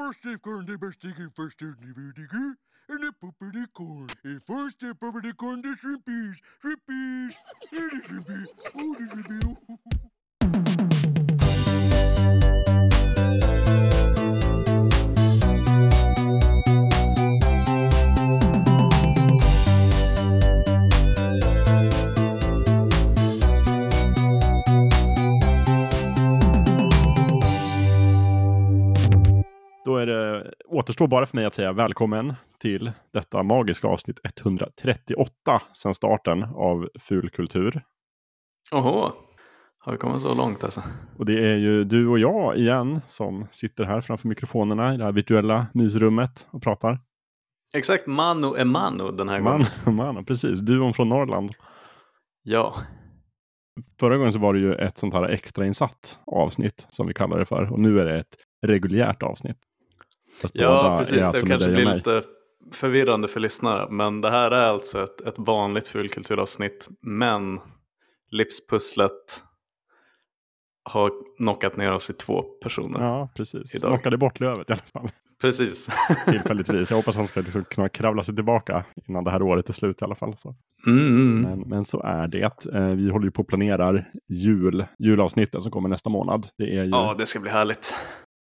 birthday corn, the best thing in first and the vinegar, and the poopity corn. A first step over the corn, the shrimpies, shrimpies, and the shrimpies, oh the shrimpies. Återstår bara för mig att säga välkommen till detta magiska avsnitt 138 sedan starten av Fulkultur. Oho, har vi kommit så långt alltså? Och det är ju du och jag igen som sitter här framför mikrofonerna i det här virtuella mysrummet och pratar. Exakt, mano är mano den här gången. Man, man, precis, duon från Norrland. Ja, Förra gången så var det ju ett sånt här extrainsatt avsnitt som vi kallar det för. Och nu är det ett reguljärt avsnitt. Båda ja är precis. alltså det med kanske och blir mig. lite förvirrande för lyssnare. Men det här är alltså ett, ett vanligt fulkulturavsnitt. Men livspusslet har knockat ner oss i två personer. Ja, precis. Idag. Knockade bort lövet i alla fall. Precis. Tillfälligtvis. Jag hoppas han ska liksom kunna kravla sig tillbaka innan det här året är slut i alla fall. Så. Mm. Men, men så är det. Eh, vi håller ju på att planera jul, julavsnittet som kommer nästa månad. Det är ju Ja, det ska bli härligt.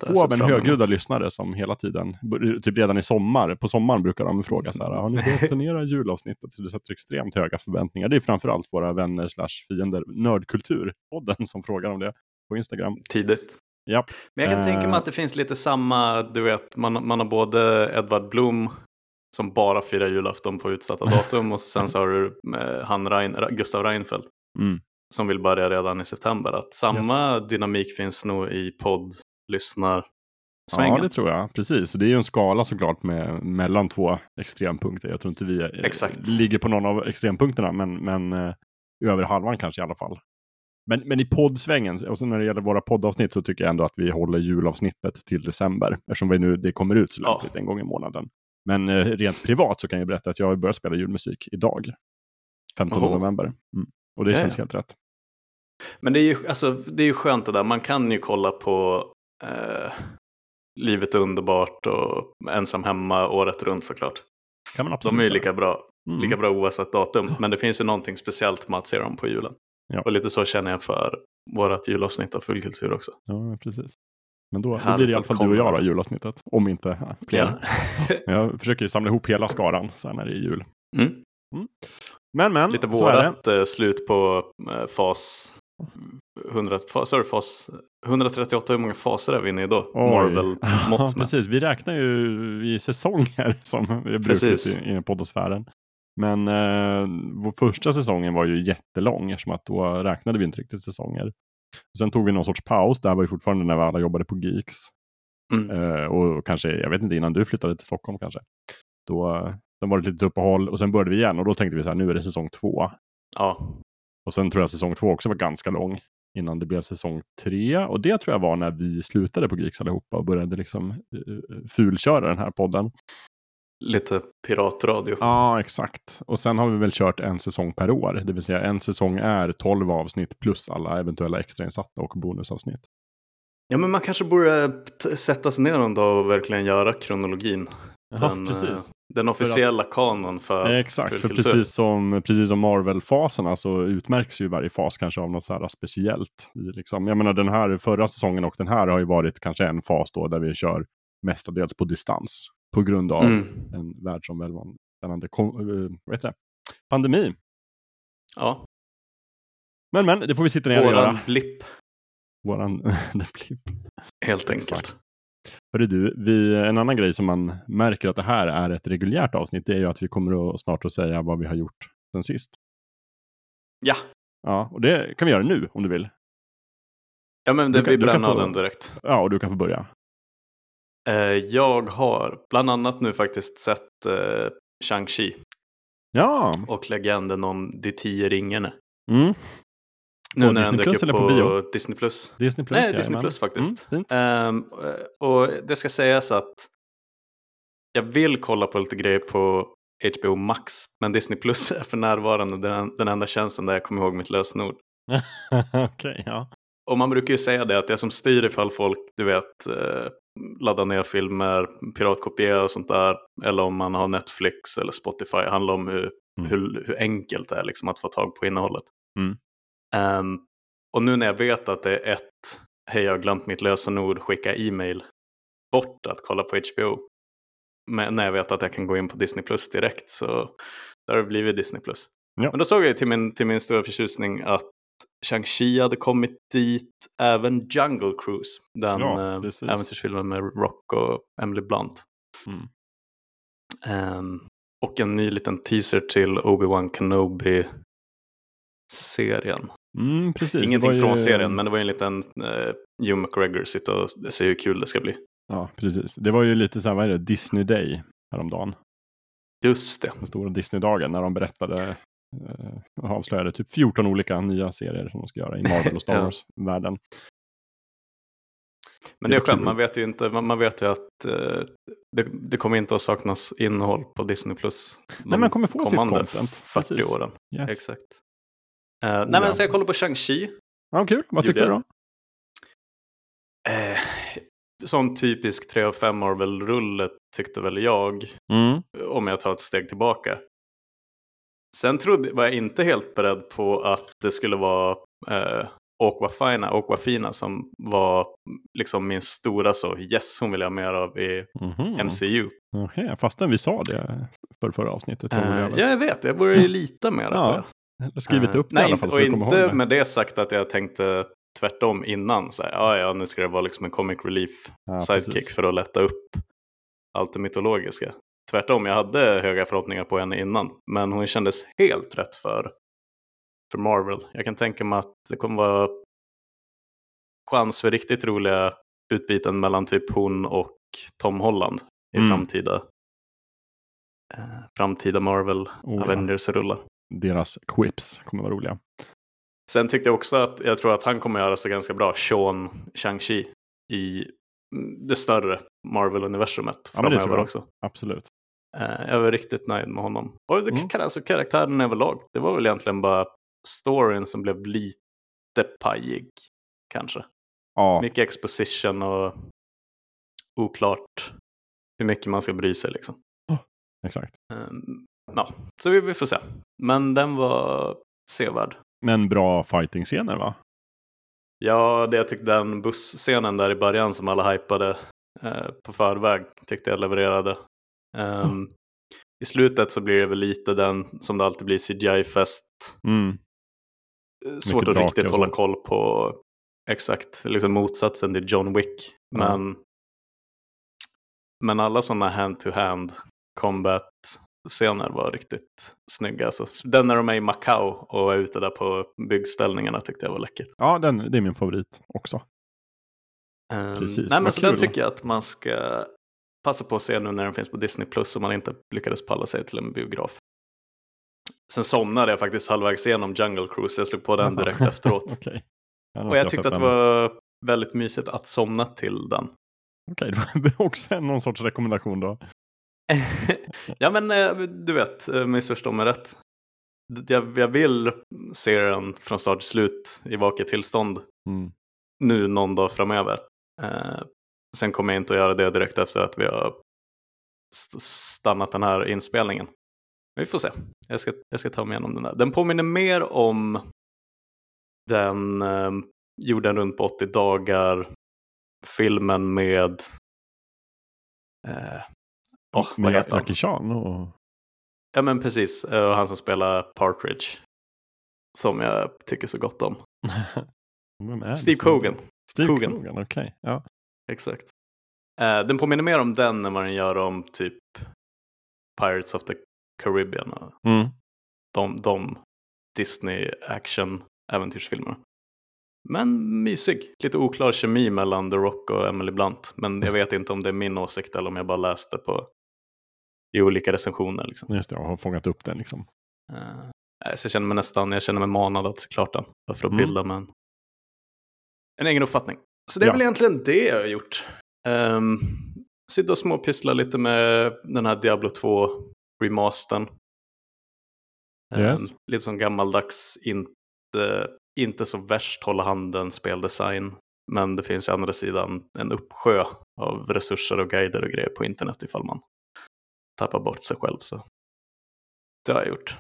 Men fram emot. högljudda lyssnare som hela tiden, typ redan i sommar, på sommaren brukar de fråga så här, har ni börjat planera julavsnittet? Så det sätter extremt höga förväntningar. Det är framförallt våra vänner slash fiender, Nördkulturpodden som frågar om det på Instagram. Tidigt. Ja, Men jag kan tänka mig Eh. att det finns lite samma, du vet, man, man har både Edvard Blom som bara firar julafton på utsatta datum och sen så har du eh, han Rein, Gustav Reinfeldt Mm. som vill börja redan i september. Att samma dynamik finns nog i podd, lyssnar, svängen. Ja, det tror jag. Precis. Så det är ju en skala såklart med, mellan två extrempunkter. Jag tror inte vi Exakt. ligger på någon av extrempunkterna, men, men eh, över halvan kanske i alla fall. Men, men i poddsvängen, och så när det gäller våra poddavsnitt så tycker jag ändå att vi håller julavsnittet till december. Eftersom vi nu, det kommer ut så Ja. lämpligt en gång i månaden. Men eh, rent privat så kan jag berätta att jag har börjat spela julmusik idag. 15 Oho. november. Mm. Och det Ja, känns ja. helt rätt. Men det är, ju, alltså, det är ju skönt det där, man kan ju kolla på eh, Livet är underbart och Ensam hemma året runt såklart. Kan man absolut De är ju lika bra. Mm. lika bra oavsett datum. Men det finns ju någonting speciellt med att se dem på julen. Ja. Och lite så känner jag för vårt julavsnitt av Fullkultur också. Ja, precis. Men då, då blir det i alla fall du och jag då, julavsnittet. Om inte ja, fler. Ja. Jag försöker ju samla ihop hela skaran här när det är jul. Mm. Men men, Lite vårat eh, slut på eh, fas, 100, fas, sorry, fas 138. Hur många faser är vi inne i då? Marvel-mått precis. Vi räknar ju i säsonger som brukligt Precis. i, i poddosfären. Men eh, vår första säsongen var ju jättelång eftersom att då räknade vi inte riktigt säsonger. Och sen tog vi någon sorts paus. Det här var ju fortfarande när vi alla jobbade på Geeks. Mm. Eh, och kanske, jag vet inte, innan du flyttade till Stockholm kanske. Då, eh, sen var det ett litet uppehåll och sen började vi igen och då tänkte vi så här, nu är det säsong två. Ja, Och sen tror jag säsong två också var ganska lång innan det blev säsong tre. Och det tror jag var när vi slutade på Geeks allihopa och började liksom uh, fulköra den här podden. lite piratradio. Ja, exakt. Och sen har vi väl kört en säsong per år. Det vill säga en säsong är 12 avsnitt plus alla eventuella extrainsatta och bonusavsnitt. Ja, men man kanske borde sätta sig ner någon dag och verkligen göra kronologin. Ja, den, eh, precis. den officiella kanon för Exakt, för Fullkultur. precis som, precis som Marvel-faserna så utmärks ju varje fas kanske av något så här speciellt. Liksom, jag menar den här förra säsongen och den här har ju varit kanske en fas då där vi kör mestadels på distans. På grund av Mm. en världsomvälvande heter det? pandemi. Ja, Men men, det får vi sitta ner och våran göra. blipp Våran blir helt Exakt. Hörru du, vi, en annan grej som man märker att det här är ett reguljärt avsnitt, det är ju att vi kommer att snart att säga vad vi har gjort sen sist. Ja, Ja, och det kan vi göra nu om du vill. ja men det Du blir du kan bränna få- den direkt. Ja, och du kan få börja. Eh, jag har bland annat nu faktiskt sett eh, Shang-Chi Ja, och Legenden om de tio ringarna. mm. Nu På när Disney den Plus upp eller på bio? Disney Plus. Disney Plus. Nej, jajamän. Disney Plus faktiskt. Mm. Ehm, och det ska sägas att jag vill kolla på lite grejer på HBO Max, men Disney Plus är för närvarande den, den enda tjänsten där jag kommer ihåg mitt lösenord. Okej, ja. Och man brukar ju säga det att det som styr ifall folk, du vet, eh, ladda ner filmer, piratkopiera och sånt där. Eller om man har Netflix eller Spotify. Handlar om hur, Mm. hur, hur enkelt det är liksom att få tag på innehållet. Mm. Ehm, och nu när jag vet att det är ett, hej jag har glömt mitt lösenord, skicka e-mail bort att kolla på HBO. Men när jag vet att jag kan gå in på Disney Plus direkt så där har det blivit Disney Plus. Ja. Men då såg jag till min, till min stora förtjusning att Shang-Chi hade kommit dit, även Jungle Cruise, den Ja, eh, äventyrsfilmen med Rock och Emily Blunt. Mm. Ehm, och en ny liten teaser till Obi-Wan Kenobi-serien. Mm, precis. Ingenting ju- från serien, men det var ju en liten uh, Hugh McGregor sitta och se hur kul det ska bli. Ja, precis. Det var ju lite så här, vad är det, Disney Day häromdagen. Just det. Den stora Disney-dagen när de berättade eh, och avslöjade typ 14 olika nya serier som de ska göra i Marvel och Star Ja. Wars-världen. Men det är skönt, man vet ju inte, man, man vet ju att eh, det, det kommer inte att saknas innehåll på Disney Plus. Nej, man kommer få sitt content. 40 Precis. åren. Yes. Exakt. Eh, nej Ja. men så jag kollar på Shang-Chi. Ja, kul. Vad tyckte du då? Eh, sån typisk 3 av 5 Marvel-rulle tyckte väl jag. Mm. om jag tar ett steg tillbaka. Sen trodde, var jag inte helt beredd på att det skulle vara eh, Aquafina, Aquafina som var liksom min stora så yes hon vill jag ha mer av i Mhm. MCU. Okej, fastän vi sa det för förra avsnittet. Eh, förmodligen. ja, jag vet, jag borde ju lita mer Ja, har skrivit Eh, upp det nej, i alla fall Och inte med det sagt att jag tänkte tvärtom innan. Så här, ja, ja, nu ska det vara liksom en comic relief Ja, sidekick precis. för att lätta upp allt det mytologiska. Tvärtom, jag hade höga förhoppningar på henne innan. Men hon kändes helt rätt för, för Marvel. Jag kan tänka mig att det kommer vara chans för riktigt roliga utbyten mellan typ hon och Tom Holland i Mm. framtida, eh, framtida Marvel Oh. Avengers-rullar. Deras quips kommer vara roliga. Sen tyckte jag också att jag tror att han kommer göra sig ganska bra, Sean Shang-Chi, i det större Marvel-universumet Ja, framöver också. Absolut. Eh, jag var riktigt nöjd med honom. Och det, Mm. alltså, karaktären överlag, det var väl egentligen bara storyn som blev lite pajig, kanske. Ja, Mycket exposition och oklart hur mycket man ska bry sig liksom. exakt. Ja, så vi, vi får se. Men den var sevärd. Men bra fighting-scener va? Ja, det jag tyckte den busscenen där i början som alla hypade eh, på förväg tyckte jag levererade. Ehm, I slutet så blir det väl lite den som det alltid blir CGI-fest. Mm. Eh, Svårt att drakar riktigt hålla koll på exakt liksom motsatsen till John Wick. Ja. Men, men alla sådana hand-to-hand combat-scener var riktigt snygga. Alltså, den när de är i Macau och är ute där på byggställningarna tyckte jag var läcker. Ja, den, det är min favorit också. Ehm, Precis, nej, men så den tycker jag att man ska passa på att se nu när den finns på Disney Plus om man inte lyckades palla sig till en biograf. Sen somnade jag faktiskt halvvägs igenom Jungle Cruise, jag slog på den direkt efteråt. Okej. har Och jag tyckte att det var väldigt mysigt att somna till den. Okej, det var också någon sorts rekommendation då. ja men eh, du vet, eh, missförstå mig rätt. Jag, jag vill se den från start till slut i vaket tillstånd Mm. nu någon dag framöver. Eh, sen kommer jag inte att göra det direkt efter att vi har st- stannat den här inspelningen. Men vi får se. Jag ska, jag ska ta mig igenom den där. Den påminner mer om den eh, jorden runt på 80 dagar filmen med eh, åh, vad heter han? Jackie Chan och... Ja men precis, Eh, och han som spelar Partridge. Som jag tycker så gott om. Steve Cogan. Steve Coogan. Cogan, okej. Ja. Exakt. Eh, den påminner mer om den än vad den gör om typ Pirates of the Caribbean. och Mm. De, de Disney action äventyrsfilmerna. Men mysig. Lite oklar kemi mellan The Rock och Emily Blunt. Men jag vet inte om det är min åsikt eller om jag bara läste på i olika recensioner. Liksom. Just det, jag har fångat upp den liksom. Nej, så jag känner mig nästan, jag känner mig manad att se klart den. Bara för att Mm. bilda mig en, en egen uppfattning. Så det är Ja. väl egentligen det jag har gjort. Um, sitta och småpyssla lite med den här Diablo 2 remastern. Ehm, Yes. lite som gammaldags, inte, inte så värst hålla handen speldesign. Men det finns å andra sidan en uppsjö av resurser och guider och grejer på internet ifall man tappar bort sig själv. Så det har jag gjort.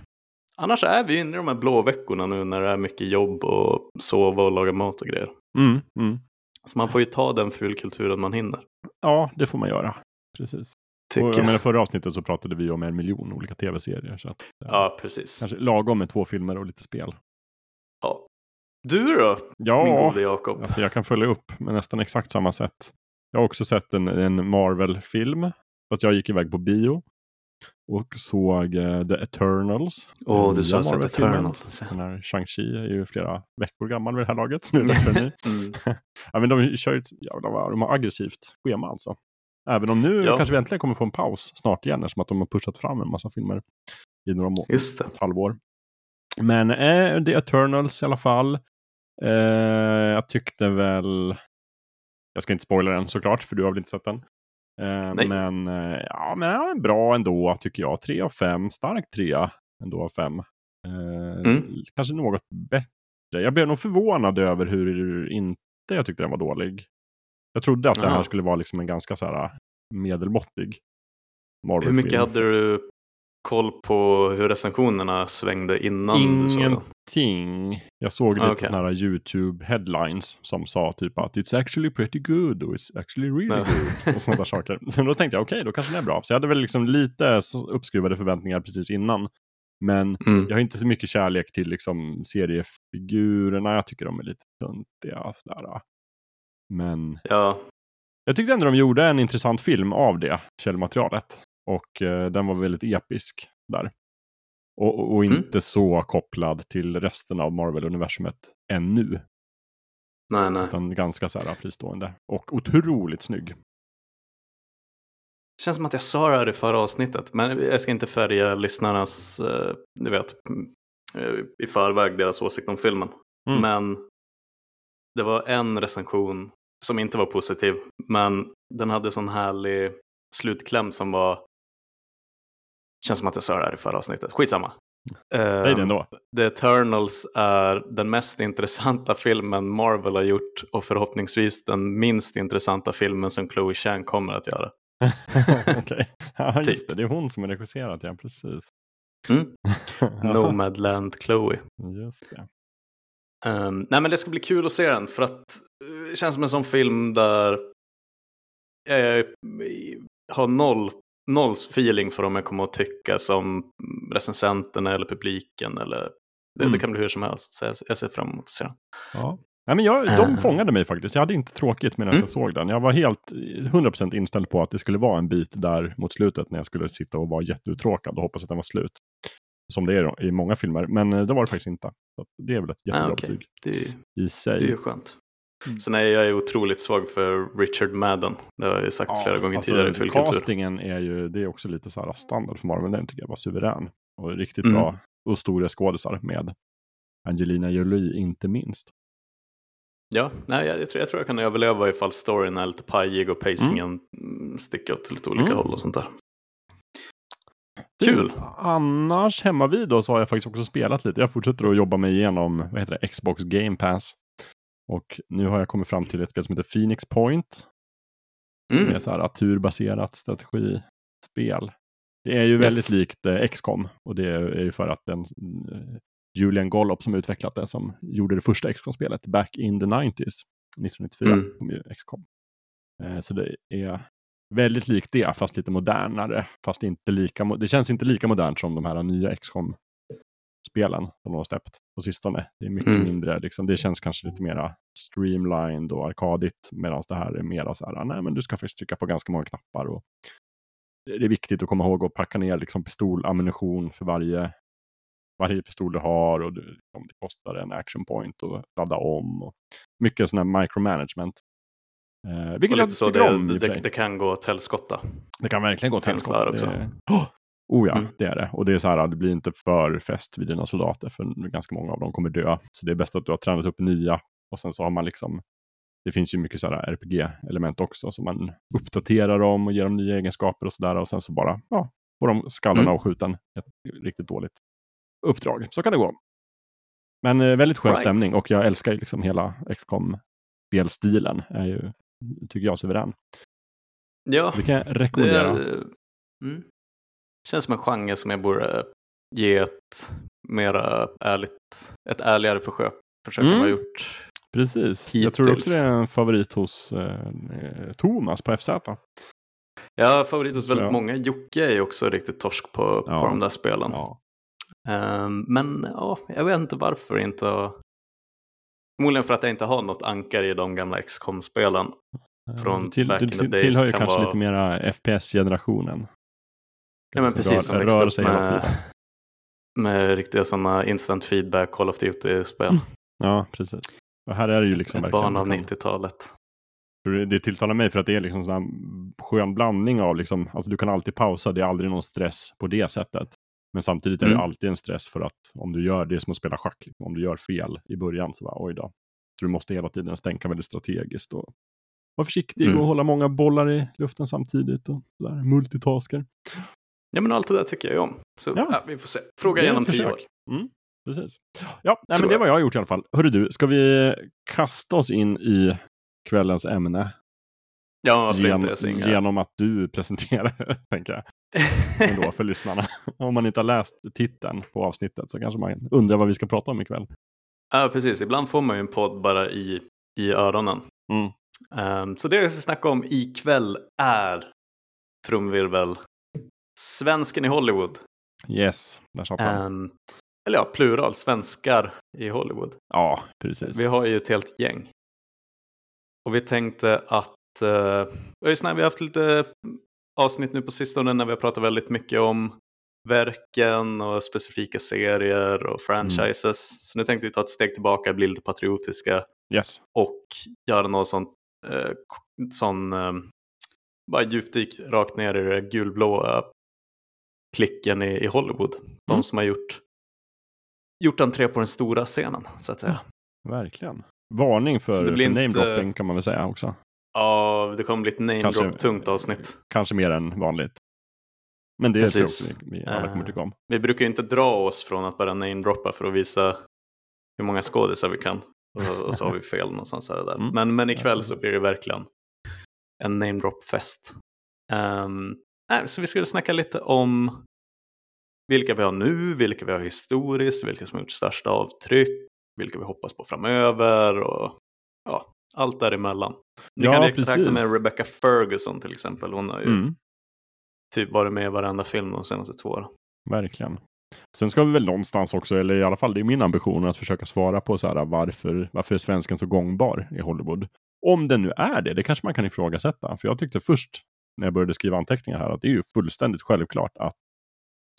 Annars är vi inne i de här blå veckorna nu när det är mycket jobb och sova och laga mat och grejer. Mm, mm. Så man får ju ta den fulkulturen man hinner. Ja, det får man göra. Precis. Och Tycker jag jag. menar, förra avsnittet så pratade vi om en miljon olika tv-serier. Så att, eh, Ja, precis. Kanske lagom med två filmer och lite spel. Ja. Du då, min Ja, gode Jakob? alltså jag kan följa upp med nästan exakt samma sätt. Jag har också sett en, en Marvel-film. Fast jag gick iväg på bio. Och såg eh, The Eternals. Åh, Den du sa sett. Eternals. Den här Shang-Chi är ju flera veckor gammal vid det här laget. Nu. Mm. ja, men de kör ju ett jävla vad- de har aggressivt schema alltså. Även om nu Ja. kanske vi äntligen kommer få en paus snart igen eftersom att de har pushat fram en massa filmer i några må- Just ett halvår. Men eh, The Eternals i alla fall. Eh, jag tyckte väl... Jag ska inte spoila den såklart, för du har väl inte sett den. Eh, Nej. men eh, ja, men ja, bra ändå tycker jag. Tre av fem. Stark trea ändå av fem. Eh, Mm. Kanske något bättre. Jag blev nog förvånad över hur inte jag tyckte den var dålig. Jag trodde att den här Jaha. skulle vara liksom en ganska så här medelmåttig Marvel-film. Hur mycket hade du koll på hur recensionerna svängde innan du såg den? Ingenting. Jag såg lite okej. sådana här YouTube headlines som sa typ att it's actually pretty good och it's actually really good. Och sådana där saker. Så då tänkte jag okej, då kanske den är bra. Så jag hade väl liksom lite uppskruvade förväntningar precis innan. Men Mm. jag har inte så mycket kärlek till liksom seriefigurerna. Jag tycker de är lite töntiga. Sådär. Men Ja, jag tyckte ändå de gjorde en intressant film av det källmaterialet. Och eh, den var väldigt episk där. Och, och- Mm. inte så kopplad till resten av Marvel-universumet ännu. nej, nej. Utan ganska så här fristående. Och otroligt snygg. Det känns som att jag sa det här i förra avsnittet, men jag ska inte färga lyssnarnas, eh, du vet, mm, eh, i förväg deras åsikt om filmen. Mm. Men det var en recension som inte var positiv, men den hade sån härlig slutkläm som var, känns som att jag sa det här i förra avsnittet, skitsamma. Det Um, ändå. The Eternals är den mest intressanta filmen Marvel har gjort och förhoppningsvis den minst intressanta filmen som Chloe Chang kommer att göra. Okej. Ja, Typ. det. Det är hon som är regisserat, ja precis. Mm. Nomadland Chloe. Just det. Um, nej men det ska bli kul att se den för att eh, det känns som en sån film där jag har noll, noll feeling för om jag kommer att tycka som recensenterna eller publiken eller det, Mm. det kan bli hur som helst. Så jag, jag ser fram emot att se den. Ja. Nej, men jag, de Eh. fångade mig faktiskt. Jag hade inte tråkigt medan Mm. jag såg den. Jag var helt 100% inställd på att det skulle vara en bit där mot slutet när jag skulle sitta och vara jätteuttråkad och hoppas att den var slut. Som det är i många filmer, men eh, det var det faktiskt inte. Så det är väl ett jättebra Ah, okej. betyg Det, är- i det är sig. ju skönt. Mm. Sen är jag otroligt svag för Richard Madden. Det har jag ju sagt flera gånger alltså, tidigare i fullkultur. Castingen är ju, det är också lite så här standard för Marvel, den tycker jag var suverän. Och riktigt Mm. bra och stora skådisar med Angelina Jolie inte minst. Ja, nej, jag, jag, tror, jag tror jag kan överleva ifall storyn är lite pajig och pacingen mm. sticker åt lite olika Mm. håll och sånt där. Kul! Annars hemma vid då så har jag faktiskt också spelat lite. Jag fortsätter att jobba mig igenom vad heter det, Xbox Game Pass. Och nu har jag kommit fram till ett spel som heter Phoenix Point. Som Mm. är så här turbaserat strategispel. Det är ju Yes. väldigt likt eh, XCOM. Och det är ju för att den eh, Julian Gollop som utvecklat det som gjorde det första XCOM-spelet back in the 90s. 1994 Mm. kom ju XCOM. Eh, så det är väldigt likt det, fast lite modernare. Fast inte lika, det känns inte lika modernt som de här nya XCOM-spelen som de har släppt på sistone. Det är mycket Mm. mindre, liksom, det känns kanske lite mera streamlined och arkadigt. Medan det här är mera så här, nej men du ska faktiskt trycka på ganska många knappar. Och det är viktigt att komma ihåg att packa ner liksom pistolammunition för varje, varje pistol du har. Och du, om det kostar en action point och ladda om. Och mycket sån här micromanagement. Eh, vilket jag tycker det, om det, sig. det kan gå åt helskotta. Det kan verkligen gå Finns helskotta. också. Det- Oh! Oh ja, Mm. det är det. Och det är så här, det blir inte för fest vid dina soldater, för ganska många av dem kommer dö. Så det är bäst att du har tränat upp nya. Och sen så har man liksom, det finns ju mycket så här RPG-element också, så man uppdaterar dem och ger dem nya egenskaper och sådär. Och sen så bara, ja, får de skallarna Mm. och. Ett riktigt dåligt uppdrag. Så kan det gå. Men eh, väldigt skön Right. stämning och jag älskar ju liksom hela XCOM-spelstilen. Är ju, tycker jag, suverän. Ja, Det kan jag det rekommendera. är, mm. Känns som en genre som jag borde ge ett mera ärligt, ett ärligare försök, försök Mm. än vad jag gjort. Precis. Jag tror också hittills. det är en favorit hos eh, Thomas på FZ. Har favorit hos väldigt Ja. många. Jocke är ju också riktigt torsk på, Ja. på de där spelen. Ja. Ehm, men ja, jag vet inte varför inte. Förmodligen för att jag inte har något ankare i de gamla XCOM-spelen. Från Du till, back du in the days tillhör ju kan kanske vara- lite mera FPS-generationen. Ja, men precis som växte rör upp med, med riktiga sådana instant feedback Call of Duty-spel. Mm, Ja, precis. Och här är det ju liksom Ett barn av man kan- 90-talet. För det- Det tilltalar mig för att det är liksom en skön blandning av liksom, alltså du kan alltid pausa, det är aldrig någon stress på det sättet. Men samtidigt är det Mm. alltid en stress för att om du gör, det är som att spela schack, liksom. om du gör fel i början så bara oj då. Så du måste hela tiden tänka väldigt strategiskt och vara försiktig Mm. och hålla många bollar i luften samtidigt och sådär, multitasker. Ja men allt det där tycker jag ju om. Så Ja. ja. vi får se. Fråga igenom ett tio år. Mm, precis. Ja, nej, men det var jag har gjort i alla fall. Hörru du, ska vi kasta oss in i kvällens ämne? Ja Gen, genom att du presenterar, tänker jag. ändå för lyssnarna. Om man inte har läst titeln på avsnittet så kanske man undrar vad vi ska prata om ikväll. Ja precis, ibland får man ju en podd bara i, i öronen. Mm. Ehm, så det jag ska snacka om ikväll är trumvirvel. Svensken i Hollywood. Yes, där satt han. Ehm, eller ja, plural, svenskar i Hollywood. ja, precis. Vi har ju ett helt gäng. Och vi tänkte att, uh, vi har haft lite avsnitt nu på sistone när vi har pratat väldigt mycket om verken och specifika serier och franchises. Så nu tänkte vi ta ett steg tillbaka, bli lite patriotiska Yes. och göra något sånt, eh, sån, eh, bara djupdyk rakt ner i det gulblåa klicken i, i Hollywood. De Mm. som har gjort, gjort entré på den stora scenen, så att säga. Verkligen. Varning för, för inte- namedropping kan man väl säga också. Ja, det kommer bli ett name Kanske- drop tungt avsnitt. Kanske mer än vanligt. Men det tror Precis. också vi, vi alla kommer Eh, tycka om. Vi brukar ju inte dra oss från att bara namedroppa för att visa hur många skådisar vi kan. Och, och så har vi fel någonstans här och där. Mm. Men, men ikväll Ja, så blir det verkligen en namedrop-fest. Um, nej, så vi skulle snacka lite om vilka vi har nu, vilka vi har historiskt, vilka som har gjort största avtryck, vilka vi hoppas på framöver och ja, allt däremellan. Ni Ja, kan räkna precis. med Rebecca Ferguson till exempel. Hon har ju Mm. typ varit med i varenda film de senaste två åren. Verkligen. Sen ska vi väl någonstans också, eller i alla fall det är min ambition att försöka svara på så här, varför, varför är svensken så gångbar i Hollywood? Om den nu är det, det kanske man kan ifrågasätta. För jag tyckte först när jag började skriva anteckningar här att det är ju fullständigt självklart att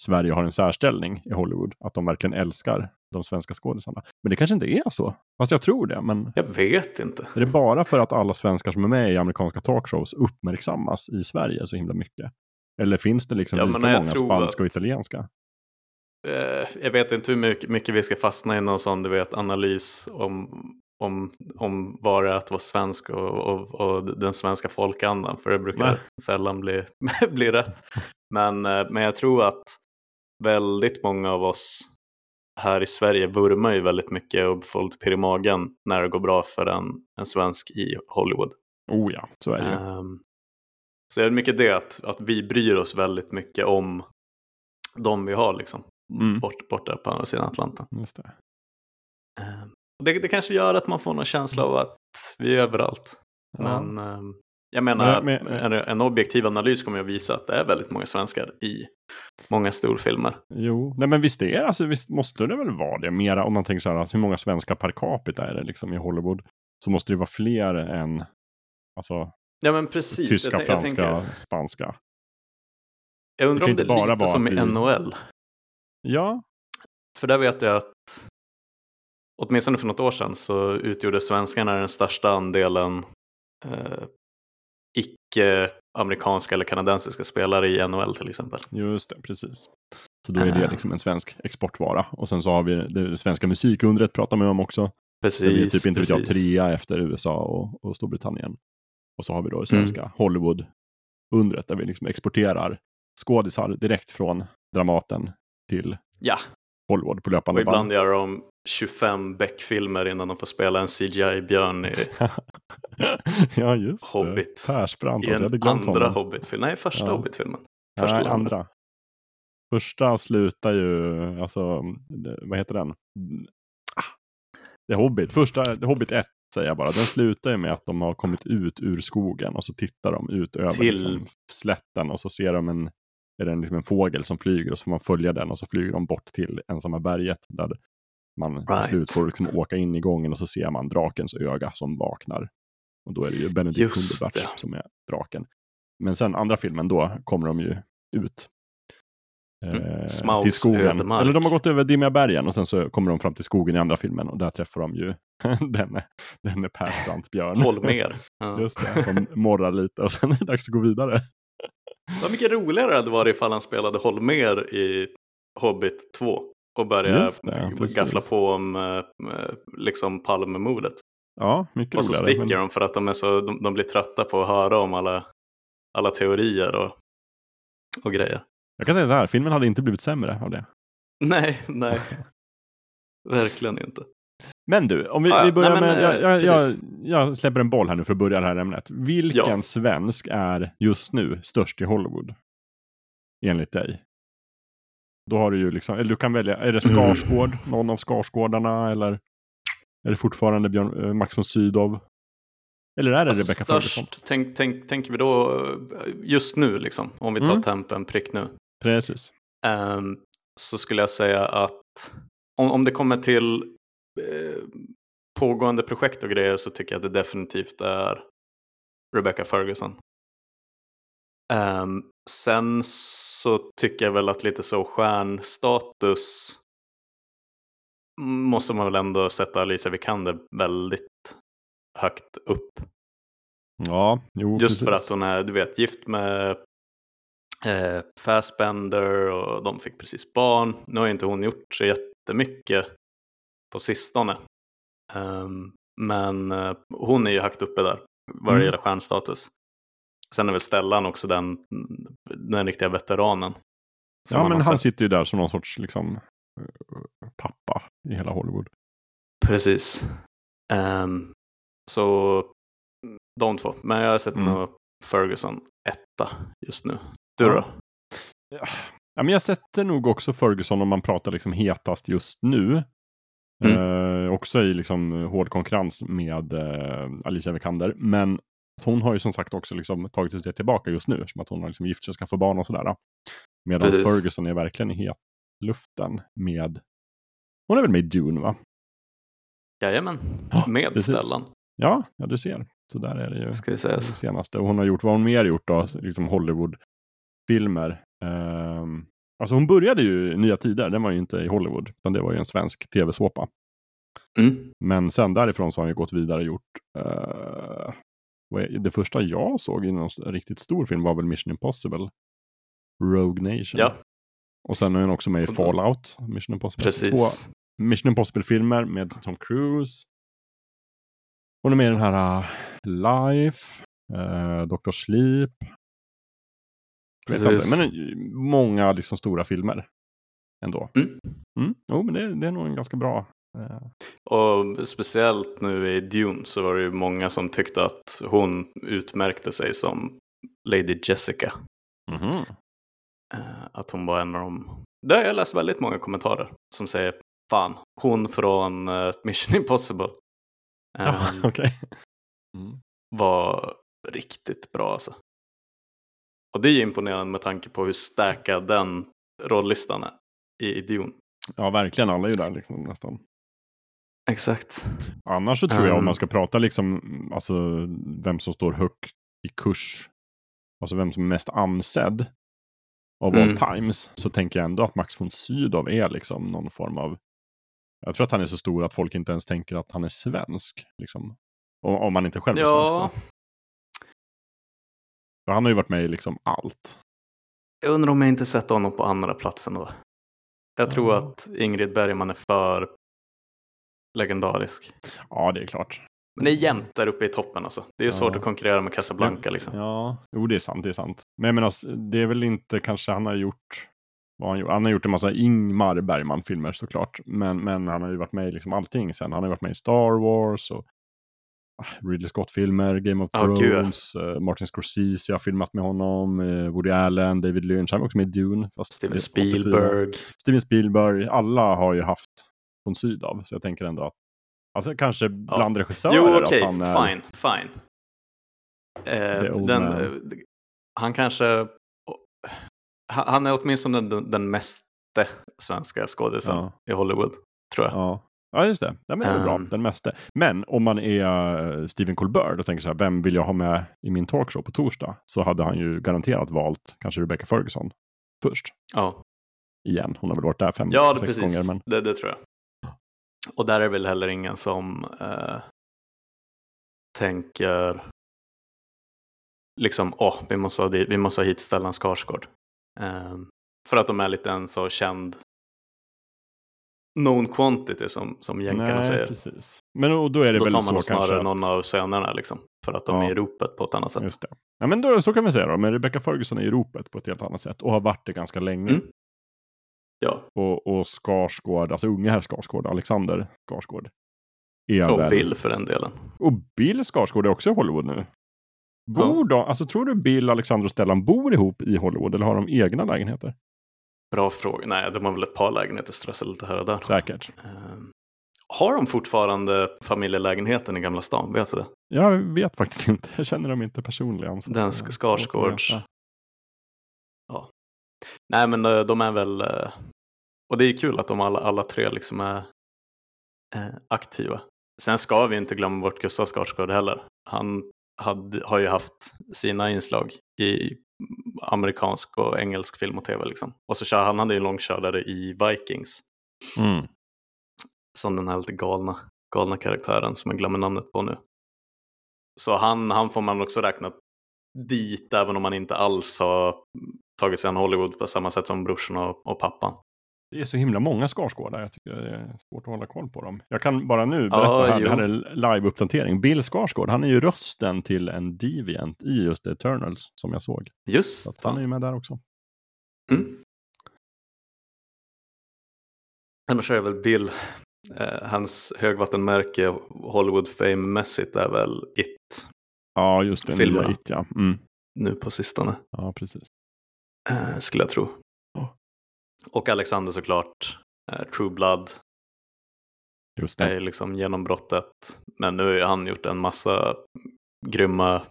Sverige har en särställning i Hollywood. Att de verkligen älskar de svenska skådisarna. Men det kanske inte är så. Fast jag tror det. Men Jag vet inte. är det bara för att alla svenskar som är med i amerikanska talkshows uppmärksammas i Sverige så himla mycket? Eller finns det liksom Ja, lika många spanska och att- italienska? Eh, jag vet inte hur mycket, mycket vi ska fastna i någon sån du vet, analys om, om, om vad det är att vara svensk och, och, och den svenska folkandan. För det brukar Nej. sällan bli, bli rätt. Men, eh, men jag tror att väldigt många av oss här i Sverige vurmar ju väldigt mycket och får lite pirr i magen när det går bra för en, en svensk i Hollywood. Oh ja, så är det ju. Ehm, så är det mycket det att, att vi bryr oss väldigt mycket om de vi har liksom. Mm. Bort, bort där på andra sidan Atlanten. Just det. Och det, det kanske gör att man får någon känsla av att vi är överallt. Ja. Men ehm, jag menar, Men- men- en, en objektiv analys kommer att visa att det är väldigt många svenskar i många storfilmer. Jo, nej men visst är det, alltså visst måste det väl vara det. Mera om man tänker så här, alltså, hur många svenskar per capita är det liksom i Hollywood? Så måste det vara fler än alltså, Ja men precis. tyska, jag, tän- jag, franska, tänker, spanska. jag det undrar kan om det är bara lite vara som i vi- NHL. Ja, För där vet jag att åtminstone för något år sedan så utgjorde svenskarna den största andelen eh, icke-amerikanska eller kanadensiska spelare i NHL till exempel. just det, precis. Så då är det Ah. liksom en svensk exportvara. Och sen så har vi det svenska musikundret pratar man om också. Precis, Där vi är typ inte vet jag, trea efter USA och, och Storbritannien. Och så har vi då det svenska Hollywood-undret där vi liksom exporterar skådisar direkt från Dramaten till Ja, Hollywood på Och löpande ibland band. gör de 25 Beck-filmer innan de får spela en CGI-björn i, ja, just Hobbit. det. Persbrandt, i hade den andra honom. Hobbit-filmen. Nej, första Ja. Hobbit-filmen. Första Nej, andra? Första slutar ju, alltså, vad heter den? Det är Hobbit. Första, Hobbit 1 säger jag bara. Den slutar ju med att de har kommit ut ur skogen och så tittar de ut över Till- liksom, slätten och så ser de en, är det liksom en fågel som flyger och så får man följa den och så flyger de bort till ensamma berget där man Right. till slut får liksom åka in i gången och så ser man drakens öga som vaknar. Och då är det ju Benedict Cumberbatch som är draken. Men sen andra filmen, då kommer de ju ut. Mm. Eh, till skogen. ödemark. Eller de har gått över Dimmiga bergen och sen så kommer de fram till skogen i andra filmen och där träffar de ju denne, denne Persbrandt-björn. Holmer. Ja. Just det, som morrar lite och sen är det dags att gå vidare. Vad mycket roligare det hade varit ifall han spelade Holmer i Hobbit 2 och började det, gaffla på om eh, eh, liksom Palmemordet. Ja, mycket Och så roligare. sticker men- de för att de, är så, de, de blir trötta på att höra om alla, alla teorier och, och grejer. Jag kan säga så här, filmen hade inte blivit sämre av det. Nej, nej. Verkligen inte. Men du, om vi, Ja, ja. vi börjar Nej, men, med, jag, eh, jag, jag, precis. jag släpper en boll här nu för att börja det här ämnet. Vilken Ja. svensk är just nu störst i Hollywood? Enligt dig? Då har du ju liksom, eller du kan välja, är det Mm. Skarsgård, någon av Skarsgårdarna eller är det fortfarande Björn, eh, Max von Sydow? Eller är det Alltså Rebecca Ferguson? tänk, tänk, tänker vi då eh, just nu, liksom, om vi tar Mm. tempen prick nu. Precis. Ehm, så skulle jag säga att om, om det kommer till pågående projekt och grejer så tycker jag att det definitivt är Rebecca Ferguson. Ehm, sen så tycker jag väl att lite så stjärnstatus måste man väl ändå sätta Alicia Vikander väldigt högt upp. Ja, jo, Just för precis. att hon är, du vet, gift med eh, Fassbender och de fick precis barn. Nu har inte hon gjort så jättemycket på sistone. Ehm, men eh, hon är ju högt uppe där vad det Mm. gäller stjärnstatus. Sen är väl Stellan också den, den riktiga veteranen. Ja, men har han sett. sitter ju där som någon sorts liksom, eh, pappa i hela Hollywood. Precis. Ehm, så mm, de två. Men jag sätter Mm. nog Ferguson etta just nu. Du Ja. då? Ja, men jag sätter nog också Ferguson om man pratar liksom hetast just nu. Mm. Eh, också i liksom hård konkurrens med eh, Alicia Vikander. Men hon har ju som sagt också liksom tagit ett steg tillbaka just nu. Som att hon har liksom gift sig och skaffat barn och sådär. Medan Precis. Ferguson är verkligen i hetluften med... Hon är väl med i Dune va? Jajamän, Ja, med precis. Stellan Ja, ja du ser. Så där är det ju. ska det senaste. Och hon har gjort, vad hon mer gjort då? Liksom Hollywood-filmer. Ehm, alltså hon började ju Nya Tider, den var ju inte i Hollywood. Utan det var ju en svensk tv-såpa. Mm. Men sen därifrån så har han ju gått vidare och gjort eh, är- det första jag såg i någon riktigt stor film var väl Mission Impossible. Rogue Nation. Ja, Och sen är hon också med i Fallout. Mission Impossible. precis. Två Mission Impossible-filmer med Tom Cruise. Hon är med i den här uh, Life, uh, Dr. Sleep. Vet Precis. inte, men eh, många liksom stora filmer ändå. Mm. Mm. Jo, men det, det är nog en ganska bra. eh, Och speciellt nu i Dune så var det ju många som tyckte att hon utmärkte sig som Lady Jessica. mhm. Eh, Att hon var en av de... Där har jag läst väldigt många kommentarer som säger fan, hon från eh, Mission Impossible eh, Ja, okej. Mm. var riktigt bra alltså. Och det är ju imponerande med tanke på hur stackad den rollistan är i i Dune. Ja, verkligen. Alla är ju där liksom nästan. Exakt. Annars så tror jag om Um. man ska prata liksom, alltså vem som står högt i kurs, alltså vem som är mest ansedd av Mm. all times, så tänker jag ändå att Max von Sydow är liksom någon form av, jag tror att han är så stor att folk inte ens tänker att han är svensk, liksom. Om, om man inte själv är Ja, svensk. då. För han har ju varit med i liksom allt. jag undrar om jag inte sätter honom på andra platsen då. Jag tror Ja. att Ingrid Bergman är för legendarisk. Ja, det är klart. Men det är jämnt där uppe i toppen alltså. Det är Ja. svårt att konkurrera med Casablanca liksom. Ja, jo det är sant, det är sant. Men jag menar, det är väl inte kanske han har gjort vad han, gjort. han har gjort en massa Ingmar Bergman-filmer såklart. Men, men han har ju varit med i liksom allting sen. Han har ju varit med i Star Wars och Ridley Scott-filmer, Game of. Thrones, eh, Martin Scorsese har filmat med honom, eh, Woody Allen, David Lynch, han var också med i Dune. Steven det är 84. Spielberg. Steven Spielberg, alla har ju haft från syd av. Så jag tänker ändå att, alltså kanske bland regissörer. Jo, okej, han är- fine, fine. Eh, den, eh, han kanske, han han är åtminstone den, den meste svenska skådisen Ja. i Hollywood, tror jag. Ja. Ja, just det. Ja, men det är väl bra, Ehm. den mesta. Men om man är eh, Stephen Colbert och tänker så här, vem vill jag ha med i min talkshow på torsdag? Så hade han ju garanterat valt kanske Rebecca Ferguson först. Ja, Igen, hon har väl varit där fem, ja sex precis. gånger. Men... Det, det tror jag. Och där är väl heller ingen som eh, tänker liksom, åh, vi, måste ha vi måste ha hit Stellan Skarsgård. Eh, för att de är lite en så känd known quantity som, som jänkarna Nej, säger. precis. Men och då är det Då väl tar så man nog snarare att- någon av sönerna liksom. För att de Ja. är i ropet på ett annat sätt. Just det. Ja, men då, så kan vi säga då. Men Rebecca Ferguson är i ropet på ett helt annat sätt och har varit det ganska länge. Mm. Ja, Och, och Skarsgård, alltså unge herr Skarsgård, Alexander Skarsgård. Är och väl... Bill för den delen. Och Bill Skarsgård är också i Hollywood nu. Bor de, alltså tror du Bill, Alexander och Stellan bor ihop i Hollywood eller har de egna lägenheter? Bra fråga. Nej, de har väl ett par lägenheter stressar lite här och där. Säkert. Ehm, har de fortfarande familjelägenheten i Gamla stan? Vet du det? Jag vet faktiskt inte. Jag känner dem inte personligen. Den Skarsgårds. veta. Nej, men eh, de är väl... eh, Och det är kul att de alla, alla tre liksom är eh, aktiva. Sen ska vi inte glömma bort Gustav Skarsgård heller. Han hade, har ju haft sina inslag i amerikansk och engelsk film och tv. Liksom. Och så kör han hade ju en långkörare i Vikings. Mm. som den här lite galna, galna karaktären som jag glömmer namnet på nu. Så han, han får man också räkna dit även om man inte alls har tagit sig an Hollywood på samma sätt som brorsorna och, och pappan. Det är så himla många Skarsgårdar. Jag tycker det är svårt att hålla koll på dem. Jag kan bara nu berätta Ja, här, jo. det här är live-uppdatering. Bill Skarsgård, han är ju rösten till en Deviant i just Eternals som jag såg. Så Just att han är ju med där också. Mm. Annars är det väl Bill, eh, hans högvattenmärke Hollywood fame-mässigt är väl It Ja, just det. Filmerna. Nya It, ja. Mm. nu på sistone. Ja, precis. Eh, skulle jag tro. Och Alexander såklart. Eh, True Blood Just det. är liksom genombrottet. Men nu har han gjort en massa grymma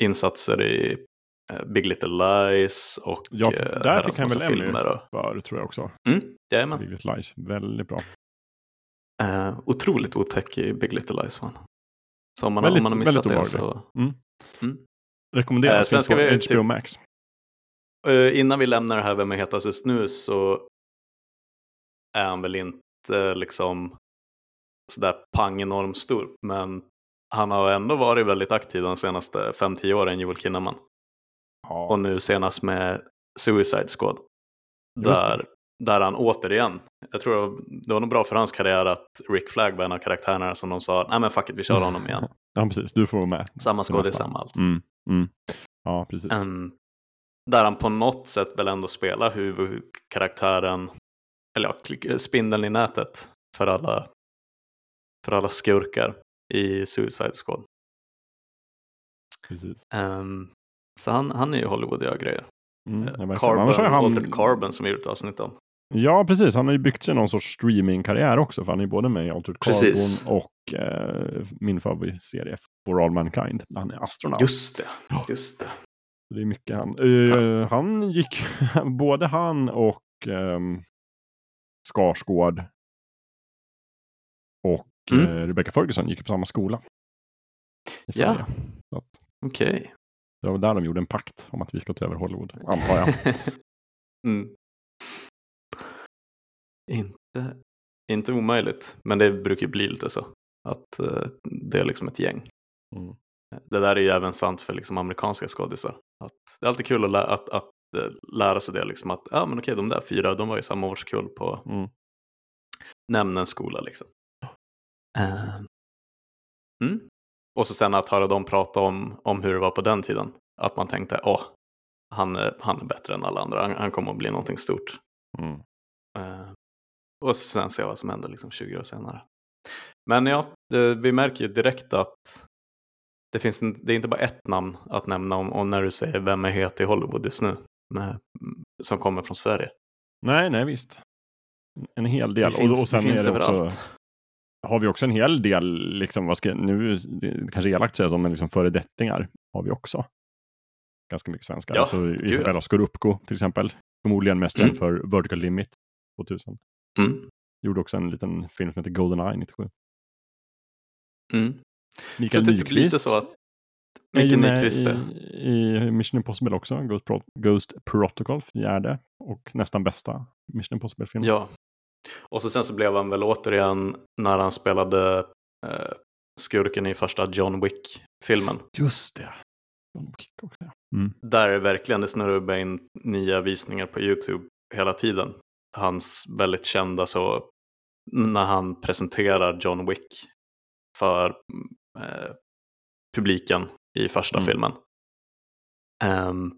insatser i eh, Big Little Lies och Ja, eh, där fick han väl Emmy. Och... för, tror jag också. Mm, jajamän. Big Little Lies. Väldigt bra. Eh, otroligt otäck i Big Little Lies han. Så om man, Väldigt- om man har missat det så... Rekommenderas. Eh, sen ska vi HBO typ- Max. Eh, innan vi lämnar det här Vem är hetast just nu så är han väl inte liksom sådär pang enormt stor. Men han har ändå varit väldigt aktiv de senaste 5-10 åren, Joel Kinnaman. Ja. Och nu senast med Suicide Squad. Där, där han återigen, jag tror det var- det var nog bra för hans karriär att Rick Flag var en av karaktärerna som de sa, nej men fuck it, vi kör honom igen. Ja, precis. Du får vara med. Samma skådis, samma allt. Mm. Mm. Ja, precis. Ehm, där han på något sätt väl ändå spelar huvudkaraktären, eller ja, spindeln i nätet för alla, för alla skurkar i Suicide Squad. precis. Ehm, så han, han är ju Hollywood och grejer. Mm, Eh. Carbon, han... Altered Carbon som vi gjort ett avsnitt om. Ja, precis. Han har ju byggt sig någon sorts streamingkarriär också. För han är både med i Altered Precis. Carbon och eh, min favoritserie For All Mankind. Han är astronaut. Just det, just det. Det är mycket han. Eh, Han gick, både han och um, Skarsgård och Mm. eh, Rebecca Ferguson gick på samma skola. Ja. Okej. det var där de gjorde en pakt om att vi ska ta över Hollywood, antar jag. mm. Inte, inte omöjligt, men det brukar ju bli lite så. Att eh, det är liksom ett gäng. Mm. Det där är ju även sant för liksom amerikanska skådisar. Att det är alltid kul att, lä- att, att eh, lära sig det. Liksom att ja, men okej, de där fyra de var i samma årskull på Mm. nämndens skola. Liksom. Eh, mm. Och så sen att höra dem prata om, om hur det var på den tiden. Att man tänkte, åh, han är, han är bättre än alla andra. Han, han kommer att bli någonting stort. Mm. Eh, och sen se vad som händer liksom 20 år senare. Men ja, det, vi märker ju direkt att det, finns en, det är inte bara ett namn att nämna om, om när du säger vem är het i Hollywood just nu. Med, som kommer från Sverige. Nej, nej visst. En hel del. Det finns, och, och sen det finns är det också, överallt. har vi också en hel del, liksom, vad ska, nu det kanske elakt säga så, men liksom föredettingar har vi också. Ganska mycket svenskar. Ja, alltså, Isabella Scorupco till exempel. Förmodligen mest Mm. känd för Vertical Limit 2000. Mm. Gjorde också en liten film som heter Goldeneye 97. Mm. Så Mikael det är typ lite Nyqvist så att Mikael Nyqvist i, i Mission Impossible också. Ghost, Pro Ghost Protocol, fjärde och nästan bästa Mission Impossible-film. Ja. Och så sen så blev han väl återigen när han spelade eh, skurken i första John Wick-filmen. Just det. John Wick också. Mm. Där är verkligen, det snurrar in nya visningar på YouTube hela tiden. Hans väldigt kända så, när han presenterar John Wick för publiken i första Mm. filmen. Ehm,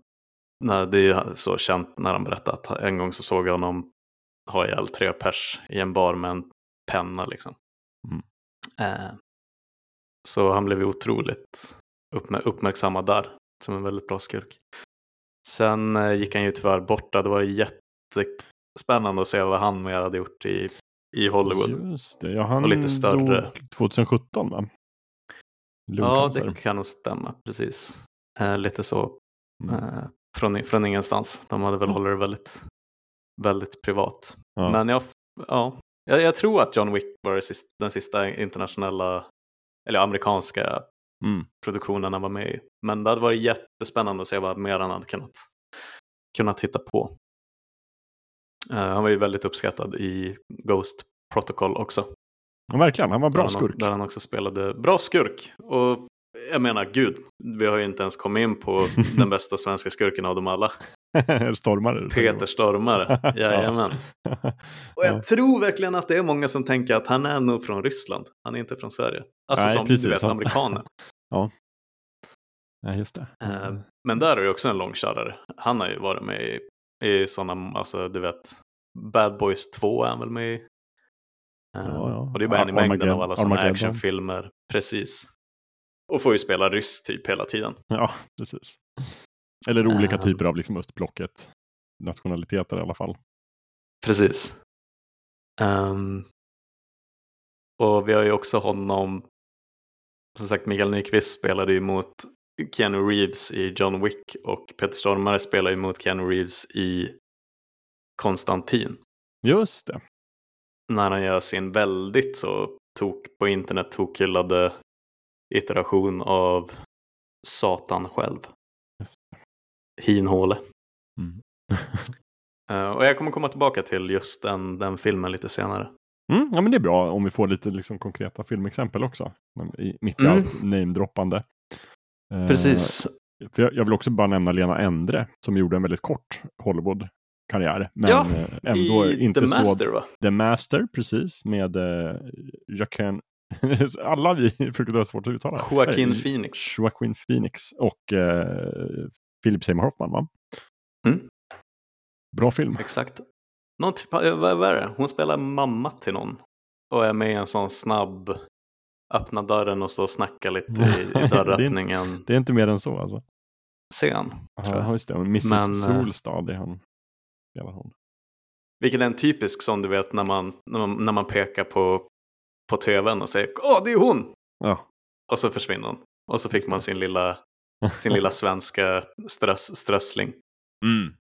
när det är så känt när han berättar att en gång så såg jag honom ha ihjäl tre pers i en bar med en penna liksom. Mm. Eh, så han blev otroligt uppmär- uppmärksammad där som en väldigt bra skurk. Sen eh, gick han ju tyvärr borta. Det var jättespännande att se vad han mer hade gjort i, i Hollywood. Just det, ja, han Och lite större. dog 2017 va? Ja, det kan nog stämma. Precis. Eh, lite så Mm. eh, från, från ingenstans. De hade väl hållit det väldigt, väldigt privat. Ja. Men jag, ja, jag, jag tror att John Wick var sista, den sista internationella, eller amerikanska Mm. produktionen han var med i. Men det hade varit jättespännande att se vad mer han hade kunnat, kunnat hitta på. Eh, han var ju väldigt uppskattad i Ghost Protocol också. Ja, verkligen, han var bra där skurk. Han, där han också spelade bra skurk. Och jag menar, gud, vi har ju inte ens kommit in på den bästa svenska skurken av dem alla. Stormare. Peter Stormare, jajamän. Och jag tror verkligen att det är många som tänker att han är nog från Ryssland. Han är inte från Sverige. Alltså Nej, som precis, du vet, sant. amerikaner. Ja, just det. Eh, Men där är det också en långkörare. Han har ju varit med i, i sådana, alltså du vet, Bad Boys 2 är han väl med i. Ja, ja. Och det är bara en i mängden av alla sådana actionfilmer. Precis. Och får ju spela ryss typ hela tiden. Ja, precis. Eller olika Eh. typer av liksom östblocket. Nationaliteter i alla fall. Precis. Ehm, och vi har ju också honom, som sagt Mikael Nyqvist spelade ju mot Keanu Reeves i John Wick och Peter Stormare spelar ju mot Keanu Reeves i Konstantin. Just det. När han gör sin väldigt så tok på internet tokhyllade iteration av Satan själv. Hinhåle. Mm. Eh, och jag kommer komma tillbaka till just den, den filmen lite senare. Mm, ja, men det är bra om vi får lite liksom, konkreta filmexempel också. I, mitt i Mm. allt namedroppande. Eh, Precis. För jag, jag vill också bara nämna Lena Endre som gjorde en väldigt kort Hollywood-karriär. Men Ja, eh, ändå I inte The så... Master va? The Master, precis, med eh, Joaquin... Alla vi försöker dra svårt att uttala. Joaquin Eh, Phoenix. Joaquin Phoenix och eh, Philip Seymour Hoffman, va? Mm. Bra film. Exakt. Någon typ, av- vad vad är det? Hon spelar mamma till någon. Och är med i en sån snabb öppna dörren och och snacka lite i, Nej, i det är- dörröppningen Det är inte mer än så alltså. scen. Ja, just det. Mrs Men, eh, Solstad, det är han. Spelar hon. Vilket är en typisk sån du vet när man, när man, när man pekar på, på tvn och säger Åh, det är hon! Ja. Och så försvinner hon. Och så fick man sin lilla, sin lilla svenska ströss, strössling. Mm.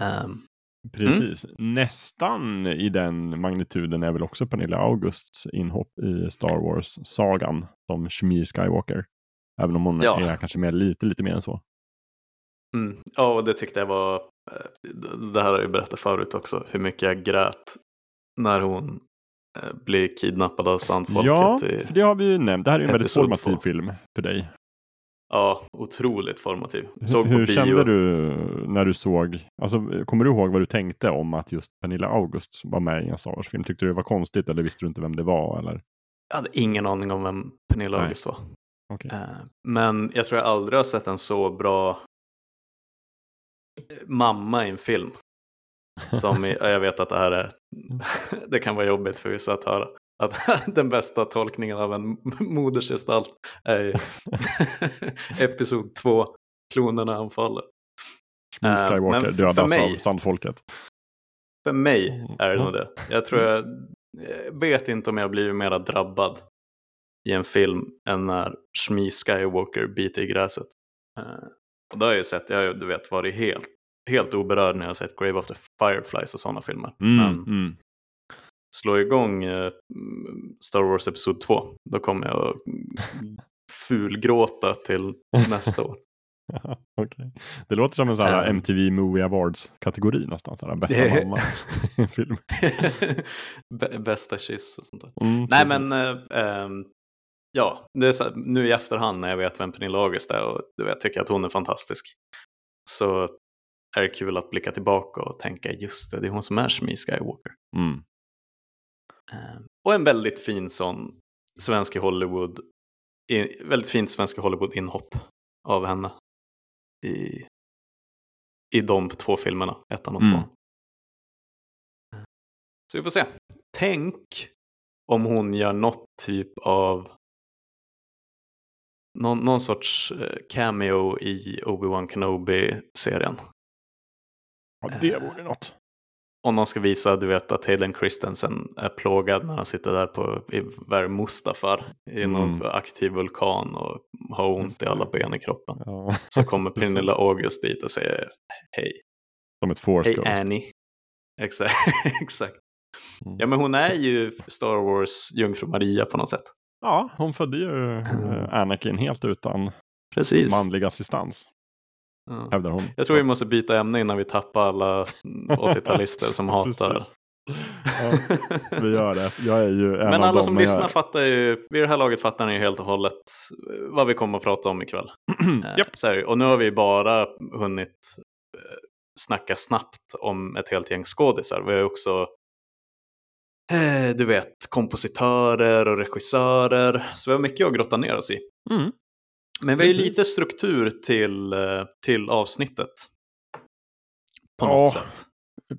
Ehm, Precis. Nästan i den magnituden är väl också Pernilla Augusts inhopp i Star Wars-sagan som Shmi Skywalker. Även om hon Ja. är kanske mer, lite, lite mer än så. Mm. Ja, och det tyckte jag var, det här har jag berättat förut också, hur mycket jag grät när hon eh, blir kidnappad av sandfolket. Ja, i, för det har vi ju nämnt. Det här är en väldigt formativ två. film för dig. ja, otroligt formativ. Såg hur kände du när du såg, alltså kommer du ihåg vad du tänkte om att just Pernilla August var med i en Star Wars-film? Tyckte du det var konstigt eller visste du inte vem det var? Eller? Jag hade ingen aning om vem Pernilla Nej. August var. Okej. Eh, Men jag tror jag aldrig har sett en så bra mamma i en film. Som jag vet att det här är, det kan vara jobbigt för vissa att höra. Att den bästa tolkningen av en modersgestalt är episod 2, klonerna anfaller. Eh, Skywalker men för- för dödas mig- av sandfolket. För mig Mm. är det nog det. Jag tror jag, jag vet inte om jag blivit mera drabbad i en film än när Shmi Skywalker biter i gräset. Och det har jag ju sett, jag har ju, du vet varit helt, helt oberörd när jag har sett Grave of the Fireflies och sådana filmer. Mm, Men mm. slå igång eh, mm, Star Wars Episod 2, då kommer jag att fulgråta till nästa år. Okej. Det låter som en sån här. MTV Movie Awards-kategori nästan. Så här, bästa mamma film. Bä- Bästa kyss och sånt där. Mm, Nej precis. men, ehm, ja, det är så, nu i efterhand när jag vet vem Pernilla August är och du vet, tycker att hon är fantastisk. Så är det kul att blicka tillbaka och tänka just det, det är hon som är Shmi Skywalker. Mm. Ehm, och en väldigt fin sån svensk Hollywood, väldigt fint svensk Hollywood-inhopp av henne i, i de två filmerna, ettan och Mm. tvåan. Så vi får se. Tänk om hon gör något typ av någon, någon sorts eh, cameo i Obi-Wan Kenobi-serien. Ja, det vore något. Om de ska visa, du vet, att Hayden Christensen är plågad när han sitter där på i, det, Mustafar i någon Mm. aktiv vulkan och har ont i alla ben i kroppen. Ja. Så kommer. Pernilla August dit och säger hej, Som ett force hej ghost. Annie. Exakt. Exakt. Mm. Ja men hon är ju Star Wars jungfru Maria på något sätt. Ja, hon födde ju eh, Anakin helt utan Precis. manlig assistans, Ja. hävdar hon. Jag tror vi måste byta ämne innan vi tappar alla 80-talister som hatar. Ja, vi gör det. Jag är ju en Men av alla dem, som lyssnar fattar ju, vid det här laget fattar ni ju helt och hållet eh, vad vi kommer att prata om ikväll. Eh, Japp. så här, och nu har vi bara hunnit eh, snacka snabbt om ett helt gäng skådisar. Vi har ju också, eh, du vet, kompositörer och regissörer. Så vi har mycket att grotta ner oss i. Mm. Men vi har ju lite struktur till, eh, till avsnittet. På Ja, något sätt.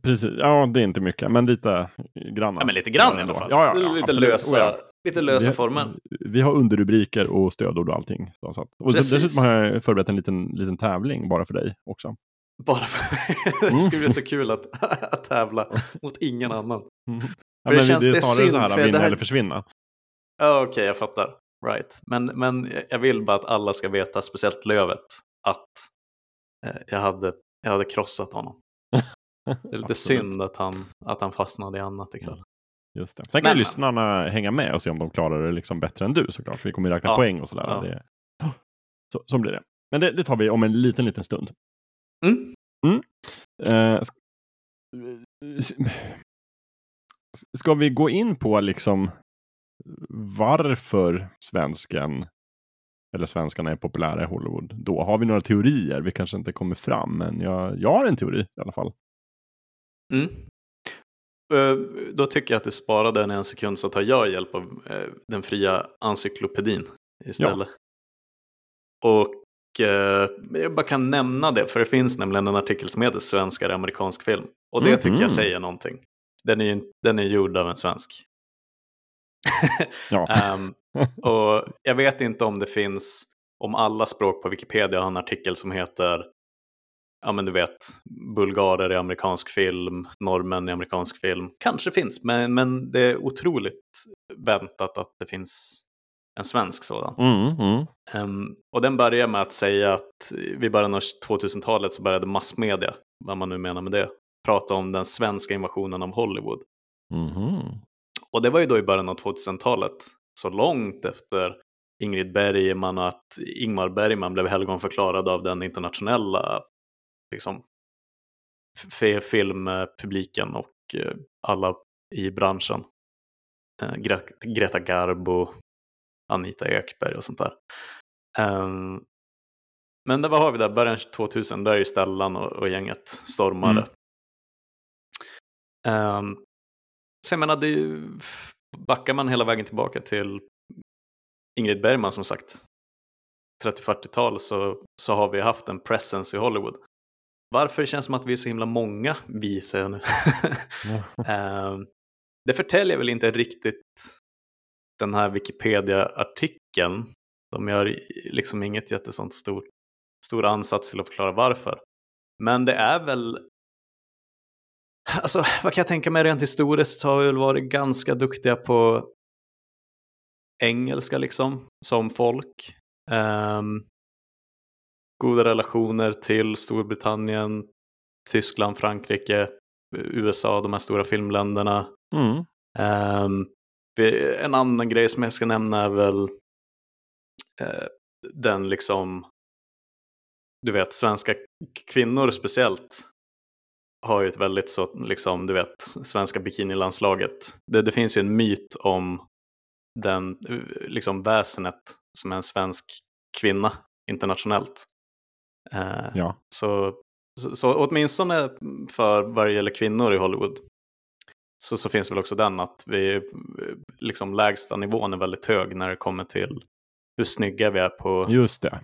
Precis, ja det är inte mycket, men lite grann. Ja, men lite grann i alla fall. Ja, ja, ja, lite, absolut. lösa, Oh, ja. lite lösa vi, former. Vi har underrubriker och stödord och allting. Så, och Precis. dessutom har jag förberett en liten, liten tävling bara för dig också. Bara för Mm. det skulle bli så kul att, att tävla mot ingen annan. Ja, För det men känns- det är det är snarare synd, så här, vinna det här- eller försvinna. Ja, Okej, jag fattar. Right. Men, men jag vill bara att alla ska veta, speciellt Lövet, att eh, jag, hade, jag hade krossat honom. Det är lite synd att han, att han fastnade i annat ikväll. Just det. Sen kan Men- lyssnarna hänga med och se om de klarar det liksom bättre än du såklart. Vi kommer ju räkna Ja. poäng och sådär. Ja. Det, så, så blir det. Men det, det tar vi om en liten, liten stund. Mm. Eh, sk- ska vi gå in på liksom varför svensken eller svenskarna är populära i Hollywood då? Har vi några teorier? Vi kanske inte kommer fram, men jag, jag har en teori i alla fall. Mm. Eh, Då tycker jag att du sparade den en sekund så tar jag hjälp av eh, den fria encyklopedin istället. Och eh, jag bara kan nämna det, för det finns nämligen en artikel som heter Svenskar i amerikansk film. Och det tycker Mhm. jag säger någonting. Den är, den är gjord av en svensk. Ja. Ehm, och jag vet inte om det finns, om alla språk på Wikipedia har en artikel som heter ja men du vet, bulgarer i amerikansk film, norrmän i amerikansk film. Kanske finns, men, men det är otroligt väntat att det finns en svensk sådan. Mm, mm. Ehm, och den börjar med att säga att vid början av 2000-talet så började massmedia, vad man nu menar med det, prata om den svenska invasionen av Hollywood. Mhm. Och det var ju då i början av 2000-talet, så långt efter Ingrid Bergman och att Ingmar Bergman blev helgonförklarad av den internationella liksom, filmpubliken och eh, alla i branschen. Eh, Gre- Greta Garbo, Anita Ekberg och sånt där. Ehm, men det, vad har vi där, början 2000, där är ju Stellan och, och gänget stormade. Mm. Um, så jag menar, det backar man hela vägen tillbaka till Ingrid Bergman som sagt, 30-40-tal så, så har vi haft en presence i Hollywood. varför det känns som att vi är så himla många vi, säger nu. Eh, det förtäljer väl inte riktigt den här Wikipedia-artikeln. De gör liksom inget jättesånt stor, stor ansats till att förklara varför. Men det är väl Alltså, vad kan jag tänka mig rent historiskt har vi väl varit ganska duktiga på engelska liksom, som folk. Ehm, goda relationer till Storbritannien, Tyskland, Frankrike, USA, de här stora filmländerna. Mm. Vi- en annan grej som jag ska nämna är väl eh, den liksom, du vet, svenska kvinnor speciellt har ju ett väldigt så, liksom, du vet, svenska bikinilandslaget. Det, det finns ju en myt om den, eh, liksom väsenet som är en svensk kvinna internationellt. Eh, Ja. så, så, så åtminstone för vad det gäller kvinnor i Hollywood så, så finns väl också den att vi, liksom lägsta nivån är väldigt hög när det kommer till hur snygga vi är på, Just det.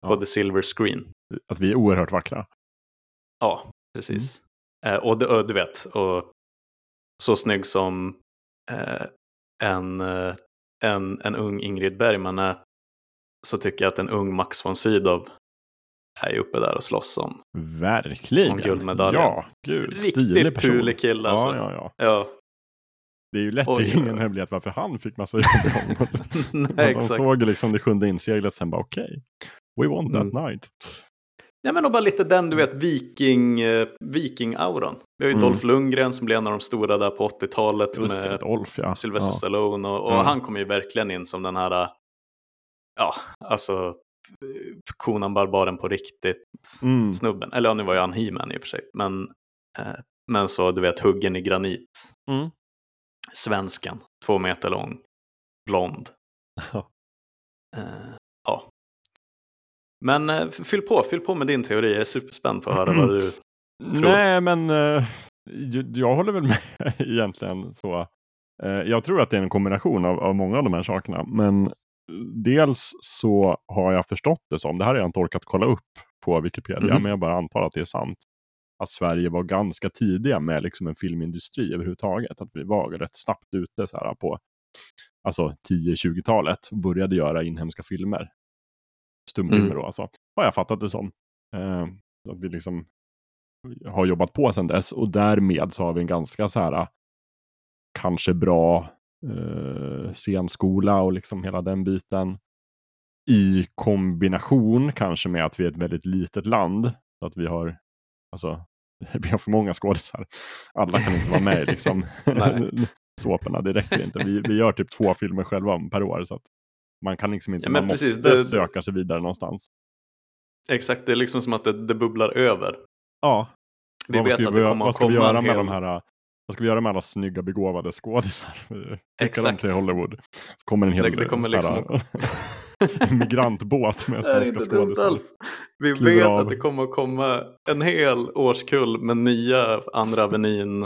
ja. på the silver screen. Att vi är oerhört vackra. Ja, precis. Eh, och, och du vet, och så snygg som eh, en, eh, en, en ung Ingrid Bergman är så tycker jag att en ung Max von Sydow är ju uppe där och slåss om. Verkligen. Om guldmedaljen. Ja, gud. Riktigt pulig kille alltså. Ja, ja, ja. Ja, Det är ju lätt, Oj, det är ju ingen oj. hemlighet varför han fick massa jobb. Nej, de exakt. såg liksom det sjunde inseglet sen bara okej. We want that Mm. night. Ja, men och bara lite den, du vet, viking, eh, viking-auran. Vi har ju Mm. Dolph Lundgren som blev en av de stora där på 80-talet Just det, med ett Olf ja. Sylvester ja. Stallone. Och, och Mm. han kom ju verkligen in som den här, eh, ja, alltså, konan barbaren på riktigt Mm. snubben. Eller ja, nu var ju han He-Man i och för sig. Men, eh, men så, du vet, huggen i granit. Mm. Svenskan, två meter lång, blond. Eh. Men eh, fyll på, fyll på med din teori. Jag är superspänd på att höra vad du... Tror. Nej, men eh, jag håller väl med egentligen så. Eh, jag tror att det är en kombination av, av många av de här sakerna. Men dels så har jag förstått det som, det här har jag inte orkat kolla upp på Wikipedia, Mhm. men jag bara antar att det är sant. Att Sverige var ganska tidiga med liksom en filmindustri överhuvudtaget. Att vi var rätt snabbt ute så här på alltså 10-20-talet och började göra inhemska filmer. Stumfilmer Mm. då alltså. Har jag fattat det som. Eh, att vi liksom har jobbat på sedan dess och därmed så har vi en ganska så här kanske bra eh, scenskola och liksom hela den biten. I kombination kanske med att vi är ett väldigt litet land. Så att vi har, alltså, vi har för många skådisar. Alla kan inte vara med liksom, såporna, det räcker inte. Vi, vi gör typ två filmer själva per år. Så att man kan liksom inte, Ja, men man precis, måste det- söka sig vidare någonstans. Exakt, det är liksom som att det, det bubblar över. Ja, Vi vet att vi, det kommer vad ska vi komma göra en med hel... de här vad ska vi göra med alla snygga begåvade skådisar? Skicka dem till Hollywood. Så kommer en hel Det- det kommer här, en migrantbåt med svenska alls. Vi Kliver vet av. att det kommer att komma en hel årskull med nya Andra Avenyn,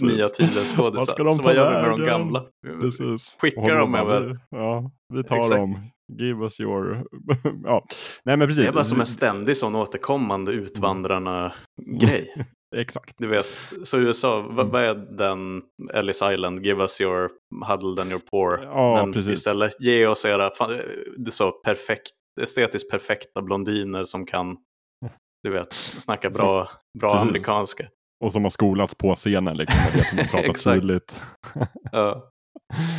nya tidens skådisar. Så vad gör vi med de gamla? Precis. Skicka Och håller dem över. Ja, vi tar Exakt. dem. Give us your... ja. Nej men precis. Det är bara som en ständig sån återkommande utvandrarna-grej. Exakt. Du vet, så USA, vad, Mm. vad är den Ellis Island, give us your huddled and your poor. Ja, Men precis. istället ge oss era fan, så perfekt, estetiskt perfekta blondiner som kan, du vet, snacka bra, bra Precis. amerikanska. Och som har skolats på scenen liksom. och vet hur man pratar tydligt. Ja.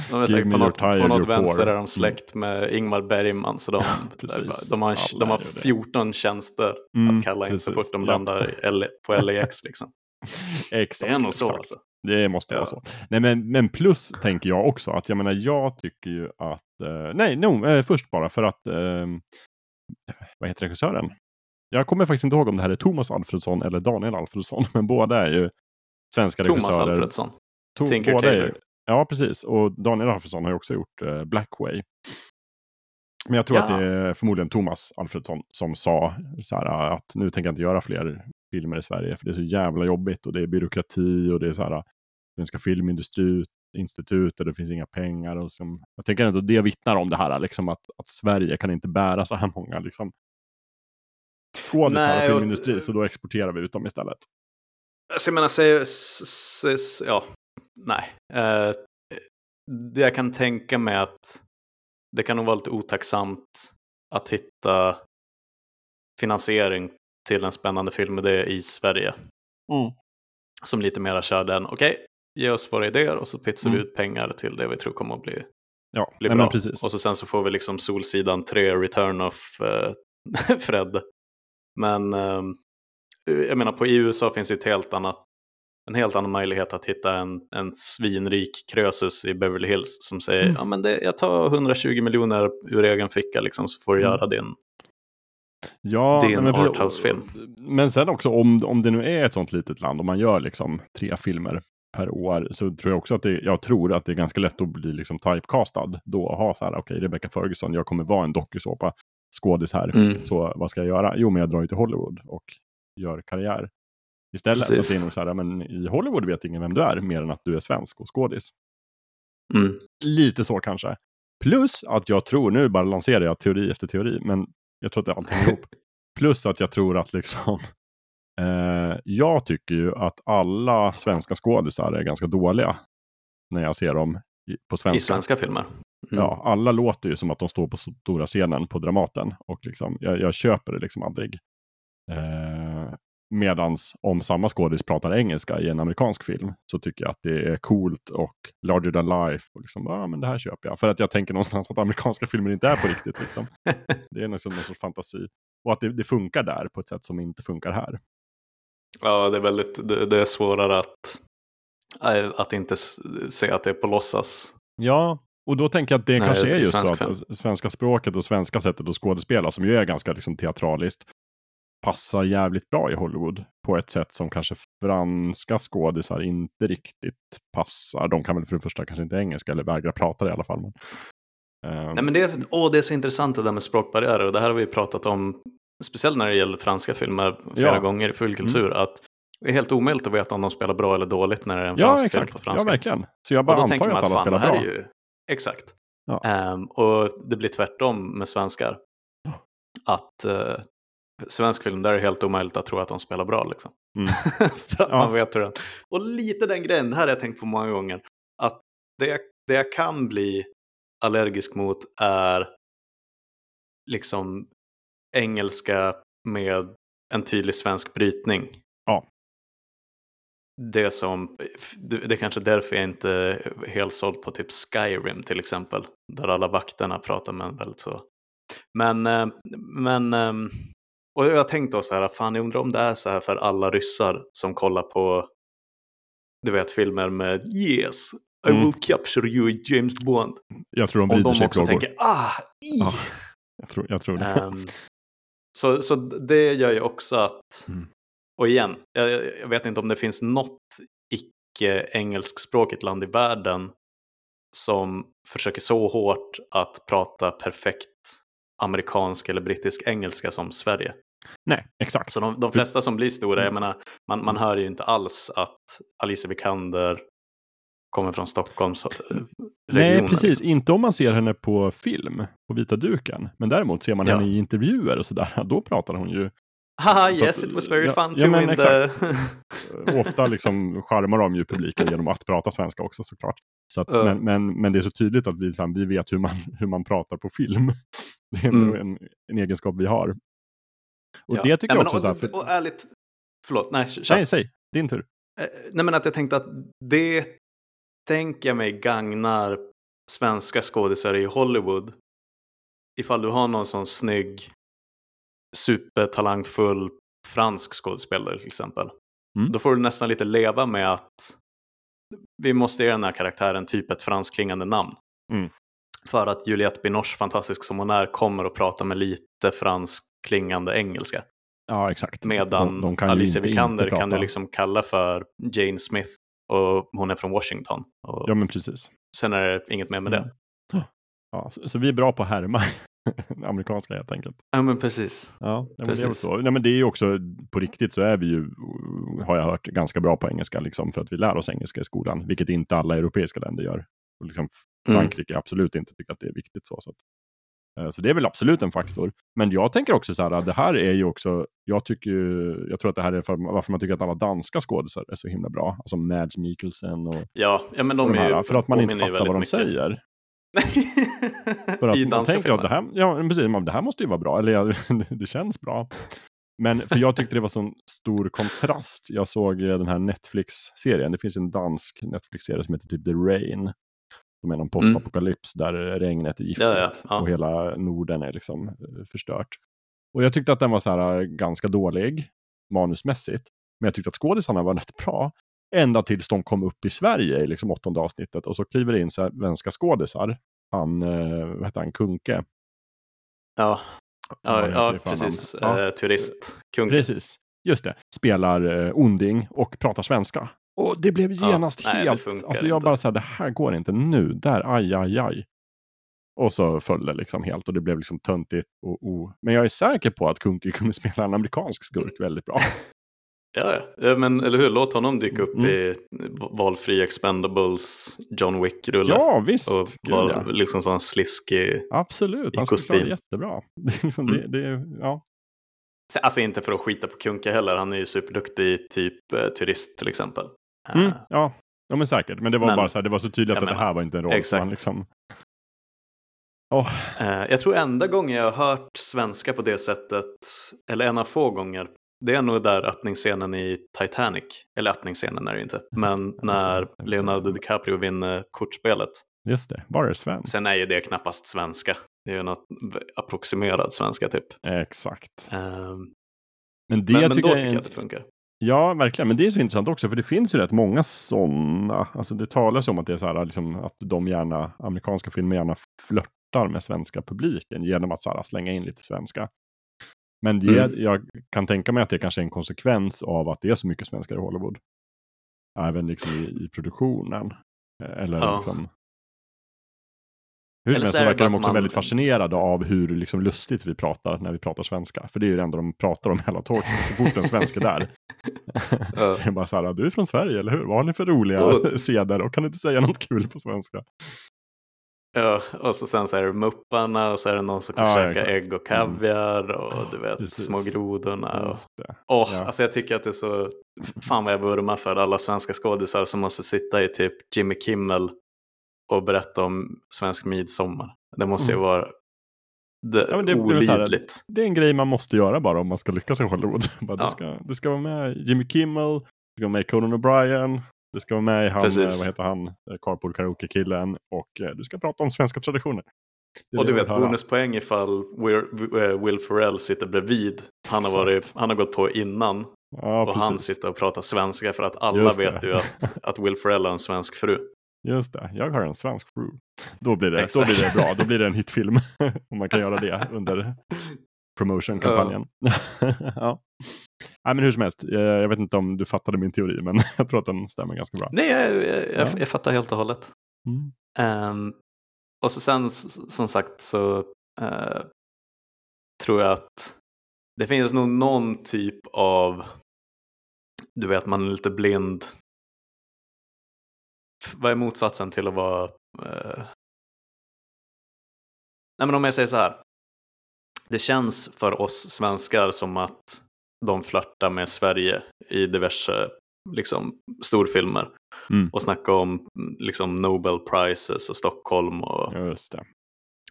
De är säkert på något, på något vänster är de släkt med Ingmar Bergman. Så de, precis. de, har, de har är ju det. 14 tjänster Mm, att kalla in så precis. fort de Ja. landar L- på LAX. Liksom. Exakt. Det är nog så exakt. alltså. Det måste Ja. vara så. Nej, men, men plus tänker jag också att jag menar, jag tycker ju att, eh, nej, no, eh, först bara för att, eh, vad heter regissören? Jag kommer faktiskt inte ihåg om det här är Thomas Alfredsson eller Daniel Alfredsson, men båda är ju svenska Thomas regissörer. Alfredsson. To- Tinker Tailor. Ja, precis. Och Daniel Alfredsson har ju också gjort eh, Blackway. Men jag tror att Ja. det är förmodligen Thomas Alfredsson som sa så här, att nu tänker jag inte göra fler filmer i Sverige för det är så jävla jobbigt och det är byråkrati och det är så här Svenska Filminstitut och det finns inga pengar. Och som, jag tänker ändå det vittnar om det här, liksom att, att Sverige kan inte bära så här många liksom, skådisar och filmindustri, så då exporterar vi ut dem istället. Alltså jag menar, säg, s- s- ja, nej. Eh, det jag kan tänka mig att det kan nog vara lite otacksamt att hitta finansiering till en spännande filmidé i Sverige. Mm. Som lite mera kör den, okej, ge oss våra idéer och så pytsar vi Mm. ut pengar till det vi tror kommer att bli, Ja, bli bra. precis. Och så sen så får vi liksom Solsidan 3, Return of eh, Fred. Men ehm, jag menar på i USA finns det ett helt annat, en helt annan möjlighet att hitta en, en svinrik krösus i Beverly Hills som säger Mm. ja men det, jag tar 120 miljoner ur egen ficka liksom så får du Mm. göra din. Ja, Det är en arthouse-film. Men sen också om, om det nu är ett sånt litet land, om man gör liksom tre filmer per år, så tror jag också att det, jag tror att det är ganska lätt att bli liksom typecastad då och ha så här, okej, Rebecca Ferguson, jag kommer vara en dokusåpa skådis här, Mm. så vad ska jag göra? Jo, men jag drar ju till Hollywood och gör karriär. Istället, Precis. att det är nog så här, men i Hollywood vet ingen vem du är, mer än att du är svensk och skådis. Mm. Lite så kanske. Plus att jag tror, nu bara lanserar jag teori efter teori, men jag tror att allt hänger ihop. Plus att jag tror att liksom, eh, jag tycker ju att alla svenska skådisar är ganska dåliga när jag ser dem i, på svenska. I svenska filmer. Mm. Ja, alla låter ju som att de står på stora scenen på Dramaten och liksom, jag, jag köper det liksom aldrig. Eh, medans om samma skådis pratar engelska i en amerikansk film så tycker jag att det är coolt och larger than life. Och liksom, ja, men det här köper jag. För att jag tänker någonstans att amerikanska filmer inte är på riktigt. Liksom. Det är liksom någon sorts fantasi. Och att det, det funkar där på ett sätt som inte funkar här. Ja, det är väldigt, det, det är svårare att, äh, att inte se att det är på låtsas. Ja, och då tänker jag att det Nej, kanske är just svensk att svenska språket och svenska sättet att skådespela, som ju är ganska liksom, teatraliskt, passar jävligt bra i Hollywood på ett sätt som kanske franska skådisar inte riktigt passar. De kan väl för det första kanske inte engelska eller vägrar prata det i alla fall. Men, eh, Nej, men det, är, åh, det är så intressant det där med språkbarriärer och det här har vi pratat om, speciellt när det gäller franska filmer flera Ja. Mm. gånger i fullkultur, att det är helt omöjligt att veta om de spelar bra eller dåligt när det är en ja, fransk exakt. film på Ja, franska. verkligen. Så jag bara antar att alla att fan, spelar bra. ju... Exakt. Ja. Ehm, och det blir tvärtom med svenskar. Att eh, svensk film, där är det helt omöjligt att tro att de spelar bra. Liksom. Mm. För att Ja. man vet hur den... Och lite den grejen, det här har jag tänkt på många gånger. Att det, jag- det jag kan bli allergisk mot är liksom engelska med en tydlig svensk brytning. Ja. Det som, det är kanske därför jag inte är helt såld på typ Skyrim till exempel. Där alla vakterna pratar med en väldigt så. Men, eh, men, ehm, och jag tänkte så här, fan jag undrar om det är så här för alla ryssar som kollar på, du vet filmer med yes, I Mm. will capture you James Bond. Jag tror de Om vrider sig de i också frågor. tänker, ah, i. Ja. Jag, tror, jag tror det. Ehm, så, så det gör ju också att, Mm. och igen, jag, jag vet inte om det finns något icke-engelskspråkigt land i världen som försöker så hårt att prata perfekt amerikansk eller brittisk engelska som Sverige. Nej, exakt. Så de, de flesta som blir stora, jag Mm. menar, man, man hör ju inte alls att Alicia Vikander kommer från Stockholms eh. Nej, precis. liksom. Inte om man ser henne på film, på vita duken. Men däremot ser man Ja. henne i intervjuer och sådär. Då pratar hon ju Haha, yes, att- it was very ja, fun ja, to men in the... ofta liksom charmar de ju publiken genom att prata svenska också såklart. Så att, Ja. men, men, men det är så tydligt att vi, här, vi vet hur man, hur man pratar på film. Det är Mm. en, en egenskap vi har. Och Ja. det tycker Nej, jag men också och, så här, för, och ärligt, förlåt, nej, kör. Nej, säg. Din tur. Eh, Nej men att jag tänkte att det tänker jag mig gagnar svenska skådisar i Hollywood. Ifall du har någon sån snygg, supertalangfull fransk skådespelare till exempel. Mm. Då får du nästan lite leva med att vi måste ge den här karaktären typ ett franskklingande namn. Mm. För att Juliette Binoche, fantastisk som hon är, kommer att prata med lite franskklingande engelska. Ja, exakt. Medan De- de kan Alicia Vikander kan du liksom kalla för Jane Smith och hon är från Washington. Och Ja, men precis. Sen är det inget mer med Mm. det. Ja, så, så vi är bra på att härma amerikanska helt enkelt. Ja men precis. Ja, men det är Precis. så. Nej, men det är ju också på riktigt så är vi ju, har jag hört, ganska bra på engelska liksom för att vi lär oss engelska i skolan, vilket inte alla europeiska länder gör. Och liksom Mm. Frankrike absolut inte tycker att det är viktigt så. så att, Så det är väl absolut en faktor. Men jag tänker också så här, det här är ju också, jag tycker ju, jag tror att det här är för, varför man tycker att alla danska skådisar är så himla bra. Alltså Mads Mikkelsen och, Ja, ja men de, de är ju, här, för att man inte fattar vad de mycket. säger. För att I man danska tänker att filmer. det här, ja, precis, man, det här måste ju vara bra, eller ja, det känns bra. Men för jag tyckte det var sån stor kontrast. Jag såg eh, den här Netflix-serien, det finns en dansk Netflix-serie som heter typ The Rain. Som är någon postapokalyps där regnet är giftigt Mm. Ja, ja, ja. och hela Norden är liksom eh, förstört. Och jag tyckte att den var så här eh, ganska dålig manusmässigt. Men jag tyckte att skådisarna var rätt bra. Ända tills de kom upp i Sverige i liksom åttonde avsnittet och så kliver in svenska skådisar. Han, eh, vad heter han, Kunke. Ja, ja, ja precis. Ja. Eh, turist. Kung. Precis, just det. Spelar eh, onding och pratar svenska. Och det blev Ja, genast nej, det helt, funkar alltså jag inte. bara så här, det här går inte nu, där, aj, aj, aj. Och så föll det liksom helt och det blev liksom töntigt och o... Men jag är säker på att Kunke kunde spela en amerikansk skurk väldigt bra. Ja, ja. ja, men eller hur, låt honom dyka upp Mm. i valfri Expendables John Wick-rulle. Ja, visst. Och vara ja. liksom sån sliskig. Absolut, i han skulle klara jättebra. Det, Mm. det, ja. Alltså inte för att skita på Kunka heller, han är ju superduktig typ eh, turist till exempel. Mm, Eh, ja. ja, men säkert. Men det var Men- bara så här, det var så tydligt Jag att det menar, här var inte en roll exakt. som man liksom... Eh, jag tror enda gången jag har hört svenska på det sättet, eller en av få gånger, det är nog där öppningsscenen i Titanic. Eller öppningsscenen är det inte, men när Leonardo DiCaprio vinner kortspelet. just det, var det svensk? Sen är ju det knappast svenska. Det är ju något approximerad svenska typ. Exakt. Ehm, Men det men, men tycker då jag tycker jag att det funkar. Ja, verkligen. Men det är så intressant också, för det finns ju rätt många sådana. Alltså det talas om att det är så här, liksom, att de gärna, amerikanska filmer gärna flörtar med svenska publiken genom att så här, slänga in lite svenska. Men det, Mm. jag kan tänka mig att det kanske är en konsekvens av att det är så mycket svenskar i Hollywood. Även liksom i, i produktionen. Eh, Eller Ja. liksom... Hur som helst så det verkar de också man- väldigt fascinerade av hur liksom lustigt vi pratar när vi pratar svenska. För det är ju det enda de pratar om hela talkshow, så fort en svensk är där. Så det är bara så här, du är från Sverige, eller hur? Vad har ni för roliga Och- seder? Och kan du inte säga något kul på svenska? Ja, och så sen så är det mupparna och så är det någon som kan Ja, käka exakt. Mm. ägg och kaviar och du vet Precis. små grodorna. Och... Det. Åh, Ja. alltså jag tycker att det är så, fan vad jag vurmar för alla svenska skådisar som måste sitta i typ Jimmy Kimmel och berätta om svensk midsommar. Det måste ju Mm. vara det, Ja, det så här-. Det är en grej man måste göra bara om man ska lyckas i Hollywood. Bara, Ja. du, ska, du ska vara med Jimmy Kimmel, du ska vara med Conan O'Brien, du ska vara med i han, Precis. eh, vad heter han, Eh, Carpool Karaoke-killen och eh, du ska prata om svenska traditioner. Det Och det du vet bonuspoäng ifall Will, Ferrell sitter bredvid. Han har, varit, han har gått på innan Ja, och han precis. sitter och pratar svenska för att alla det. vet ju att, att Will Ferrell har en svensk fru. Just det, jag har en svensk fru. Då blir det, då blir det bra, då blir det en hitfilm. om man kan göra det under promotion-kampanjen. ja. Nej, men hur som helst, eh, jag vet inte om du fattade min teori, men jag tror att den stämmer ganska bra. Nej, jag, jag, jag, Ja. jag fattar helt och hållet. Mm. Ehm, och så sen som sagt så eh, tror jag att det finns nog någon typ av, du vet man är lite blind. Vad är motsatsen till att vara, eh... nej men om jag säger så här. Det känns för oss svenskar som att de flörtar med Sverige i diverse liksom, storfilmer Mm. och snacka om liksom Nobel Prizes och Stockholm och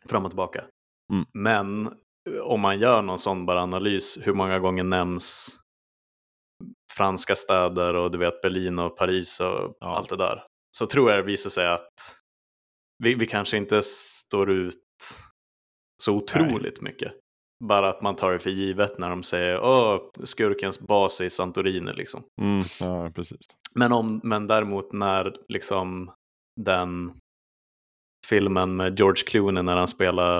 fram och tillbaka. Mm. Men eh, om man gör någon sån bara analys, hur många gånger nämns franska städer och du vet Berlin och Paris och Ja. allt det där. Så tror jag det visar sig att vi, vi kanske inte står ut så otroligt mycket. Bara att man tar det för givet när de säger åh, skurkens bas är i Santorini liksom. Mm, ja, precis. Men, om, men däremot när liksom den filmen med George Clooney när han spelar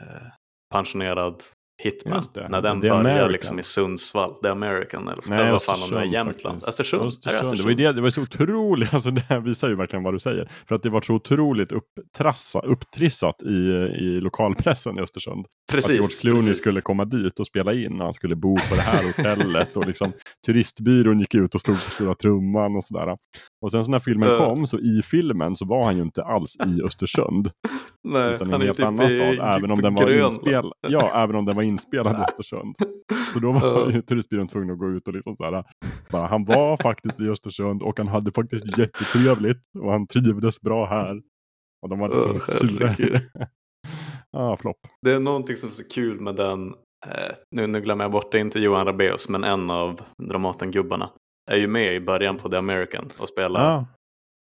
eh, pensionerad hitman. Det. När den börjar American. liksom i Sundsvall. The American eller Nej, vad fan om det är Östersund Jämtland. Östersund? Det Östersund. Det var, Östersund? det, det var så otroligt, alltså det här visar ju verkligen vad du säger. För att det var så otroligt upptrassa, upptrissat i, i lokalpressen i Östersund. Precis. att George Clooney precis. skulle komma dit och spela in. och Han skulle bo på det här hotellet och liksom turistbyrån gick ut och slog på stora trumman och sådär. Och sen så när filmen kom så i filmen så var han ju inte alls i Östersund. Nej, utan i en helt typ annan i stad. Även om den var inspelad. Ja, även om den var inspelad i Östersund. Så då var ju turistbyrån tvungen att gå ut och liksom sådär. Bara, han var faktiskt i Östersund och han hade faktiskt jättetrevligt. Och han trivdes bra här. Och de var liksom Åh, sura. Ja, flopp. Det är någonting som är så kul med den, eh, nu, nu glömmer jag bort det, inte Johan Rabaeus, men en av Dramaten-gubbarna är ju med i början på The American och spelar.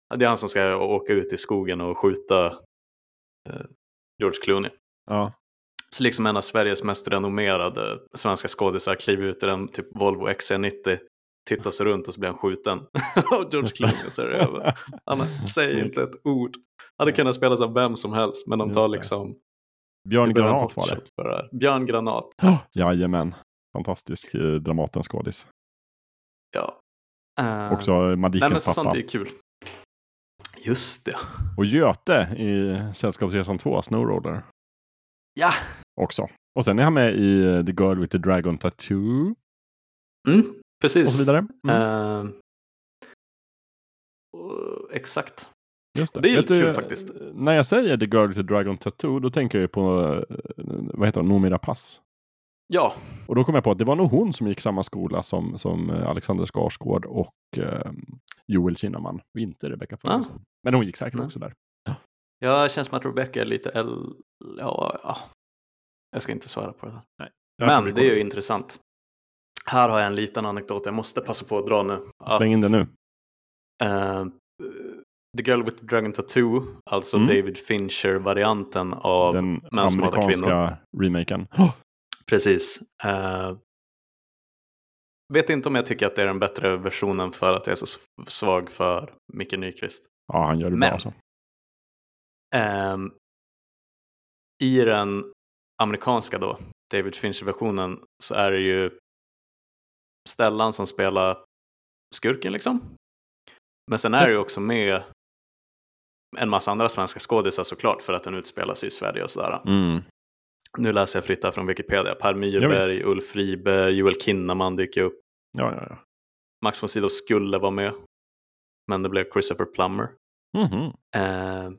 Ja, Det är han som ska åka ut i skogen och skjuta eh, George Clooney. ja. Så liksom en av Sveriges mest renommerade svenska skådisar kliver ut i en typ Volvo XC90, tittar sig runt och så blir han skjuten. och George Clooney så är det över. Han säger inte ett ord. Hade kunnat spelas av vem som helst, men de tar liksom Björn Granat var det. För det här. Björn Granat. Jajamän. Fantastisk eh, Dramaten-skådis. Ja. Uh, Också nej Madikens sånt pappa. är ju kul. Just det. Och Göte i Sällskapsresan 2, Snowroller. Ja. Också. Och sen är han med i eh, The Girl with the Dragon Tattoo. Mm, precis. Och så vidare. Mm. Eh, och- exakt. Just det är Vet lite kul faktiskt. När jag säger The Girl with the Dragon Tattoo, då tänker jag ju på, eh, vad heter hon, Noomi Rapace. Ja, Och då kom jag på att det var nog hon som gick samma skola som, som eh, Alexander Skarsgård och eh, Joel Kinnaman. Och inte Rebecca Ferguson. Men hon gick säkert Nej. också där. Ja, det känns som att Rebecca är lite äldre. Ja, ja. Jag ska inte svära på det här. Därför Men det är ju intressant. Här har jag en liten anekdot jag måste passa på att dra nu. Släng in det nu. Eh, The Girl with the Dragon Tattoo, alltså Mm. David Fincher-varianten av Den män som hatar amerikanska remaken. Precis. Eh, vet inte om jag tycker att det är den bättre versionen för att jag är så svag för Micke Nyqvist. Ja, han gör det Men- bra alltså. Ehm, I den amerikanska då, David Fincher-versionen, så är det ju Stellan som spelar skurken liksom. Men sen är det ju också med en massa andra svenska skådisar såklart för att den utspelar sig i Sverige och sådär. Mm. Nu läser jag fritt här från Wikipedia. Per Ja, Myrberg, Ulf Friberg, Joel Kinnaman dyker upp. Ja, ja, ja. Max von Sydow skulle vara med. Men det blev Christopher Plummer. Mhm. Eh,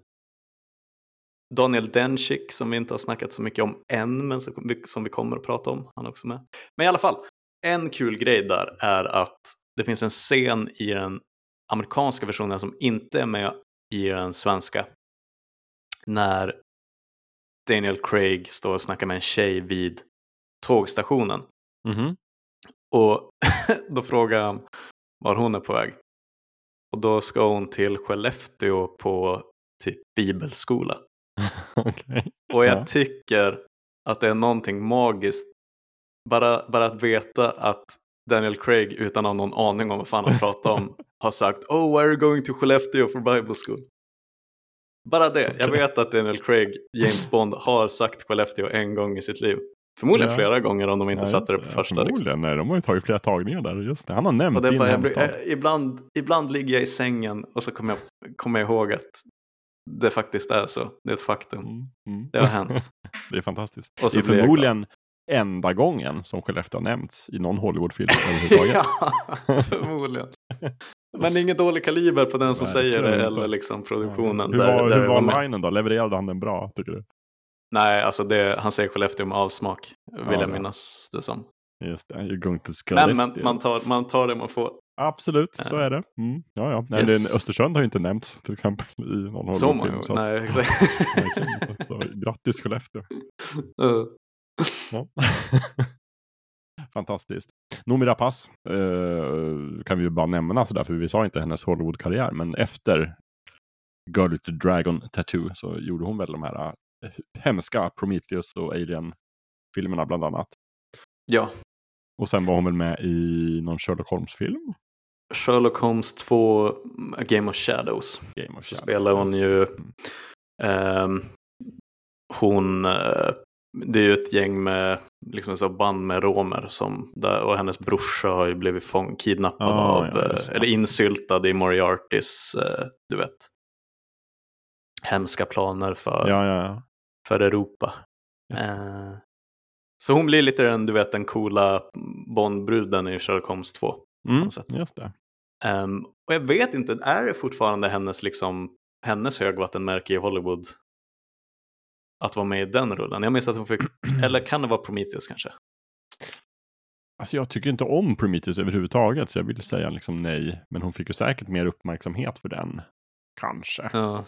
Daniel Dencik som vi inte har snackat så mycket om än, men som vi, kommer att prata om. Han är också med. Men i alla fall, en kul grej där är att det finns en scen i den amerikanska versionen som inte är med i den svenska. När Daniel Craig står och snackar med en tjej vid tågstationen. Mhm. Och då frågar han var hon är på väg. Och då ska hon till Skellefteå på typ bibelskola. Okej. Och jag Ja. tycker att det är någonting magiskt. Bara, bara att veta att Daniel Craig utan att ha någon aning om vad fan han pratar om har sagt Oh, why are you going to Skellefteå for Bible school? Bara det. Jag Okej. vet att Daniel Craig, James Bond, har sagt Skellefteå en gång i sitt liv. Förmodligen Ja. flera gånger om de inte satte det på första. Liksom. Förmodligen, nej, de har ju tagit flera tagningar där. Just det. Han har nämnt din bara, jag, hemstad. eh, ibland, ibland ligger jag i sängen och så kommer jag, kommer jag ihåg att det faktiskt är så. Det är ett faktum. Mm, mm. Det har hänt. Det är fantastiskt. Och så det är förmodligen enda gången som Skellefteå har nämnts i någon Hollywoodfilm överhuvudtaget. ja, förmodligen. Men ingen dålig kaliber på den som Nej, säger det eller liksom produktionen. Hur där, var, där hur var med. linen då? Levererade han den bra, tycker du? Nej, alltså det, han säger Skellefteå med avsmak. Vill Ja, jag ja. minnas det som. Just det, Men, men man, tar, man tar det man får. Absolut, så Ja. är det. Mm. Ja, ja. Nej, Yes. Östersund har ju inte nämnts till exempel i någon Hollywoodfilm. så Nej, exakt. Så, grattis Skellefteå. Uh, Ja. Fantastiskt. Noomi Rapace eh, kan vi ju bara nämna sådär, för vi sa inte hennes Hollywood-karriär, men efter Girl with the Dragon Tattoo så gjorde hon väl de här eh, hemska Prometheus och Alien-filmerna bland annat. ja, Och sen var hon väl med i någon Sherlock Holmes-film? Sherlock Holmes 2, A Game of Shadows. Game of Så Shadows. spelar hon ju Mm. ehm, hon, eh, det är ju ett gäng med, liksom sånt band med romer som, där, och hennes brorsa har ju blivit fång, kidnappad Ah, av, ja, eh, eller insyltad i Moriartys, eh, du vet, hemska planer för, Ja, ja, för Europa. Eh, Så hon blir lite den, du vet, den coola Bondbruden i Sherlock Holmes 2. Mm, något sätt. just det. Ehm, och jag vet inte, är det fortfarande hennes, liksom, hennes högvattenmärke i Hollywood att vara med i den rullen? Jag minns att hon fick, eller kan det vara Prometheus kanske? Alltså jag tycker inte om Prometheus överhuvudtaget, så jag vill säga liksom nej. Men hon fick ju säkert mer uppmärksamhet för den. Kanske. Ja.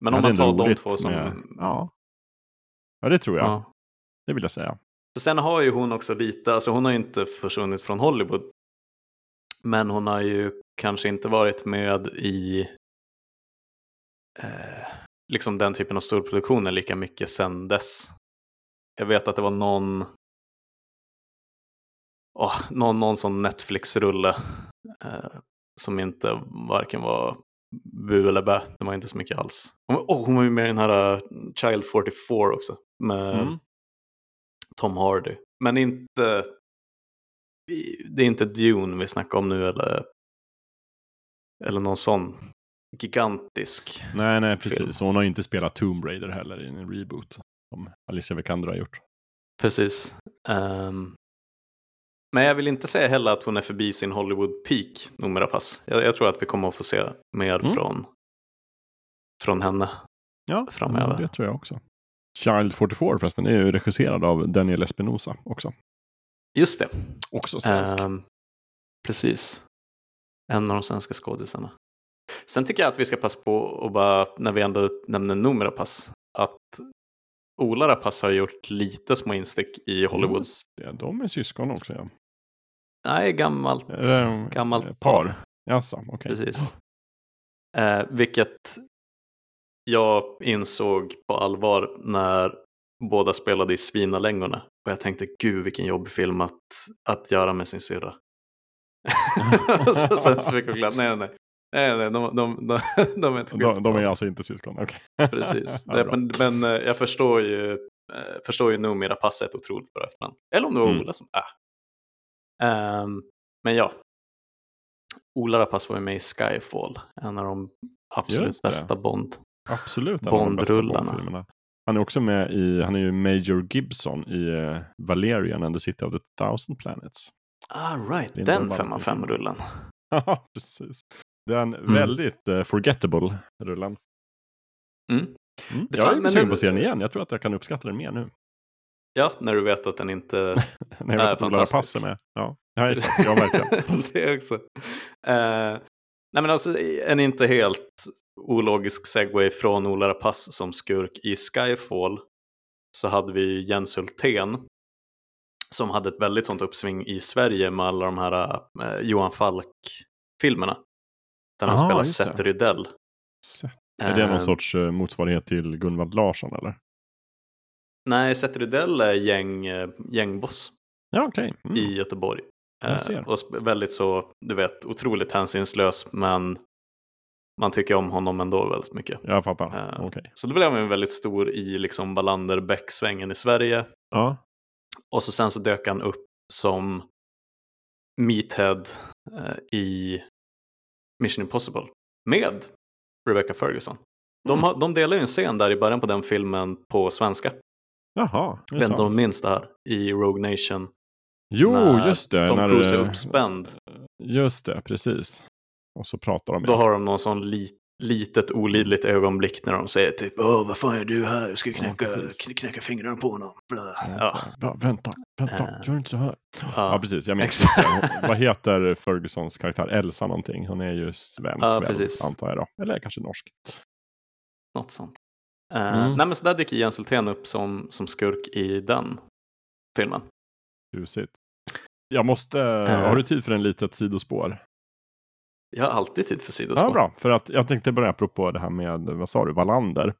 Men om man tar de två som... med- Ja. Ja, det tror jag. Ja. Det vill jag säga. För Sen har ju hon också lite, alltså hon har ju inte försvunnit från Hollywood. Men hon har ju kanske inte varit med i eh, liksom den typen av storproduktioner lika mycket sen dess. Jag vet att det var någon, åh, någon, någon sån Netflix-rulle eh, som inte varken var bu eller bä. Det var inte så mycket alls. Åh, hon var ju med i den här eh, Child 44 också. Med, Mm. Tom Hardy. Men inte... Det är inte Dune vi snackar om nu eller, eller någon sån gigantisk. Nej, nej, film. precis. Och hon har ju inte spelat Tomb Raider heller i en reboot. Som Alicia Vikander har gjort. Precis. Ehm, men jag vill inte säga heller att hon är förbi sin Hollywood peak numera pass. Jag, jag tror att vi kommer att få se mer Mm. från, från henne. Ja, Framöver. det tror jag också. Child 44 förresten är ju regisserad av Daniel Espinosa också. Just det. Också svensk. Ehm, precis. En av de svenska skådisarna. Sen tycker jag att vi ska passa på och bara, när vi ändå nämner Noomi Pass, att Ola Rapace har gjort lite små instick i Hollywood. Just det, de är syskon också ja. Nej, gammalt, gammalt ett par? Jaså, okej. Precis. Eh, vilket jag insåg på allvar när båda spelade i Svinalängorna. Och jag tänkte, gud vilken jobbig film att, att göra med sin syrra. Så, sen så fick jag glömma, nej nej. Nej, nej, de, de, de, de är inte De, de är alltså inte syskon, okej. Precis. Ja, men, men eh, jag förstår ju, eh, förstår ju Noomi Rapace ett otroligt bra efternamn. Eller om det var Mm. Ola som, ah. Ehm, men ja. Ola Rapace var ju med i Skyfall, en av de absolut bästa Bond. Absolut. en av de bästa Bondrullarna. Han är också med i, han är ju Major Gibson i uh, Valerian and the City of the Thousand Planets. Ah, right. Den Valentine. 5 av 5-rullen. Ja, precis. Det är en Mm. väldigt uh, forgettable rullen. Mm. Mm. Det Jag fan- är sugen den- på att se den igen. Jag tror att jag kan uppskatta den mer nu. Ja, när du vet att den inte... När jag Äh, vet att Ola fantastisk. Är med. Ja, ja exakt. Ja, verkligen. det också. Eh, nej men alltså en inte helt ologisk segway från Ola Rapace som skurk i Skyfall så hade vi Jens Hultén som hade ett väldigt sånt uppsving i Sverige med alla de här eh, Johan Falk-filmerna. Där han Ah, spelar. Seth Rydell. Är det någon Eh, sorts eh, motsvarighet till Gunvald Larsson eller? Nej, Seth Rydell är gäng, eh, gängboss Ja, okej. Mm. i Göteborg. Eh, och väldigt så, du vet, otroligt hänsynslös men man tycker om honom ändå väldigt mycket. Jag fattar. Eh, Okej. Så då blev han väldigt stor i liksom wallander svängen i Sverige. Ja. Och så sen så dök han upp som Meathead eh, i Mission Impossible med Rebecca Ferguson. De, Mm. har, de delar ju en scen där i början på den filmen på svenska. Jaha. det är sant. de minns det här i Rogue Nation. Jo, just det. Tom när, Cruise är eh, uppspänd. Just det, precis. Och så pratar de. Då har de någon sån li, litet olidligt ögonblick när de säger typ Åh, vad fan är du här? Jag ska knäcka, kn- knäcka fingrarna på honom. Ja, Ja, ja, vänta, vänta, Eh. gör inte så här. Ja, ja, precis. Jag minns Vad heter Fergusons karaktär? Elsa någonting. Hon är ju svensk, Ja, väl, precis. antar jag då. Eller kanske norsk. något sånt. Eh, Mm. Nej men så där dyker Jens Hultén upp som, som skurk i den filmen. Tjusigt. Jag måste, Eh. har du tid för en litet sidospår? Jag har alltid tid för sidospår. Ja, bra. För att jag tänkte börja apropå det här med, vad sa du, Wallander.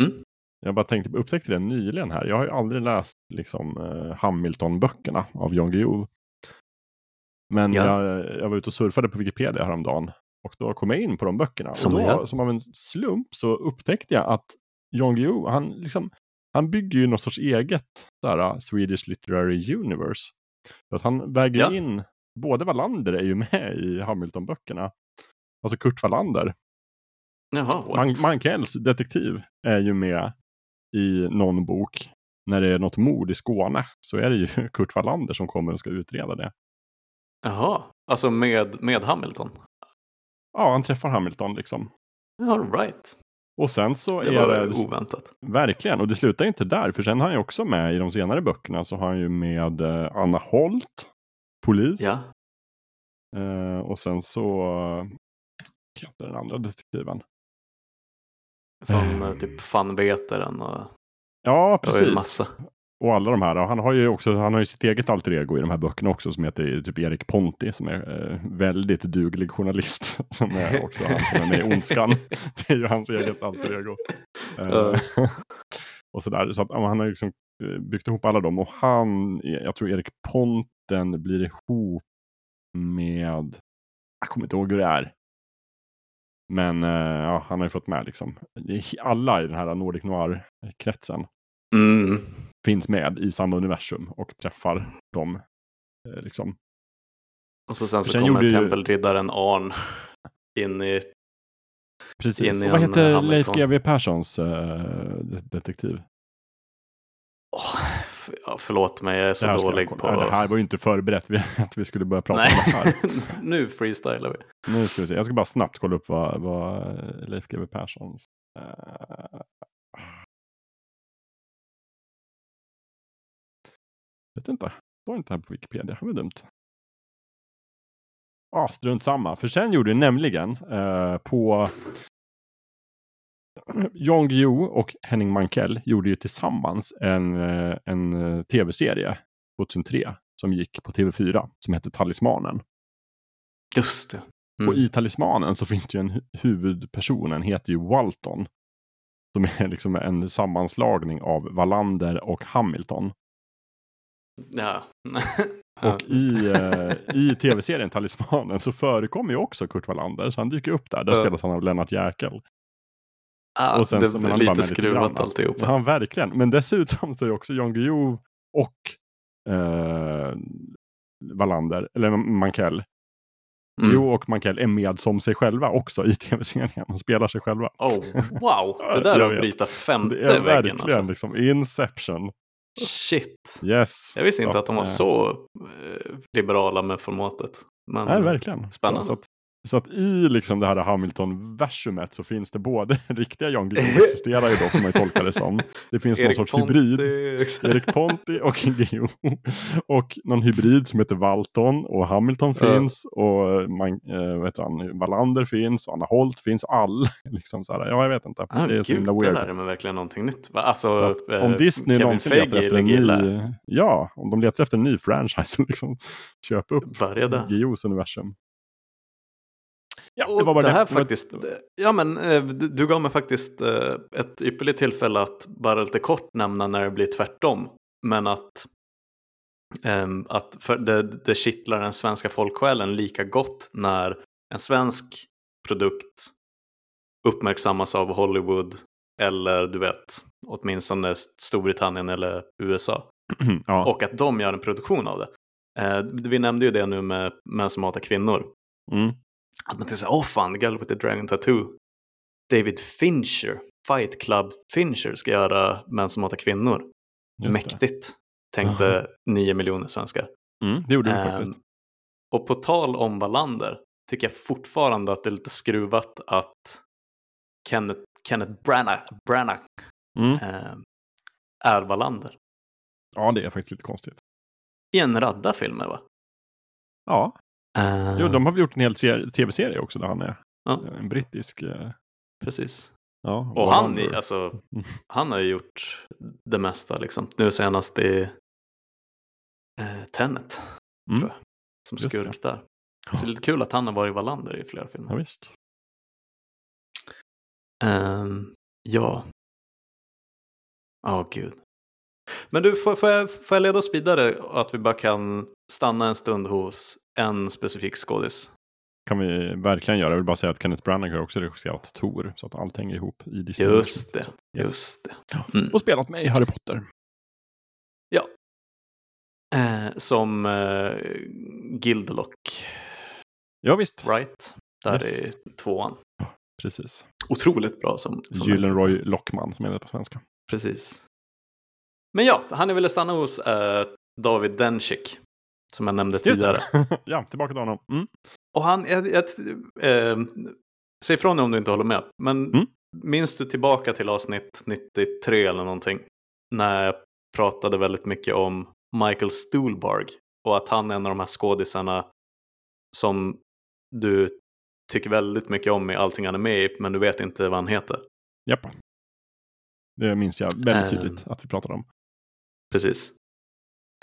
Mm. Jag bara tänkte, upptäckte det nyligen här. Jag har ju aldrig läst liksom eh, Hamilton-böckerna av Jan Guillou. Men Ja. jag, jag var ute och surfade på Wikipedia häromdagen. Och då kom jag in på de böckerna. Som och då, som av en slump så upptäckte jag att Jan Guillou, han, liksom, han bygger ju någon sorts eget där, Swedish Literary Universe. För att han väger Ja. in, både Wallander är ju med i Hamilton-böckerna. Alltså Kurt Wallander. Jaha? Man, Mankells detektiv är ju med i någon bok. när det är något mord i Skåne så är det ju Kurt Wallander som kommer och ska utreda det. Jaha, alltså med, med Hamilton? Ja, han träffar Hamilton liksom. All right. Och sen så Det är det... oväntat. Verkligen, och det slutar inte där, för sen har han ju också med i de senare böckerna så har han ju med eh, Anna Holt, polis. Ja. Eh, och sen så, eh, vad heter den andra detektiven? Som eh, typ fanvetaren och Ja, precis. massa. Och alla de här, och han har ju också, han har ju sitt eget alter ego i de här böckerna också som heter typ Erik Ponti som är eh, väldigt duglig journalist. Som är också han som är med i Ondskan. Det är ju hans eget alter ego. Eh, Ja. och sådär. Så att, han har liksom eh, byggt ihop alla dem och han, jag tror Erik Ponten blir ihop med, jag kommer inte ihåg hur det är. Men eh, ja, han har ju fått med liksom, alla i den här Nordic Noir-kretsen Mm. finns med i samma universum och träffar dem. Eh, liksom. Och så sen så Sen kommer ju- tempelriddaren Arn in i... Precis. Och vad heter Hamilton. Leif GW Perssons de- detektiv? F- ja, förlåt mig, jag är så dålig på... Det här var ju inte förberett att vi skulle börja prata Nej, om det här. nu freestylar vi. Nu ska vi se. Jag ska bara snabbt kolla upp vad, vad eh, Leif GW Perssons... eh, vet inte. Var inte här på Wikipedia. Det var dumt. Ja, strunt samma. För sen gjorde nämligen eh, på Jan Guillou och Henning Mankell gjorde ju tillsammans en, eh, en eh, tv-serie 2003 som gick på TV4 som hette Talismanen. Just det. Mm. Och i Talismanen så finns det ju en hu- huvudpersonen heter ju Walton. Som är liksom en sammanslagning av Wallander och Hamilton. Ja. Och i, eh, i tv-serien Talismanen så förekommer ju också Kurt Wallander. Så han dyker upp där. Där spelas han av Lennart Jäkel. Ah, och sen det blir han är bara lite lite skruvat grann. alltihopa. Ja, verkligen. Men dessutom så är också Jan Guillou och eh, Wallander, eller Mankell. Mm. Guillou och Mankell är med som sig själva också i tv-serien. De spelar sig själva. Oh, wow, det där är att bryta femte Det är väggen. verkligen Alltså. liksom Inception. Shit. Yes. Jag visste inte Så att de var eh, så eh, liberala med formatet. Men, Nej, verkligen. Spännande. Så, så, så att i liksom det här Hamilton-versumet så finns det både riktiga Jan Guillou existerar ju då får man ju tolka det som. Det finns någon sorts hybrid. exakt. Erik Ponti och Guillou. Och någon hybrid som heter Walton och Hamilton Ja. finns. Och man, eh, vad heter han, Wallander finns och Anna Holt finns. Alla. Liksom så här. Ja, jag vet inte. Ah, det är så gud, himla det weird. lärde mig verkligen någonting nytt. Alltså, att eh, om Disney Kevin någonsin letar Feige efter en ny, ja, om de letar efter en ny franchise, liksom, köp upp. Guillous universum. Ja, Och det var bara det här Det faktiskt, ja men eh, du du gav mig faktiskt eh, ett ypperligt tillfälle att bara lite kort nämna när det blir tvärtom. Men att, ehm, att för det, det kittlar den svenska folksjälen lika gott när en svensk produkt uppmärksammas av Hollywood eller du vet åtminstone Storbritannien eller USA. ja, Och att de gör en produktion av det. Eh, vi nämnde ju det nu med Män som hatar kvinnor. mm, Att man tänker såhär, åh fan, Girl with the Dragon Tattoo. David Fincher, Fight Club Fincher ska göra Män som hatar kvinnor. just det. Mäktigt, tänkte nio miljoner svenskar. Mm, det gjorde vi Ehm, faktiskt. och på tal om Wallander tycker jag fortfarande att det är lite skruvat att Kenneth, Kenneth Branagh, Branagh Mm. ehm, är Wallander. Ja, det är faktiskt lite konstigt. I en radda filmer va? Ja, Ehm, jo, de har gjort en hel serie- tv-serie också där han är Ja. en brittisk. eh, Precis. Ja, Och han, är- alltså, Mm. han har ju gjort det mesta liksom. Nu senast i eh, Tenet, Mm. tror jag. Som Just det. skurk där. Så det är lite kul att han har varit Wallander i flera filmer. Ja, visst. Ehm, ja. Åh gud. Men du, får, får, jag, får jag leda oss vidare och att vi bara kan stanna en stund hos en specifik skådis? kan vi verkligen göra. Jag vill bara säga att Kenneth Branagh har också regisserat Tor. Så att allt hänger ihop i Disney. Just det, yes. just det. Ja. Mm. Och spelat med i Harry Potter. Eh, som eh, Gildelock, Ja visst, right? Där Yes. i tvåan. precis. Otroligt bra som, som Gyllenroy Lockman som är det på svenska. Precis. Men ja, han ville stanna hos är David Dencik. Som jag nämnde tidigare. ja, tillbaka till honom. Mm. Och han, jag, jag, eh, säg ifrån om du inte håller med. Men Mm. minns du tillbaka till avsnitt 93 eller någonting? När jag pratade väldigt mycket om Michael Stuhlbarg. Och att han är en av de här skådisarna som du tycker väldigt mycket om i allting han är med i. Men du vet inte vad han heter. Japp. Det minns jag väldigt Ehm. tydligt att vi pratade om. Precis.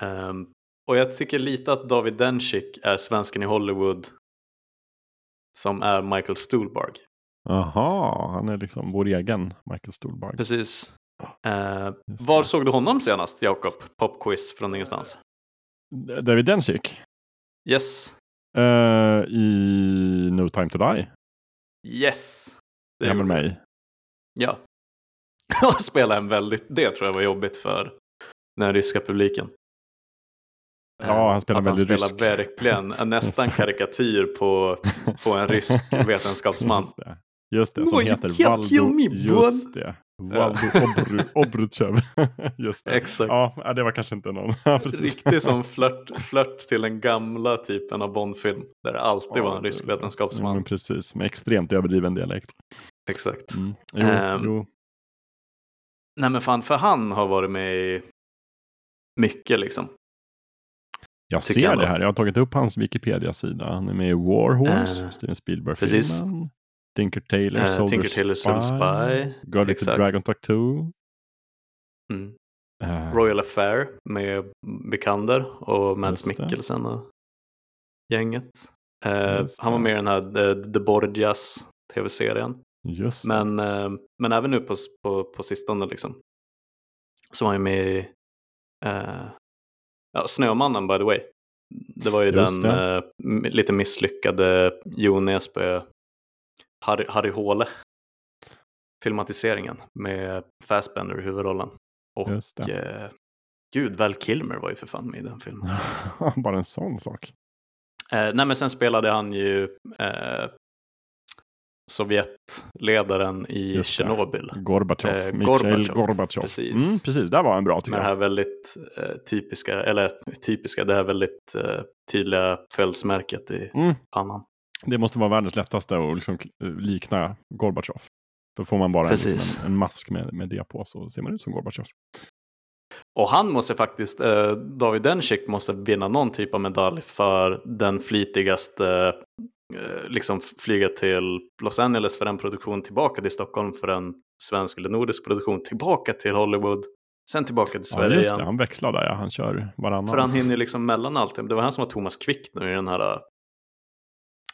Ehm, och jag tycker lite att David Dencik är svensken i Hollywood som är Michael Stuhlbarg. Jaha, han är liksom vår egen Michael Stolberg. Precis. Eh, var såg du honom senast, Jakob? Popquiz från ingenstans. David Dencik. Yes. eh, I No time to die. Yes. Det Ja, med mig. Ja. Och spela en väldigt, det tror jag var jobbigt för den ryska publiken. Ja, Eh, han spelar att väldigt han rysk. spelar verkligen en nästan karikatyr på, på en rysk vetenskapsman. Just det, Just det som No, heter Valdo. Just det. Valdo Obru, Obrutjev. Just det. Exakt. Ja, ja, det var kanske inte någon. Ja, precis. Riktig som flört, flört till den gamla typen av Bondfilm. Där det alltid var en rysk Ja, men vetenskapsman. precis, med extremt överdriven dialekt. Exakt. Mm. Jo, Ehm, jo. Nej men fan, för han har varit med i mycket liksom. Jag ser jag det här. Jag har tagit upp hans Wikipedia-sida. Han är med i War Horse, Eh, Steven Spielberg-filmen. Tinker Tailor, Eh, Soldier, Tinker Tailor Soldier Spy. Guardian Exakt. Dragon Talk 2. Mm. Eh, Royal Affair med Vikander och Mads. Mikkelsen och gänget. Just han var med i den här The, The Borgias tv-serien. Men, men även nu på, på, på sistone liksom. Så var han med i ja, Snömannen by the way. Det var ju Just den eh, lite misslyckade Jo Nesbø, Harry, Harry Håle filmatiseringen med Fassbender i huvudrollen. Och eh, gud, Val Kilmer var ju för fan med i den filmen. Bara en sån sak. Eh, nej men sen spelade han ju eh, Sovjetledaren i. Tjernobyl. Gorbatjov. Eh, Gorbatjov, Gorbatjov. precis. Mm, precis, där var en bra tycker Med det här jag. väldigt eh, typiska, eller typiska, det här väldigt eh, tydliga fältsmärket i Mm. pannan. Det måste vara världens lättaste att liksom likna Gorbatjov. För får man bara en, liksom en, en mask med, med det på så ser man ut som Gorbatjov. Och han måste faktiskt, eh, David Dencik måste vinna någon typ av medalj för den flitigaste, eh, liksom flyga till Los Angeles för en produktion, tillbaka till Stockholm för en svensk eller nordisk produktion, tillbaka till Hollywood, sen tillbaka till Ja, Sverige just igen. det. Han växlar där ja. Han kör varannan. För han hinner ju liksom mellan allt. Det var han som var Thomas Quick nu i den här,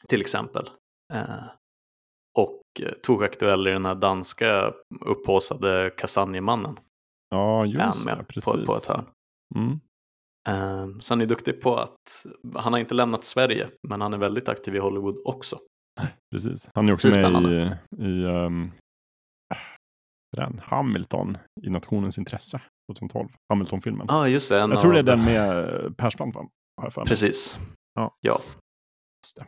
till exempel. Eh, och eh, tog aktuell i den här danska upphaussade Kastanjemannen. Ja, just det. Precis. på, på ett hörn. Mm. Eh, så han är duktig på att, han har inte lämnat Sverige, men han är väldigt aktiv i Hollywood också. Precis. Han är också är med i, i um, den, Hamilton i Nationens intresse 2012. Hamilton-filmen. Ja, ah, just det. jag tror det är den med eh, Persbrandt va? Precis. Ja. ja. Just det.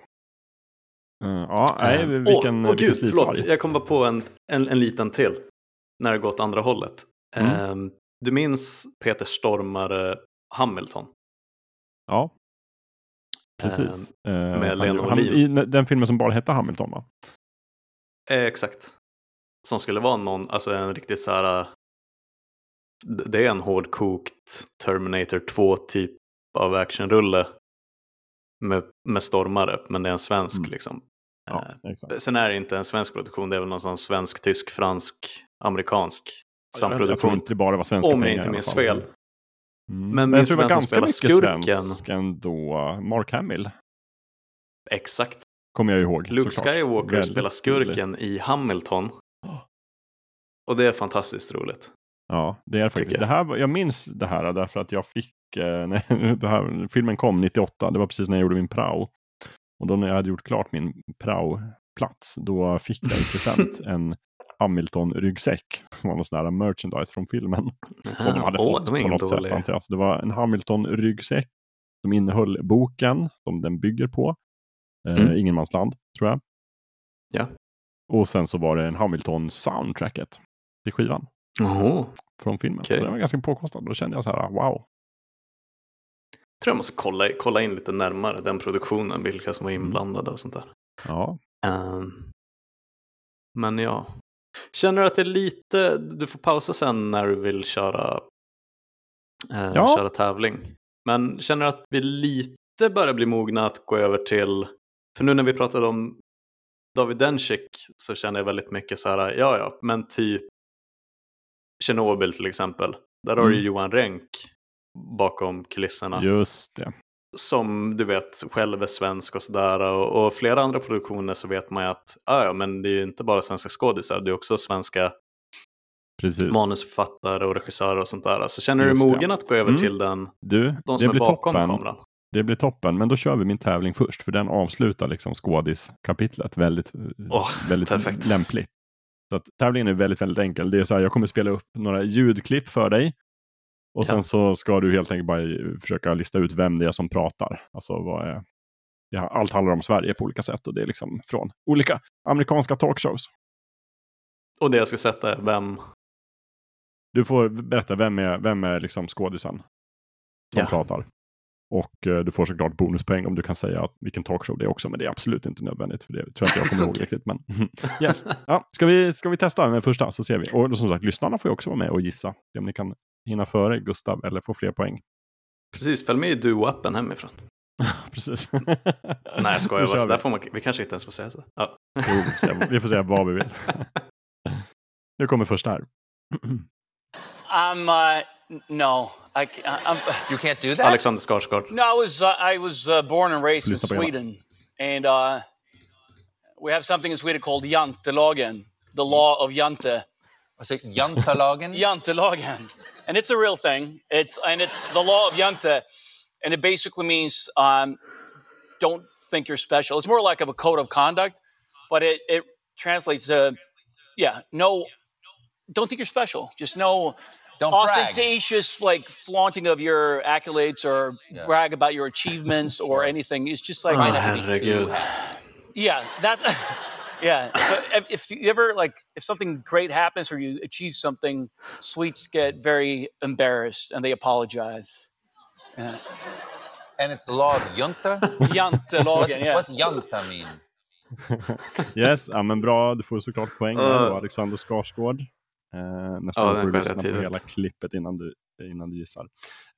Eh, ja, nej, vilken, åh, åh, vilken gud, slitvarg. förlåt, jag kom bara på en, en, en liten till. När det går åt andra hållet. Mm. Eh, du minns Peter Stormare Hamilton? Ja, precis. Eh, med Lena han. I den filmen som bara hette Hamilton va? Eh, exakt. Som skulle vara någon, alltså en riktigt så här. eh, Det är en hårdkokt Terminator 2 typ av actionrulle. Med, med stormare, men det är en svensk Mm. liksom. Ja, Eh, exakt. sen är det inte en svensk produktion, det är väl någon sån svensk, tysk, fransk, amerikansk Jag, jag tror samproduktion. inte det bara var svenska Om jag pengar inte i alla minns fel. Mm. Men Men jag tror det var ganska mycket spelar skurken? svensk ändå. Mark Hamill Exakt. kommer jag ihåg. Luke såklart. Skywalker Väldigt spelar tydlig. skurken i Hamilton. Och det är fantastiskt roligt. Ja, det är faktiskt. Det här, jag minns det här därför att jag fick, eh, när det här, filmen kom 98, det var precis när jag gjorde min prao. Och då när jag hade gjort klart min prao-plats, då fick jag i present en Hamilton-ryggsäck. Som var någon sån här merchandise från filmen. Som de hade Åh, fått de på något sätt. dålig. antar jag. Så det var en Hamilton-ryggsäck som innehöll boken som den bygger på. Eh, Mm. Ingenmansland, tror jag. Ja. Och sen så var det en Hamilton-soundtracket till skivan. Jaha. från filmen. Så den var ganska påkostad. Då kände jag så här, wow. tror jag måste kolla, kolla in lite närmare den produktionen, vilka som var Mm. inblandade och sånt där. Ja, Ehm, men ja. Känner du att det är lite, du får pausa sen när du vill köra, eh, Ja. köra tävling. Men känner du att vi lite börjar bli mogna att gå över till, för nu när vi pratade om David Dencik så känner jag väldigt mycket så här, ja ja, men typ Tjernobyl till exempel. Där har du Mm. Johan Renck bakom kulisserna just det. Som du vet själv är svensk och sådär. Och, och flera andra produktioner så vet man ju att ah, ja, men det är ju inte bara svenska skådisar, det är också svenska Precis. manusförfattare och regissörer och sånt där. Så känner du Just dig mogen att gå över Mm. till den, Du, de som är bakom toppen. kameran? Det blir toppen, men då kör vi min tävling först, för den avslutar liksom skådiskapitlet väldigt, Åh, väldigt perfekt. lämpligt. Så att tävlingen är väldigt, väldigt enkel. Det är så här, jag kommer spela upp några ljudklipp för dig. Och sen Ja. så ska du helt enkelt bara försöka lista ut vem det är som pratar. Alltså vad är, ja, allt handlar om Sverige på olika sätt och det är liksom från olika amerikanska talkshows. Och det jag ska sätta är vem? Du får berätta vem är, vem är liksom skådisen som Ja. pratar. Och eh, du får såklart bonuspoäng om du kan säga att, vilken talkshow det är också, men det är absolut inte nödvändigt. För det tror jag inte jag kommer ihåg riktigt. Men, yes. ja, ska, vi, ska vi testa med första så ser vi. Och som sagt, lyssnarna får ju också vara med och gissa. Se om ni kan hinna före Gustav eller få fler poäng. Precis, följ med i Duo-appen hemifrån. Precis. Nej jag skojar bara, där får man, vi kanske inte ens får säga så. Ja. Jo, vi, får säga, vi får säga vad vi vill. nu kommer första här. I'm uh, no, I I'm. You can't do that? Alexander Skarsgård. No, I was uh, I was uh, born and raised in. Sweden, and uh, we have something in Sweden called jantelagen, the law of jante. Alltså, jantalagen? Jantelagen, and it's a real thing. It's and it's the law of jante, and it basically means um, don't think you're special. It's more like of a code of conduct, but it it translates to yeah, no, don't think you're special. Just no Don't brag. ostentatious like flaunting of your accolades or Yeah. brag about your achievements or anything. It's just like Try Oh, not to be herregud. too yeah, that's yeah. So if- you ever like if something great happens or you achieve something, sweets get very embarrassed and they apologize. And it's the law of junta? Jantelagen, yeah. what's junta mean? Yes, ja, men bra. Du får såklart poäng Uh. då, Alexander Skarsgård. Eh, nästa Ja, gång den får du lyssna på hela klippet innan du, innan du gissar. Eh,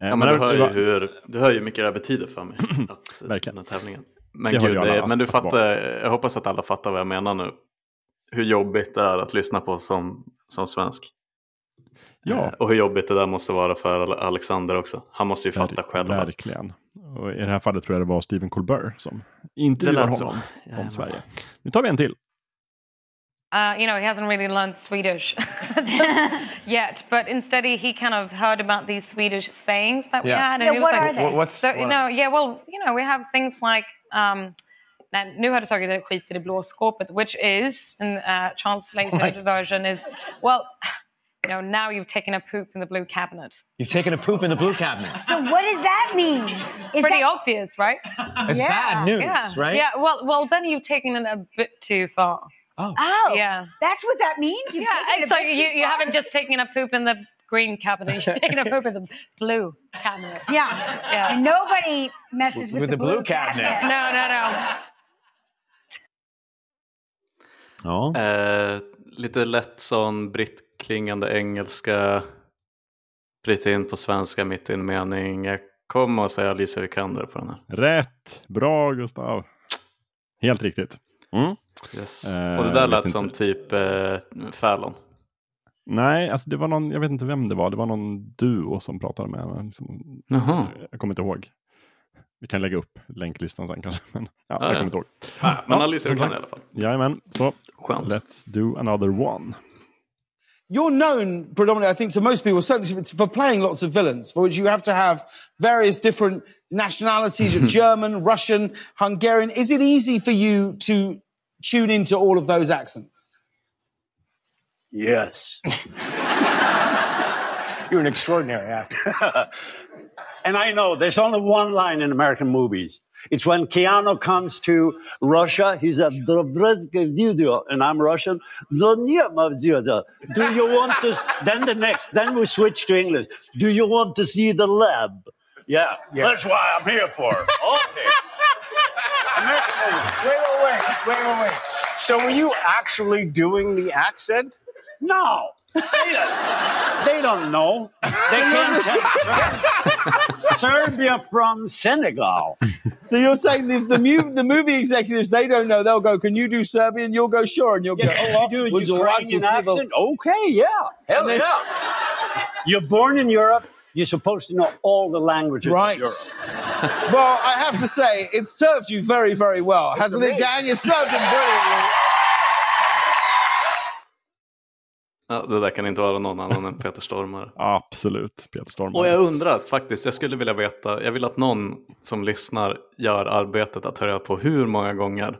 Ja, men det du, hör ju hur, du hör ju hur mycket det här betyder för mig. Att, Verkligen. Den här tävlingen. Men Det gud, det, men du fattar, jag hoppas att alla fattar vad jag menar nu. Hur jobbigt det är att lyssna på som, som svensk. Ja. Eh, Och hur jobbigt det där måste vara för Alexander också. Han måste ju fatta Ver- själv att Verkligen. Och I det här fallet tror jag det var Stephen Colbert som intervjuade lät så. honom om. Sverige. Nu tar vi en till. Uh, you know, he hasn't really learned Swedish yet, but instead he, he kind of heard about these Swedish sayings that we Yeah. had. And Yeah, he was what like, are they? Wha- What's So, you know, yeah, well, you know, we have things like, um, nej, nu har du tagit ett skit i det blå skåpet, which is, in uh, translated version is, well, you know, now you've taken a poop in the blue cabinet. You've taken a poop in the blue cabinet. So what does that mean? Is Pretty that, obvious, right? It's Yeah. bad news, Yeah. right? Yeah, well, well, then you've taken it a bit too far. Oh. oh, Yeah. that's what that means. You've taken Yeah, it a so bit you, too you far? haven't just taken a poop in the green cabinet, taken a poop in the blue cabinet. Yeah. Yeah. And nobody messes with, With the blue cabinet. No, no, no. Ja. Eh, lite lätt sån brittklingande engelska. Bryta in på svenska mitt i en mening. Jag kommer att säga Alicia Vikander på den här. Rätt! Bra Gustav! Helt riktigt. Mm. Yes. Eh, Och det där lät som inte. typ eh, Fallon. Nej, alltså det var någon, jag vet inte vem det var. Det var någon duo som pratade med henne. Liksom, jag kommer inte ihåg. Vi kan lägga upp länklistan sen kanske. Men, ja, Ja, jag ja. kommer inte ihåg. Ah, men Ja, Alicia Vikander i alla fall. Jajamän, så Skönt. let's do another one. You're known predominantly, I think, to most people, certainly for playing lots of villains, for which you have to have various different nationalities German, Russian, Hungarian. Is it easy for you to tune into all of those accents? Yes. You're an extraordinary actor. and I know there's only one line in American movies It's when Keanu comes to Russia, he said, and I'm Russian. Do you want to, then the next, then we switch to English. Do you want to see the lab? Yeah, that's why I'm here for. Okay. Wait, wait, wait, wait, wait, wait. So were you actually doing the accent? No. They don't, they don't know. They can't tell Serbia from Senegal. So you're saying the the, mu- the movie executives they don't know. They'll go, "Can you do Serbian?" You'll go, "Sure," and you'll go, Yeah, "Oh, well, you do would you like to Ukrainian see the-" accent? Okay, yeah. Hell then- yeah. You're born in Europe. You're supposed to know all the languages Right. Well, I have to say, it served you very, very well, hasn't it, gang? It served him brilliantly. Ja, det där kan inte vara någon annan än Peter Stormare. Absolut, Peter Och Stormare. jag undrar faktiskt, jag skulle vilja veta, jag vill att någon som lyssnar gör arbetet att ta reda på hur många gånger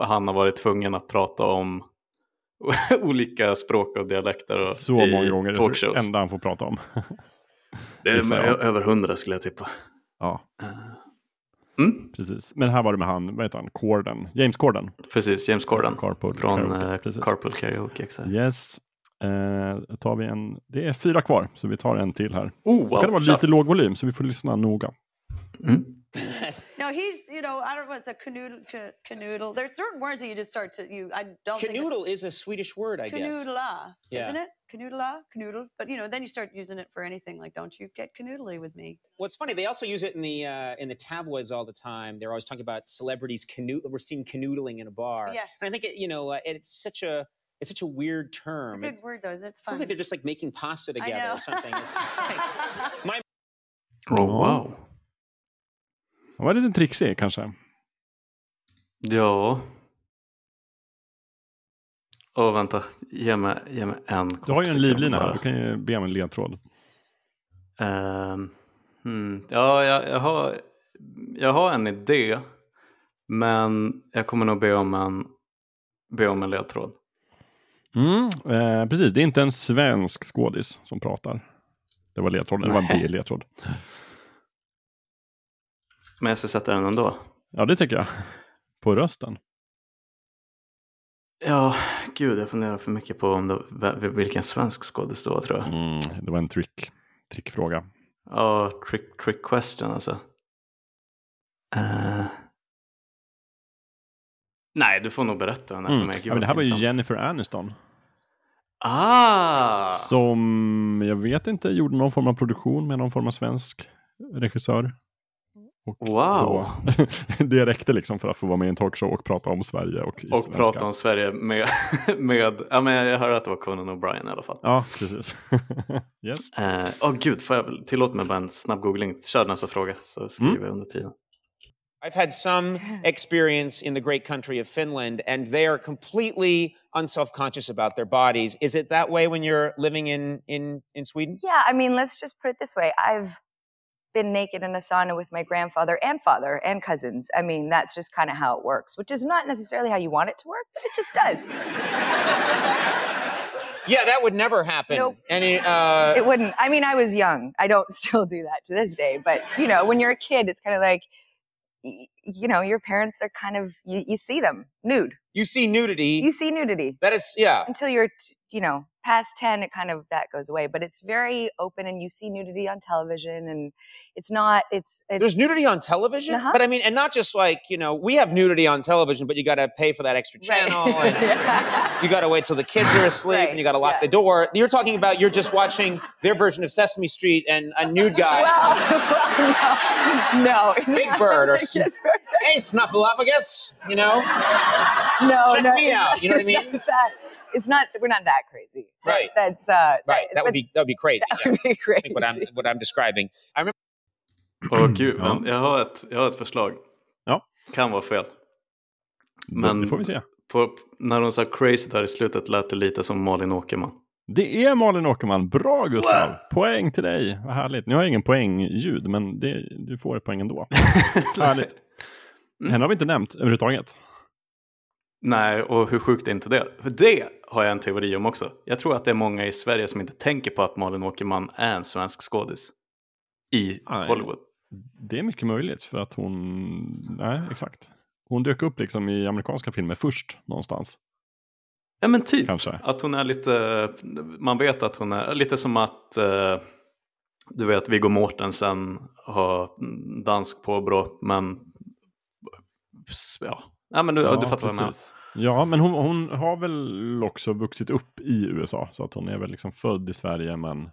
han har varit tvungen att prata om olika språk och dialekter och Så i många gånger. Det är talkshows. det enda han får prata om. Det är över hundra skulle jag tippa. Ja, Mm, precis. Men här var det med han, vad heter han, Corden, James Corden. precis, James Corden Carpool från Karaoke, precis. Carpool Karaoke. Exakt. Yes. Eh, då tar vi en, det är fyra kvar, så vi tar en till här. Oh, wow, kan det vara kör. lite låg volym, så vi får lyssna noga. Mm. No, he's, you know, I don't know, it's a canoodle, ca- canoodle. There's certain words that you just start to, you, I don't think. Canoodle is a Swedish word, I guess. Canoodla, Yeah. isn't it? Canoodla, canoodle. But, you know, then you start using it for anything like, don't you get canoodly with me? What's funny, they also use it in the uh, in the tabloids all the time. They're always talking about celebrities canood. We're seen canoodling in a bar. Yes. and I think it, you know, uh, it's such a it's such a weird term. It's a term. good word, though. isn't it? It's fun. sounds like they're just like making pasta together know. or something. It's just like, my Oh, wow. Han var lite trixig kanske. Ja. Åh, vänta. Ge mig, ge mig en Du har ju en livlina här, du kan ju be om en ledtråd. Ehm, hmm. Ja, jag, jag, har, jag har en idé. Men jag kommer nog be om en, be om en ledtråd. Mm, eh, precis, det är inte en svensk skådis som pratar. Det var ledtråden, det var en. B-ledtråd. Men jag ska sätta den ändå. Ja, det tycker jag. På rösten. Ja, gud, jag funderar för mycket på om det, vilken svensk skådis det var tror jag. Mm, det var en trick, trickfråga. Ja, trick, trick question alltså. Eh. Nej, du får nog berätta den här Mm. för mig. Gud, Ja, men det här var ju. Jennifer Aniston. Ah! Som, jag vet inte, gjorde någon form av produktion med någon form av svensk regissör. Och Wow. Då, det räckte liksom för att få vara med i en talkshow och prata om Sverige och Och prata om Sverige med, med ja men jag hörde att det var Conan O'Brien i alla fall. Ja, precis. yes. Åh oh, gud, får jag, tillåt mig bara en snabb googling. Kör nästa fråga så skriver Mm. jag under tiden. I've had some experience in the great country of Finland, and they are completely unself-conscious about their bodies. Is it that way when you're living in in in Sweden? Yeah, I mean, let's just put it this way. I've been naked in a sauna with my grandfather and father and cousins. I mean, that's just kind of how it works, which is not necessarily how you want it to work, but it just does. Yeah, that would never happen. Nope. Any, uh, it wouldn't. I mean, I was young. I don't still do that to this day, but you know, when you're a kid, it's kind of like, you know, your parents are kind of, you, you see them nude. you see nudity. You see nudity. that is, yeah. Until you're, t- you know, past 10, it kind of, that goes away. But it's very open and you see nudity on television and it's not, it's, it's There's nudity on television, Uh-huh. but I mean, and not just like you know, we have nudity on television, but you got to pay for that extra channel, and you got to wait till the kids are asleep, and you got to lock the door. You're talking about you're just watching their version of Sesame Street and a nude guy, no, it's Big Bird, or like s- it's- hey Snuffleupagus, you know, no, check no, me out. You know what I mean? That. It's not. We're not that crazy. That- Right. That's uh. Right. That would but be that would be crazy. That yeah. would be I think what I'm crazy. what I'm describing. I remember. Åh gud, men jag har, ett, jag har ett förslag. Ja. Kan vara fel. Men, det får vi se. På, när hon sa crazy där i slutet lät det lite som Malin Åkerman. Det är Malin Åkerman. Bra Gustav! Poäng till dig. Vad härligt. Nu har jag ingen poängljud, men det, du får ett poäng ändå. härligt. Mm. Henne har vi inte nämnt överhuvudtaget. Nej, och hur sjukt är inte det? För det har jag en teori om också. Jag tror att det är många i Sverige som inte tänker på att Malin Åkerman är en svensk skådis i Nej. Hollywood. Det är mycket möjligt för att hon, nej exakt. Hon dök upp liksom i amerikanska filmer först någonstans. Ja men typ. Kanske. Att hon är lite, man vet att hon är lite som att eh, du vet Viggo Mortensen har dansk påbrå men ja, ja men du, du fattar vad jag menar. precis. Ja, men hon, hon har väl också vuxit upp i USA. Så att hon är väl liksom född i Sverige men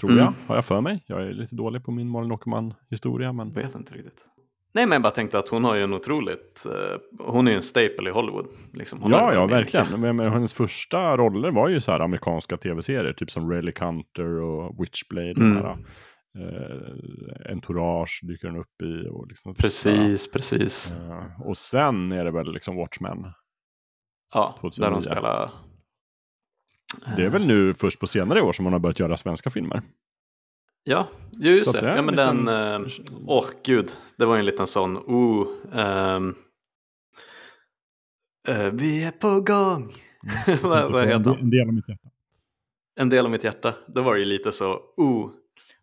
tror Mm. jag, har jag för mig. Jag är lite dålig på min Malin Åkerman historia. Men... Vet inte riktigt. Nej men jag bara tänkte att hon har ju en otroligt, eh, hon är ju en staple i Hollywood. Liksom. Hon ja, ja, verkligen. Men, men hennes första roller var ju så här amerikanska tv-serier, typ som Relic Hunter och Witchblade. Mm. Här, eh, Entourage dyker den upp i. Och liksom, Precis, precis. Eh, och sen är det väl liksom Watchmen. Ja, där 2009. hon spelar. Det är väl nu först på senare år som hon har börjat göra svenska filmer. Ja, just det. Ja, en men liten- den, eh, åh gud, det var en liten sån, oh, ehm, eh, vi är på gång. vad, vad heter? En del av mitt hjärta. En del av mitt hjärta. Då var det ju lite så, oh,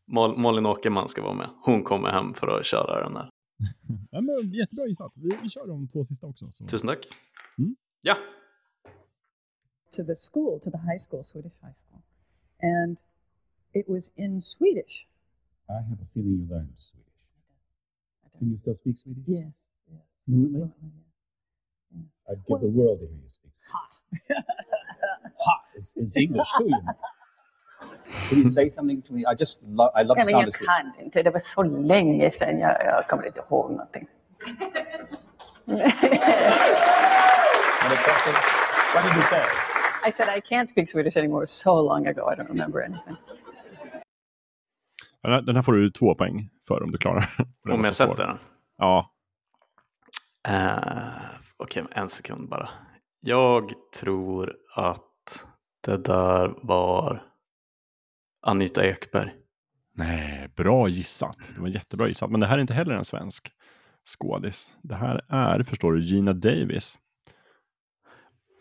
Mal- Malin Åkerman ska vara med. Hon kommer hem för att köra den här. Ja, men jättebra gissat. Vi, vi kör de två sista också. Så. Tusen tack. Mm. Ja. to the school, to the high school, Swedish high school. And it was in Swedish. I have a feeling you learned Swedish. Can you still speak Swedish? Yes. Fluently? I'd give the world to hear you speak Swedish. Ha is, is English too, you know. Can you say something to me? I just love, I love Ja, the sound jag kan inte. Det var så länge sedan. Jag, jag kommer inte ihåg någonting. What did you say? I said I can't speak Swedish anymore. So long ago. I don't remember anything. Den här, den här får du två poäng för om du klarar. Om jag sätter den? Ja. Uh, Okej, en sekund bara. Jag tror att det där var Anita Ekberg. Nej, bra gissat. Det var jättebra gissat. Men det här är inte heller en svensk skådis. Det här är, förstår du, Gina Davis.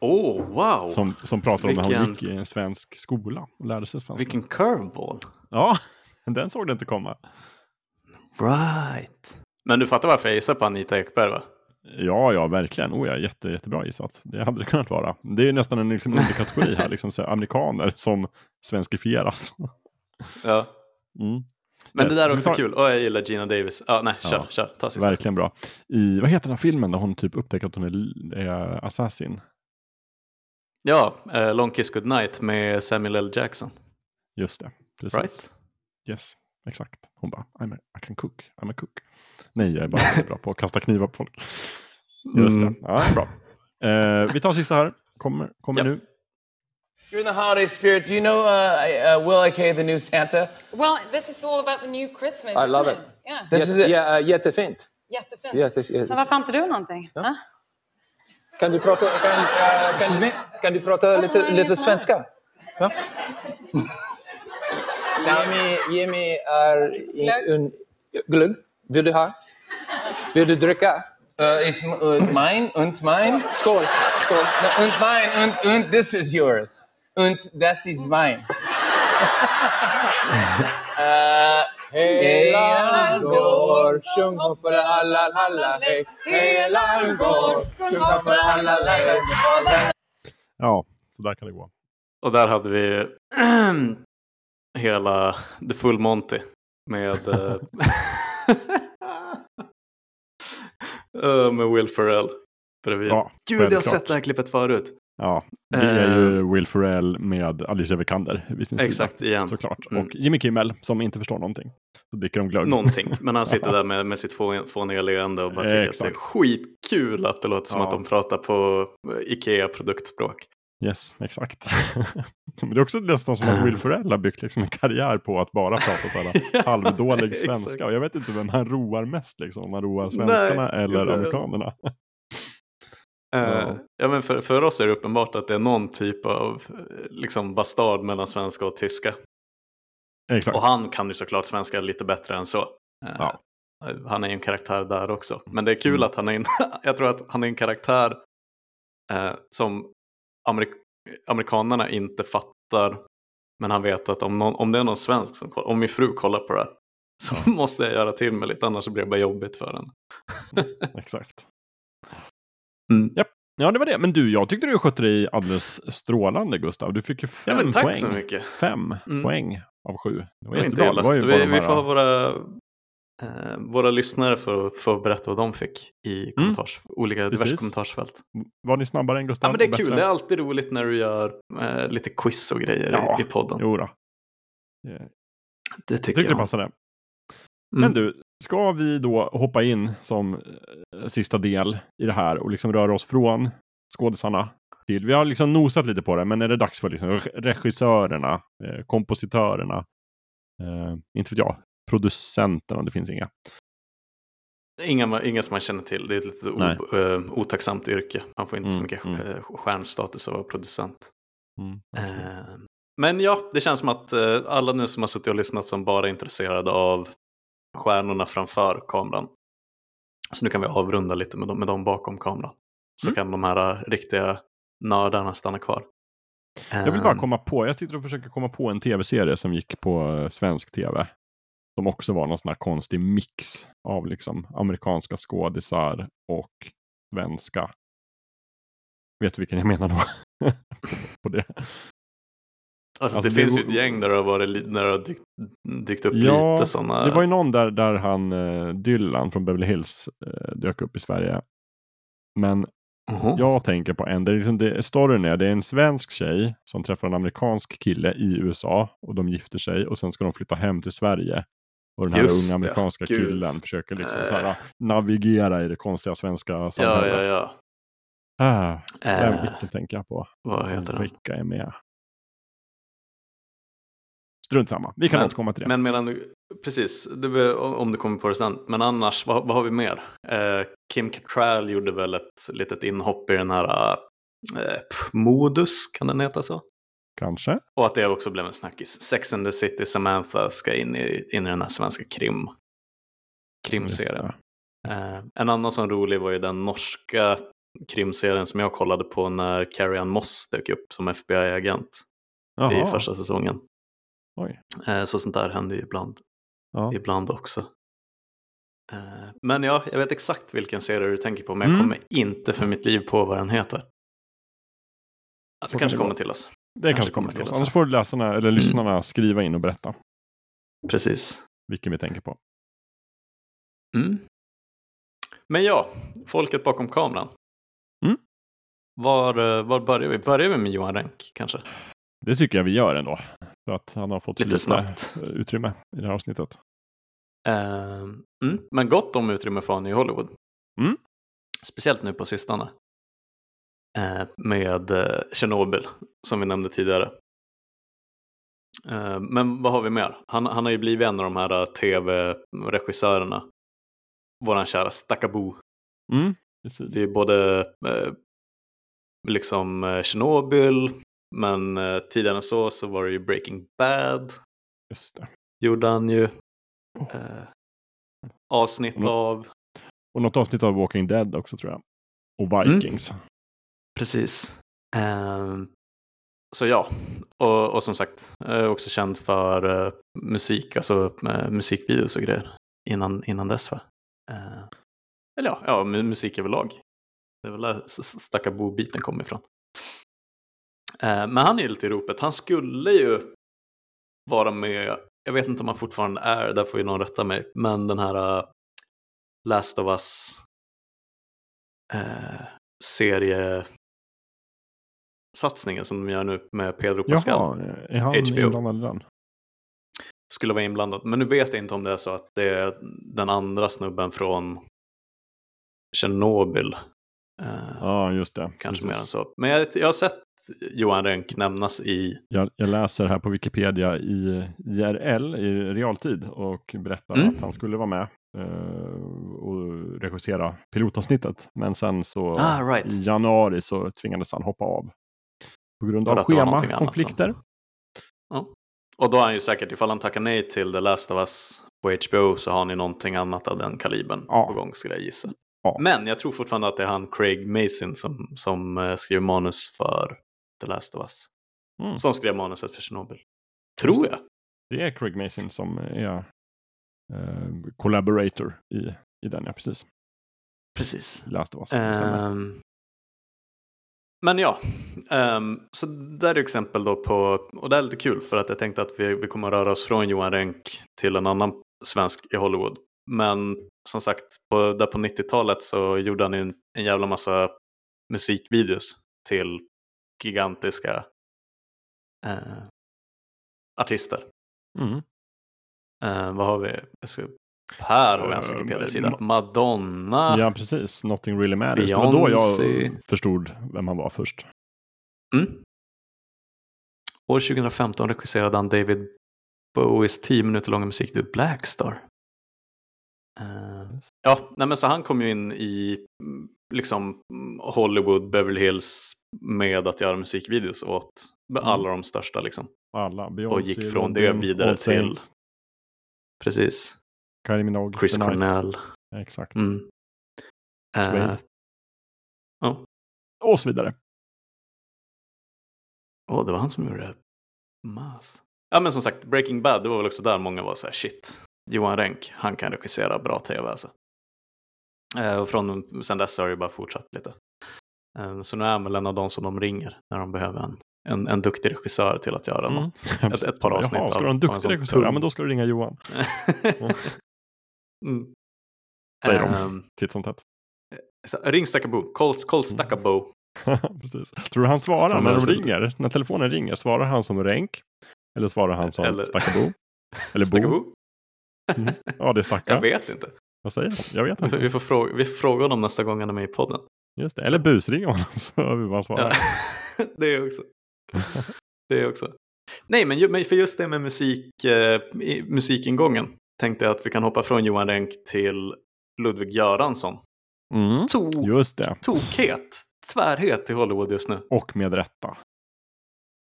Oh, wow! Som, som pratar om när hon gick i en svensk skola och lärde sig svenska. Vilken curveball! Ja, den såg du inte komma. Right. Men du fattar varför jag gissar på Anita Ekberg va? Ja, ja, verkligen. Oh, ja, jätte, jättebra gissat. Det hade det kunnat vara. Det är nästan en liksom, underkategori här, liksom, så amerikaner som svenskifieras. Ja. Mm. Men Yes, det där är vi också tar- kul. Och jag gillar Gina Davis. Ja, nej, kör, Ja, kör. Ta sista. Verkligen bra. I, vad heter den här filmen där hon typ upptäcker att hon är, är assassin? Ja, eh, Long Kiss Goodnight med Samuel L. Jackson. Just det. Precis. Right? Yes, exakt. Hon bara, I'm a, I can cook, I'm a cook. Nej, jag är bara bra på att kasta knivar på folk. Just Mm. det, ja, bra. Eh, vi tar sista här. Kommer, kommer nu. You're in the holiday spirit. Do you know uh, uh, Will I.K., the new Santa? Well, this is all about the new Christmas. I love it. Yeah. This is it. Yeah, uh, jättefint. Jättefint. Men varför har inte du någonting? Ja. Kan du prata, kan, uh, kan, kan du prata lite, lite svenska? Ja. Jimmy, Jimmy är en glögg. Vill du ha? Vill du dricka? Uh, it's uh, mine und mine. Skål. Skål. No, und mine und, und this is yours. Und that is mine. uh, Hela går, sjung hoppar alla lalla hej. Hela går, sjung hoppar alla lalla. Ja, så där kan det gå. Och där hade vi hela The Full Monty med, eh, eh, med Will Ferrell bredvid. Ja, Gud, jag har sett det här klippet förut. Ja, det är ju Will Ferrell med Alicia Vikander vid sin. Exakt, sida. igen. Såklart. Mm. Och Jimmy Kimmel som inte förstår någonting. Så dricker de glögg. Någonting, men han sitter där med, med sitt få- fåniga leende och bara tycker att det är skitkul att det låter som Ja. att de pratar på Ikea-produktspråk. Yes, exakt. Men det är också nästan som att Will Ferrell har byggt liksom en karriär på att bara prata så här halvdålig svenska. Och jag vet inte vem han roar mest, liksom, om han roar svenskarna Nej, eller det- amerikanerna. Eh, ja, men för, för oss är det uppenbart att det är någon typ av eh, liksom bastard mellan svenska och tyska. Exakt. Och han kan ju såklart svenska lite bättre än så. Eh, Ja. Han är ju en karaktär där också. Men det är kul Mm. att han är en, jag tror att han är en karaktär eh, som amerik- amerikanerna inte fattar. Men han vet att om, någon, om det är någon svensk som kollar, om min fru kollar på det här så måste jag göra till mig lite, annars blir det bara jobbigt för en. Exakt. Mm. Japp. Ja, det var det. Men du, jag tyckte du skötte dig alldeles strålande, Gustav. Du fick ju fem Ja, tack poäng. så mycket. Fem Mm. poäng av sju. Det var Det var inte jättebra. illa. Det var ju vi, vi får ha våra, eh, våra lyssnare för att få berätta vad de fick i kommentars, olika diverse Mm. Kommentarsfält. Var ni snabbare än Gustav? Ja, men det är kul. bättre? Det är alltid roligt när du gör eh, lite quiz och grejer Ja, i, i podden. Jo då. Det Tyckte tycker det jag. passade. Mm. Men du, ska vi då hoppa in som eh, sista del i det här och liksom röra oss från skådisarna till, vi har liksom nosat lite på det, men är det dags för liksom reg- regissörerna, eh, kompositörerna, eh, inte vet jag, producenterna, det finns inga. Inga, inga som man känner till. Det är ett lite o, eh, otacksamt yrke. Man får inte så Mm, mycket mm. eh, stjärnstatus av att vara producent. Mm, Eh, men ja, det känns som att eh, alla nu som har suttit och lyssnat som bara är intresserade av stjärnorna framför kameran. Så nu kan vi avrunda lite med dem, med dem bakom kameran. Så Mm. kan de här riktiga nördarna stanna kvar. Jag vill bara Eh, komma på, jag sitter och försöker komma på en tv-serie som gick på svensk tv. Som också var någon sån här konstig mix av liksom amerikanska skådisar och svenska. Vet du vilken jag menar då? på det. Alltså, Alltså, det, det finns ju ett gäng där det har, varit, där det har dykt, dykt upp Ja, lite sådana. det var ju någon där, där han eh, Dylan från Beverly Hills eh, dök upp i Sverige. Men jag tänker på en, det är liksom det, storyn är, det är en svensk tjej som träffar en amerikansk kille i USA och de gifter sig och sen ska de flytta hem till Sverige. Och den här Just unga det, amerikanska gud. killen försöker liksom Eh. så här, navigera i det konstiga svenska Ja, samhället. ja, ja. Ah, vem, Eh, vilken tänker jag på? vad heter den? Vilka är med? Strunt samma, vi kan men, återkomma till det. Men medan du, precis, det om du kommer på det sen. Men annars, vad, vad har vi mer? Eh, Kim Cattrall gjorde väl ett litet inhopp i den här eh, Modus, kan den heta så? Kanske. Och att det också blev en snackis. Sex and the City Samantha ska in i, in i den här svenska krim, krimserien. Eh, en annan som rolig var ju den norska krimserien som jag kollade på när Carrie Ann Moss dök upp som FBI-agent i första säsongen. Oj. Eh, så sånt där händer ju ibland, Ja. ibland också. Eh, men ja, jag vet exakt vilken serie du tänker på, men jag Mm. kommer inte för mitt liv på vad den heter. Så Det kan kanske kommer till oss. Det kanske kommer till oss. Annars får läsarna eller Mm. lyssnarna skriva in och berätta. Precis. Vilken vi tänker på. Mm. Men ja, folket bakom kameran. Mm. Var, eh, var börjar vi? Börjar vi med Johan Renck kanske? Det tycker jag vi gör ändå. För att han har fått Lite lite, snabbt. utrymme i det här avsnittet. Eh, mm. Men gott om utrymme för honom i Hollywood. Mm. Speciellt nu på sistone. Eh, med eh, Chernobyl, som vi nämnde tidigare. Eh, men vad har vi mer? Han, han har ju blivit en av de här tv-regissörerna. Våran kära Stackabo. Mm. Det är både liksom Chernobyl, men tidigare än så så var det ju Breaking Bad. Just det. Gjorde han ju eh, avsnitt Mm. av. Och något avsnitt av Walking Dead också tror jag. Och Mm. Precis. Ehm, så ja, och, och som sagt, jag är också känd för eh, musik, alltså eh, musikvideos och grejer innan, innan dess. Va? Eh, eller ja, ja, mu- musik överlag. Det är väl där Stackabo-biten kommer ifrån. Eh, men han är lite i ropet. Han skulle ju vara med, jag vet inte om han fortfarande är, där får ju någon rätta mig, men den här eh, Last of Us eh, serie satsningen som de gör nu med Pedro Pascal. Jaha, är han inblandad i den? Skulle vara inblandad. Men nu vet jag inte om det är så att det är den andra snubben från Tjernobyl. Eh, Ja, just det. kanske mer än Precis. så. Men jag, jag har sett Johan Renck nämnas i Jag, jag läser här på Wikipedia i IRL i realtid och berättar Mm. att han skulle vara med eh, och regissera pilotavsnittet. Men sen så Ah, right. i januari så tvingades han hoppa av. På grund av schemakonflikter. Ja. Och då har han ju säkert, ifall han tackar nej till The Last of Us på HBO så har ni någonting annat av den kalibern på gång skulle jag gissa. Men jag tror fortfarande att det är han Craig Mason som, som eh, skriver manus för The Last of Us. Mm. Som skrev manuset för Chernobyl. Tror jag. Det är Craig Mason som är eh, collaborator i, i den, ja precis. Precis. Läste vad som stämmer. Men ja, ehm, så där är exempel då på, och det är lite kul för att jag tänkte att vi, vi kommer röra oss från Johan Renck till en annan svensk i Hollywood. Men som sagt, på, där på 90-talet så gjorde han en, en jävla massa musikvideos till gigantiska eh, artister. Mm. Eh, vad har vi? Jag ska, här har vi hans Eh, Wikipedia-sida. Ma- Madonna. Ja, precis. Nothing really matters. Det var då jag förstod vem han var först. Mm. År 2015 regisserade han David Bowies 10 minuter långa musikvideo Blackstar. Eh, ja, nej men så han kom ju in i mm, liksom mm, Hollywood, Beverly Hills med att göra musikvideos åt alla de största liksom. Alla. Och Beyoncé, gick från det vidare till precis Kylie Minogue, Chris. Cornell. Exakt. Mm. Suede. ja. Och så vidare. Åh, det var han som gjorde Mas. Ja, men som sagt, Breaking Bad, det var väl också där många var så här, shit, Johan Renck, han kan regissera bra tv alltså. Eh, och från sen dess har det bara fortsatt lite. Eh, så nu är han väl en av de som de ringer när de behöver en, en, en duktig regissör till att göra Mm. något. Ett, ett par avsnitt Jaha, ska du ha en duktig sån regissör? Ja, tung- men då ska du ringa Johan. mm. Säger de Ehm, titt som tätt. så- Ring Stackabo, Colt, Colt Stackabo. Precis. Tror du han svarar när de ringer? När telefonen ringer, svarar han som Renk? Eller svarar han som Eller- Stackabo? Eller Bo? Stackabo? Mm. Ja, det är Stacka. Jag vet inte. Vad säger han? Jag vet Vi inte. vi får, fråga, vi får fråga honom nästa gång han är med i podden. Just det. Eller busring honom så hör vi vad han svarar. Ja, det är också. Det är också. Nej, men för just det med musik, eh, musikingången tänkte jag att vi kan hoppa från Johan Renck till Ludvig Göransson. Mm. To- Just det. Tokhet, tvärhet i Hollywood just nu. Och med rätta.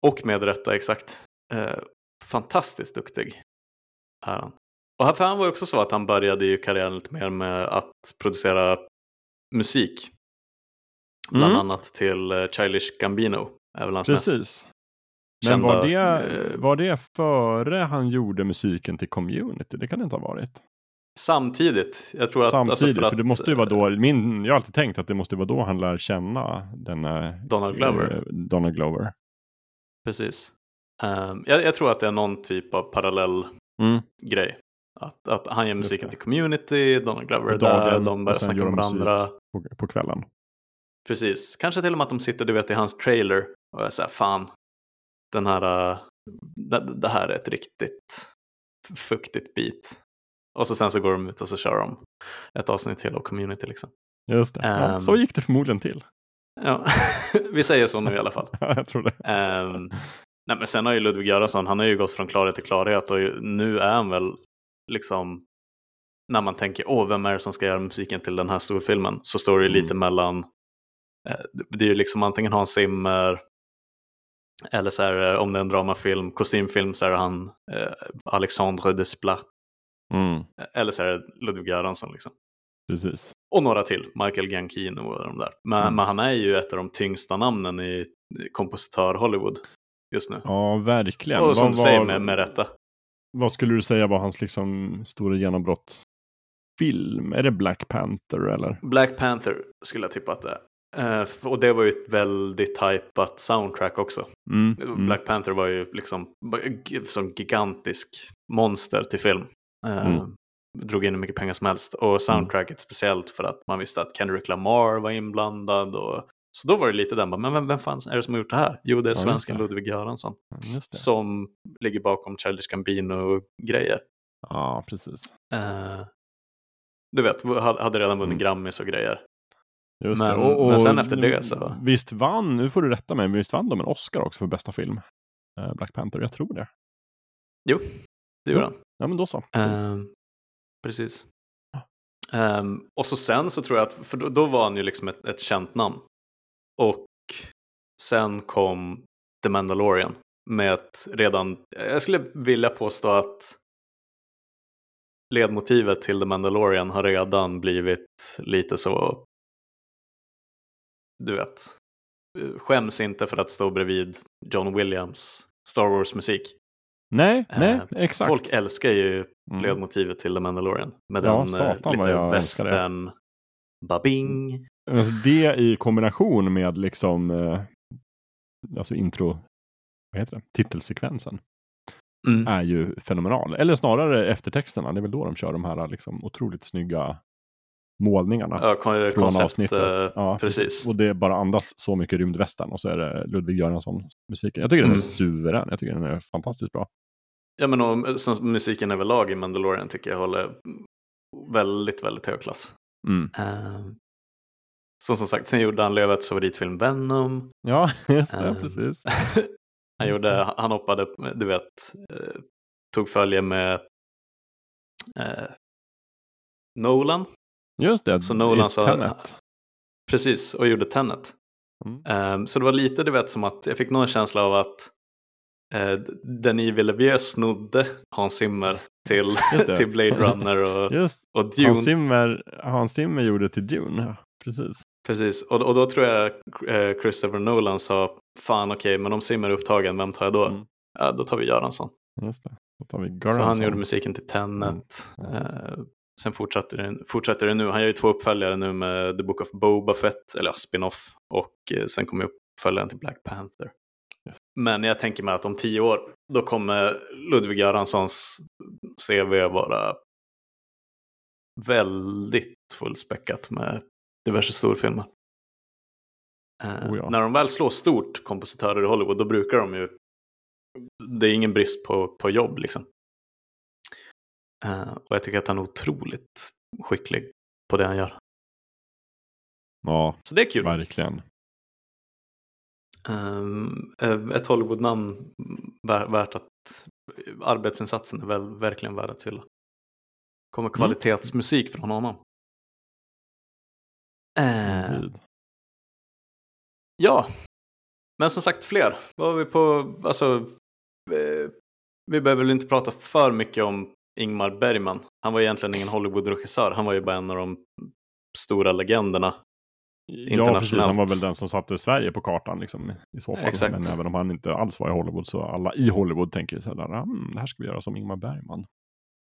Och med rätta, exakt. Eh, fantastiskt duktig är han. Och här- för han var ju också så att han började ju karriären lite mer med att producera musik. Bland Mm. annat till eh, Childish Gambino. Är väl hans mest Precis. Men var kända, det, eh, var det före han gjorde musiken till Community? Det kan det inte ha varit. Samtidigt. Jag tror att, Samtidigt, alltså för, för att det måste ju vara då, min, jag har alltid tänkt att det måste vara då han lär känna denna Donald Glover. eh, Donald Glover. Precis. Ehm, jag, jag tror att det är någon typ av parallell Mm. grej. Att, att han gör musiken till Community, Donald Glover är där, de börjar snacka med varandra. På, på kvällen. Precis. Kanske till och med att de sitter du vet, i hans trailer och är så här, fan, den här, äh, det, här är ett riktigt fuktigt beat. Och så sen så går de ut och så kör de ett avsnitt till av Community liksom. Just det. ja, Ehm. så gick det förmodligen till. Ja, vi säger så nu i alla fall. Ja, jag tror det. Ehm, nej, men sen har ju Ludvig Göransson, han har ju gått från klarhet till klarhet och nu är han väl liksom när man tänker åh, vem är det som ska göra musiken till den här storfilmen? Så står det ju Mm. lite mellan, eh, det är ju liksom antingen Hans Zimmer eller så är det, om det är en dramafilm, kostymfilm så är han eh, Alexandre Desplat Mm, eller så är det Ludvig Göransson liksom. precis. Och några till, Michael Giacchino och de där. Men, Mm. men han är ju ett av de tyngsta namnen i kompositör Hollywood just nu. Ja, verkligen. Och som Vad du säger med, med rätta. Vad skulle du säga var hans liksom stora genombrott? Film? Är det Black Panther eller? Black Panther skulle jag tippa att det är. F- och det var ju ett väldigt hypat soundtrack också. Mm, mm. Black Panther var ju liksom som gigantisk monster till film. Eh, Mm. Drog in hur mycket pengar som helst. Och soundtracket speciellt för att man visste att Kendrick Lamar var inblandad. Och... Så då var det lite den, men vem, vem fan är det som har gjort det här? Jo, det är svensken det. Ludvig Göransson. Som ligger bakom Childish Gambino-grejer. Ja, precis. Eh, du vet, hade hade redan vunnit Mm. Grammis och grejer. Just Men-. Och, och, men sen efter det så- Visst vann, nu får du rätta mig, men visst vann de en Oscar också för bästa film? Eh, Black Panther, jag tror det. Jo, det gjorde han. Ja, men då så. Ehm, precis. Ehm, och så sen så tror jag att, för då, då var han ju liksom ett, ett känt namn. Och sen kom The Mandalorian med ett redan, jag skulle vilja påstå att ledmotivet till The Mandalorian har redan blivit lite så, du vet, skäms inte för att stå bredvid John Williams Star Wars musik. Nej, nej, Eh, exakt. Folk älskar ju Mm. ledmotivet till The Mandalorian. Med Ja, den satan eh, vad lite western babing. Alltså det i kombination med liksom eh, alltså intro, vad heter det, titelsekvensen Mm. är ju fenomenal. Eller snarare eftertexterna, det är väl då de kör de här liksom otroligt snygga målningarna Ja, kon- från koncept, avsnittet. eh, Ja, precis. Och det bara andas så mycket rymdvästern och så är det Ludvig Göransson musiken. Jag tycker den är Mm. suverän, jag tycker den är fantastiskt bra. Ja, men och, som musiken överlag i Mandalorian tycker jag håller väldigt, väldigt hög klass. Mm. Eh, som som sagt, sen gjorde han Lövets favoritfilm Venom. Ja, just det, Eh, precis. han, gjorde, han hoppade, du vet, eh, tog följe med eh, Nolan. Just det, Så Nolan sa, Tenet. precis, och gjorde Tenet. Mm. Eh, så det var lite, du vet, som att jag fick någon känsla av att eh, Denis Villeneuve snodde Hans Zimmer till, till Blade Runner och, Just, och Dune. Hans Zimmer, Hans Zimmer gjorde till Dune, ja, precis. Precis, och, och då tror jag eh, Christopher Nolan sa fan okej, men om Zimmer är upptagen, vem tar jag då? Ja, då tar vi Göransson. Just det. Då tar vi Så han gjorde musiken till Tenet. Eh, sen fortsätter det, fortsätter det nu. Han gör ju två uppföljare nu med The Book of Boba Fett, eller ja, spin-off. Och eh, sen kommer uppföljaren till Black Panther. Men jag tänker mig att om tio år, då kommer Ludvig Göranssons CV vara väldigt fullspäckat med diverse storfilmer. Eh, Oh ja. När de väl slår stort, kompositörer i Hollywood, då brukar de ju... Det är ingen brist på, på jobb liksom. Eh, och jag tycker att han är otroligt skicklig på det han gör. Ja, Så det är kul. verkligen. Um, ett Hollywood-namn vär, värt att arbetsinsatsen är väl, verkligen värd att hylla. Kommer Mm. kvalitetsmusik från honom. Eh, Indeed. ja, men som sagt fler. Vad har vi på, alltså, eh, vi behöver väl inte prata för mycket om Ingmar Bergman. Han var egentligen ingen Hollywood-regissör, han var ju bara en av de stora legenderna. Ja, precis. Han var väl den som satte Sverige på kartan liksom, i så fall. Exakt. Men även om han inte alls var i Hollywood så alla i Hollywood tänker så här, mm, det här ska vi göra som Ingmar Bergman.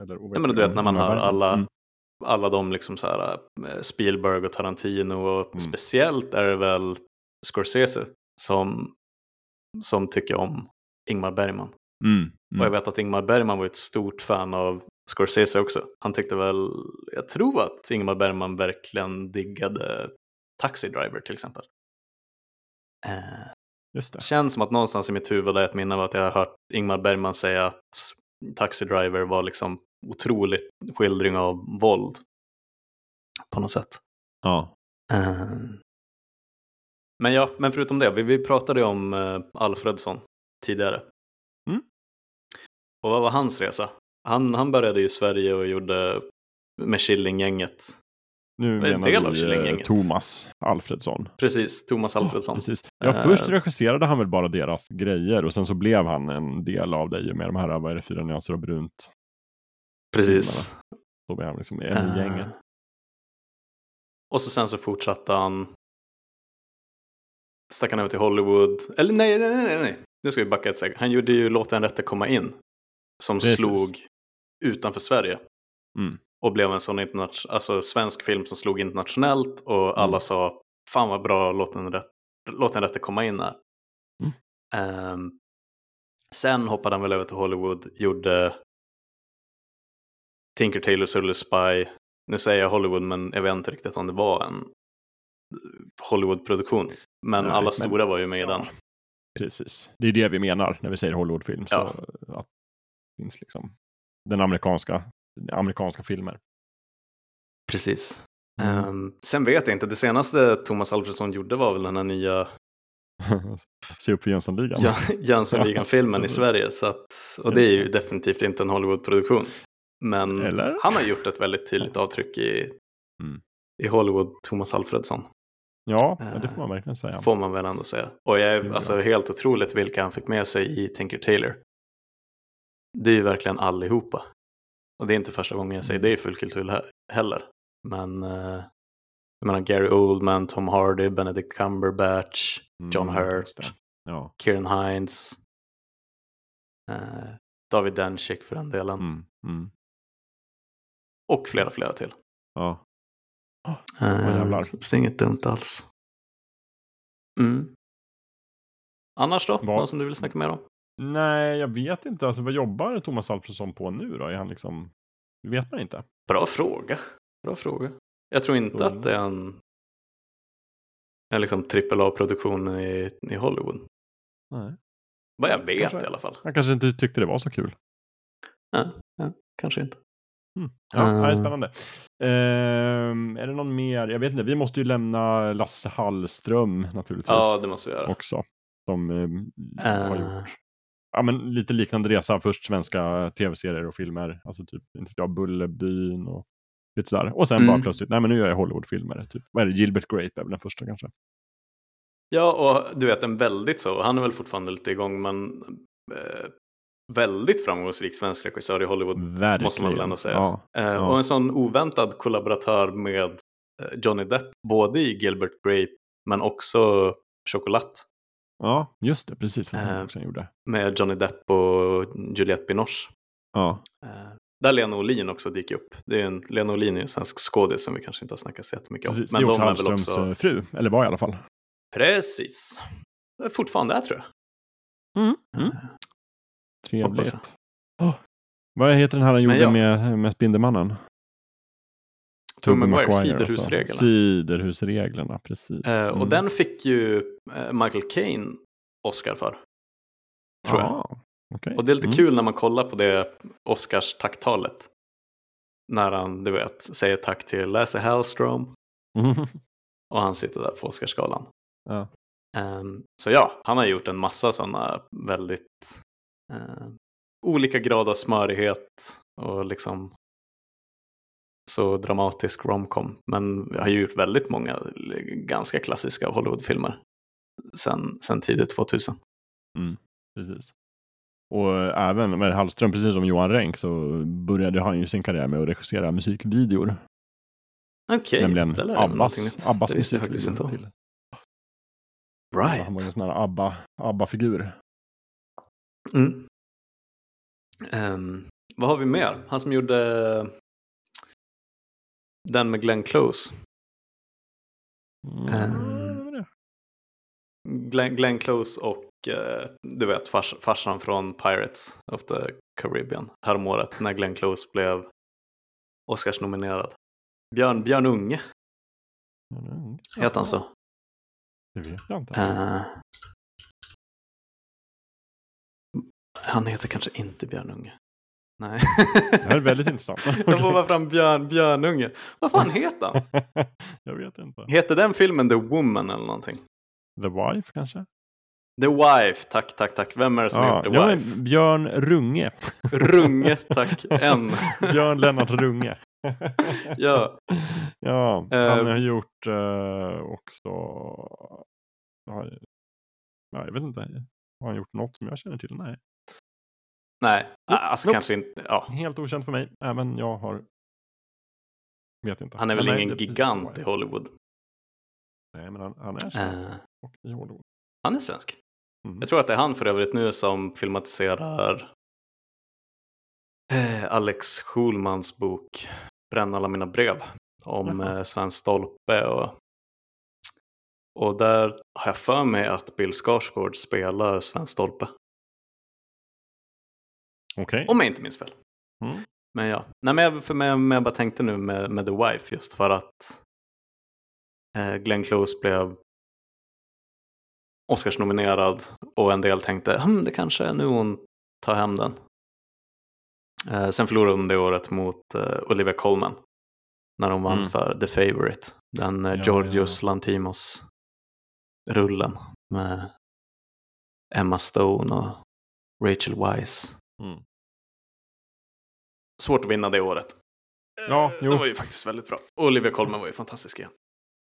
Eller, Nej, men du vet när man Ingmar hör Bergman. alla, Mm. alla de liksom så här, eh, Spielberg och Tarantino och Mm. speciellt är det väl Scorsese som, som tycker om Ingmar Bergman. Mm. Och jag Mm. vet att Ingmar Bergman var ett stort fan av Scorsese också. Han tyckte väl, jag tror att Ingmar Bergman verkligen diggade Taxi Driver till exempel. Eh, Just det. känns som att någonstans i mitt huvud är ett minne av att jag har hört Ingmar Bergman säga att Taxi Driver var liksom otroligt skildring av våld. På något sätt. Ja. Eh, men ja, men förutom det, vi, vi pratade om eh, Alfredsson tidigare. Och vad var hans resa? Han, han började i Sverige och gjorde med Killinggänget. Nu En menar del av vi eh. Thomas Alfredsson. Precis, Thomas Alfredsson. Precis. Ja, Eh, först regisserade han väl bara deras grejer och sen så blev han en del av det i och med de här, vad är det, Fyra nyanser av brunt. Precis. Då blev han liksom en Eh, gänget. Och så sen så fortsatte han. Stack han över till Hollywood. Eller nej, nej, nej, nej. Nu ska vi backa ett steg. Han gjorde ju Låt den rätte komma in. Som Precis. slog utanför Sverige. Mm. Och blev en sån internation- alltså svensk film som slog internationellt. Och Mm. alla sa fan vad bra Låt den, rätt, Låt den rätte komma in är. Mm. Ehm, sen hoppade han väl över till Hollywood. Gjorde Tinker Tailor Soldier Spy. Nu säger jag Hollywood men jag vet inte riktigt om det var en Hollywood-produktion. Men Nej, alla men- stora var ju med i den. Precis. Det är det vi menar när vi säger Hollywoodfilm. Så Ja. att det finns liksom den amerikanska, amerikanska filmer. Precis. Mm. Ehm, sen vet jag inte, det senaste Thomas Alfredsson gjorde var väl den här nya Se upp för Jönssonligan. Ja, Jönssonligan-filmen i. Sverige. Så att, och det är ju definitivt inte en Hollywood-produktion. Men Eller? han har gjort ett väldigt tydligt avtryck i, Mm. i Hollywood, Thomas Alfredsson. Ja, det får man verkligen säga. Får man väl ändå säga. Och jag är Ja. alltså helt otroligt vilka han fick med sig i Tinker Tailor. Det är ju verkligen allihopa. Och det är inte första gången jag säger det i fullkultur he- heller. Men eh, jag menar Gary Oldman, Tom Hardy, Benedict Cumberbatch, John Mm, Hurt. Ja. Kieran Hines, eh, David Dencik för den delen. Mm, mm. Och flera, flera till. Ja. Eh, så det är inget dumt alls. Mm. Annars då? Vad- Någon som du vill snacka mer om? Nej, jag vet inte. Alltså, vad jobbar Thomas Alfredsson på nu då? Är han liksom... Det vet man inte. Bra fråga. Bra fråga. Jag tror inte Så- att det är en, en liksom AAA-produktion i, i Hollywood. Nej. Vad jag vet Kanske- i alla fall. Han kanske inte tyckte det var så kul. Ja, ja, kanske inte. Mm. Ja, Eh. det är spännande. Ehm, är det någon mer? Jag vet inte. Vi måste ju lämna Lasse Hallström naturligtvis. Ja, det måste vi göra. Också. Som ehm, har Eh. gjort ja, men lite liknande resa. Först svenska tv-serier och filmer. Alltså typ, inte jag, Bullerbyn och lite sådär. Och sen Mm. bara plötsligt, nej men nu gör jag Hollywoodfilmer. Typ. Vad är det? Gilbert Grape är väl den första kanske. Ja, och du vet en väldigt så, han är väl fortfarande lite igång men eh, väldigt framgångsrik svensk regissör i Hollywood måste man väl ändå säga. Ja, Eh, ja. Och en sån oväntad kollaboratör med eh, Johnny Depp, både i Gilbert Grape men också Chocolat Ja, just det. Precis vad Eh. han också gjorde. med Johnny Depp och Juliette Binoche. Ja. Eh, Där Lena Olin också dyker upp. Det är en, Lena Olin är en svensk skådis som vi kanske inte har snackat så jättemycket om. Precis. Men det är också de är väl Hallströms också... eh, fru. Eller var i alla fall. Precis. Fortfarande är tror jag. Mm. Hoppas Trevligt. Åh, vad heter den här han gjorde ja. med, med Spindelmannen? Tobey Maguire, Siderhusreglerna. Siderhusreglerna, precis. Eh, Och Mm. den fick ju eh, Michael Caine Oscar för. Tror jag. Ah, okej. Och det är lite Mm. kul när man kollar på det Oscars tacktalet. När han, du vet, säger tack till Lasse Hallström. Mm. Och han sitter där på Oscarsgalan. Ja. Ehm, så ja, han har gjort en massa sådana väldigt eh, olika grad av smörighet och liksom så dramatisk romcom. Men vi har ju gjort väldigt många ganska klassiska Hollywoodfilmer sen, sen tidigt 2000. Mm, precis. Och även med Hallström, precis som Johan Renck, så började han ju sin karriär med att regissera musikvideor. Okej, Nämligen det lär Abbas. Abbas Det visste jag faktiskt inte om. till. Right. Han var ju en sån här Abba, Abba-figur. Mm. Ehm, vad har vi mer? Han som gjorde den med Glenn Close. Ehm, Glenn, Glenn Close och eh, du vet fars, farsan från Pirates of the Caribbean häromåret när Glenn Close blev Oscars-nominerad. Björn, Björn Unge, heter han så? Det vet jag inte. Eh, han heter kanske inte Björn Unge. Nej. Det här är väldigt intressant. Jag får bara fram Björn, Björnunge. Vad fan heter han? jag vet inte. Heter den filmen The Woman eller någonting? The Wife kanske? The Wife, tack, tack, tack. Vem är det som har Ja, gjort The ja, Wife? Björn Runge. Runge, tack. En. Björn Lennart Runge. Ja. Ja, han har gjort eh, också... Ja, jag vet inte. Har han gjort något som jag känner till? Nej. Nej, Jo, alltså jo. kanske inte. Ja. Helt okänt för mig. Även jag har... Vet inte. Han är väl Men nej, ingen det- gigant i Hollywood? Nej, men han, han är svensk. Eh, Och i Hollywood. han är svensk. Mm. Jag tror att det är han för övrigt nu som filmatiserar eh, Alex Schulmans bok Bränn alla mina brev om Jaha. eh, Sven Stolpe. Och, och där har jag för mig att Bill Skarsgård spelar Sven Stolpe. Okej. Om jag inte minns fel. Mm. Men ja, Nej, men jag, för mig, men jag bara tänkte nu med, med The Wife just för att eh, Glenn Close blev Oscars-nominerad och en del tänkte hm, det kanske är nu hon tar hem den. Eh, sen förlorade hon det året mot eh, Olivia Colman när hon vann Mm. för The Favourite. Den eh, Ja, Georgios Lantimos-rullen med Emma Stone och Rachel Weisz. Mm. Svårt att vinna det året. Ja, jo. Det var ju faktiskt väldigt bra. Och Olivia Colman var ju fantastisk igen.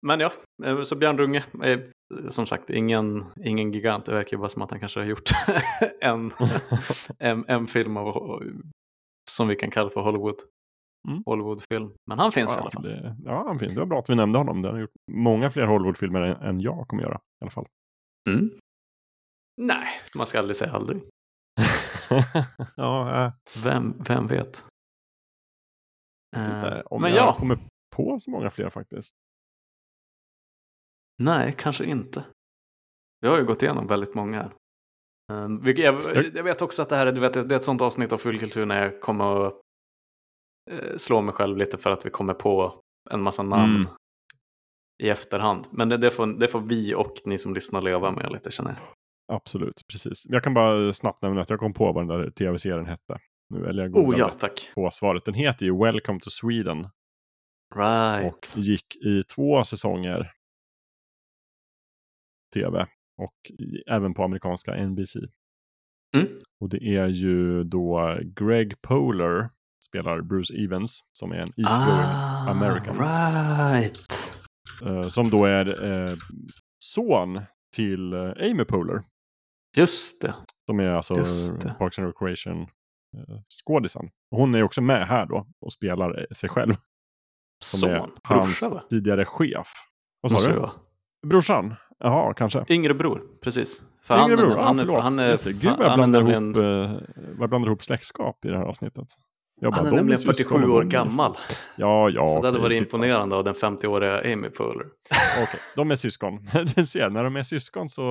Men ja, eh, så Björn Runge, eh, som sagt, ingen, ingen gigant. Det verkar ju bara som att han kanske har gjort en, en, en film av, som vi kan kalla för Hollywood. Mm. Hollywoodfilm. Men han finns i Ja, alla fall. det, ja, han finns. Det var bra att vi nämnde honom. Det har gjort många fler Hollywoodfilmer än, än jag kommer göra. I alla fall. Mm. Nej, man ska aldrig säga aldrig. ja, äh. Vem, vem vet? inte Eh, om men jag ja. kommer på så många fler faktiskt. Nej, kanske inte. Vi har ju gått igenom väldigt många här. Vilket jag, vet också att det här är, du vet, det är ett sånt avsnitt av Fullkultur när jag kommer att eh, slå mig själv lite för att vi kommer på en massa namn Mm. i efterhand. Men det, det, får, det får vi och ni som lyssnar leva med lite känner jag. Absolut, precis. Jag kan bara snabbt nämna att jag kom på vad den där tv-serien hette. Nu, eller jag Oh ja, tack. på svaret. Den heter ju Welcome to Sweden. Right. Och gick i två säsonger tv. Och även på amerikanska NBC. Mm. Och det är ju då Greg Poler spelar Bruce Evans som är en easygoing Ah, American. Right. Eh, som då är eh, son till eh, Amy Poehler. Just det. Som är alltså. Parks and Recreation eh, skådisen. Hon är också med här då och spelar eh, sig själv. Som Son. är Brorsa, hans va? tidigare chef. Vad sa du? Brorsan? Jaha, kanske. Yngre bror, precis. För Yngre han, bror, han, är, förlåt. han är, Just det. Gud han, vad jag han är blandar, nämligen, ihop, eh, jag blandar ihop släktskap i det här avsnittet. Jag bara, han är nämligen syskon 47 och år gammal. Ja, ja. Så det hade varit imponerande av den 50-åriga Amy Poehler. Okej, de är syskon. Du ser, när de är syskon så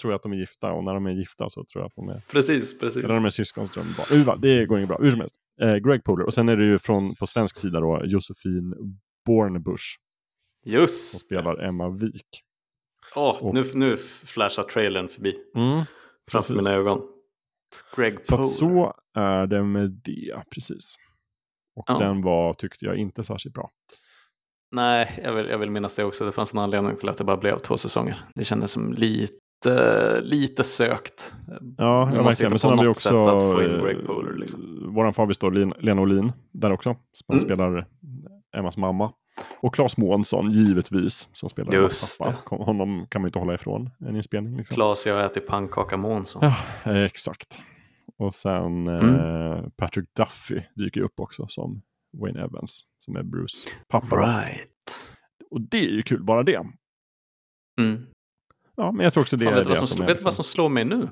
tror jag att de är gifta och när de är gifta så tror jag att de är... Precis, precis. Eller när de är syskon så tror jag de va, det går inget bra, hur som helst. Eh, Greg Poehler och sen är det ju från, på svensk sida då Josefin Bornebusch. Just Som spelar Emma Wik. Åh, Och- nu, nu flashar trailern förbi Mm, framför precis. mina ögon. Greg Så Poehler. att så är det med det, precis. Och Ja. den var, tyckte jag, inte särskilt bra. Nej, jag vill, jag vill minnas det också. Det fanns en anledning till att det bara blev två säsonger. Det kändes som lite, lite sökt. Ja, Vi ja måste verkligen. Men sen har vi också att få in eh, Greg. Liksom. våran favorit Lena Olin, där också. Som Mm. spelar Emmas mamma. Och Claes Månsson, givetvis, som spelar Just pappa. Kom- Honom kan man inte hålla ifrån en inspelning. Liksom. Klas, jag äter pannkaka Månsson. Ja, eh, exakt. Och sen Mm. eh, Patrick Duffy dyker upp också som Wayne Evans, som är Bruce pappa. Right. Och det är ju kul, bara det. Mm. Ja, men jag tror också det Fan, är vet, det vad som, är vet du vad liksom- som slår mig nu?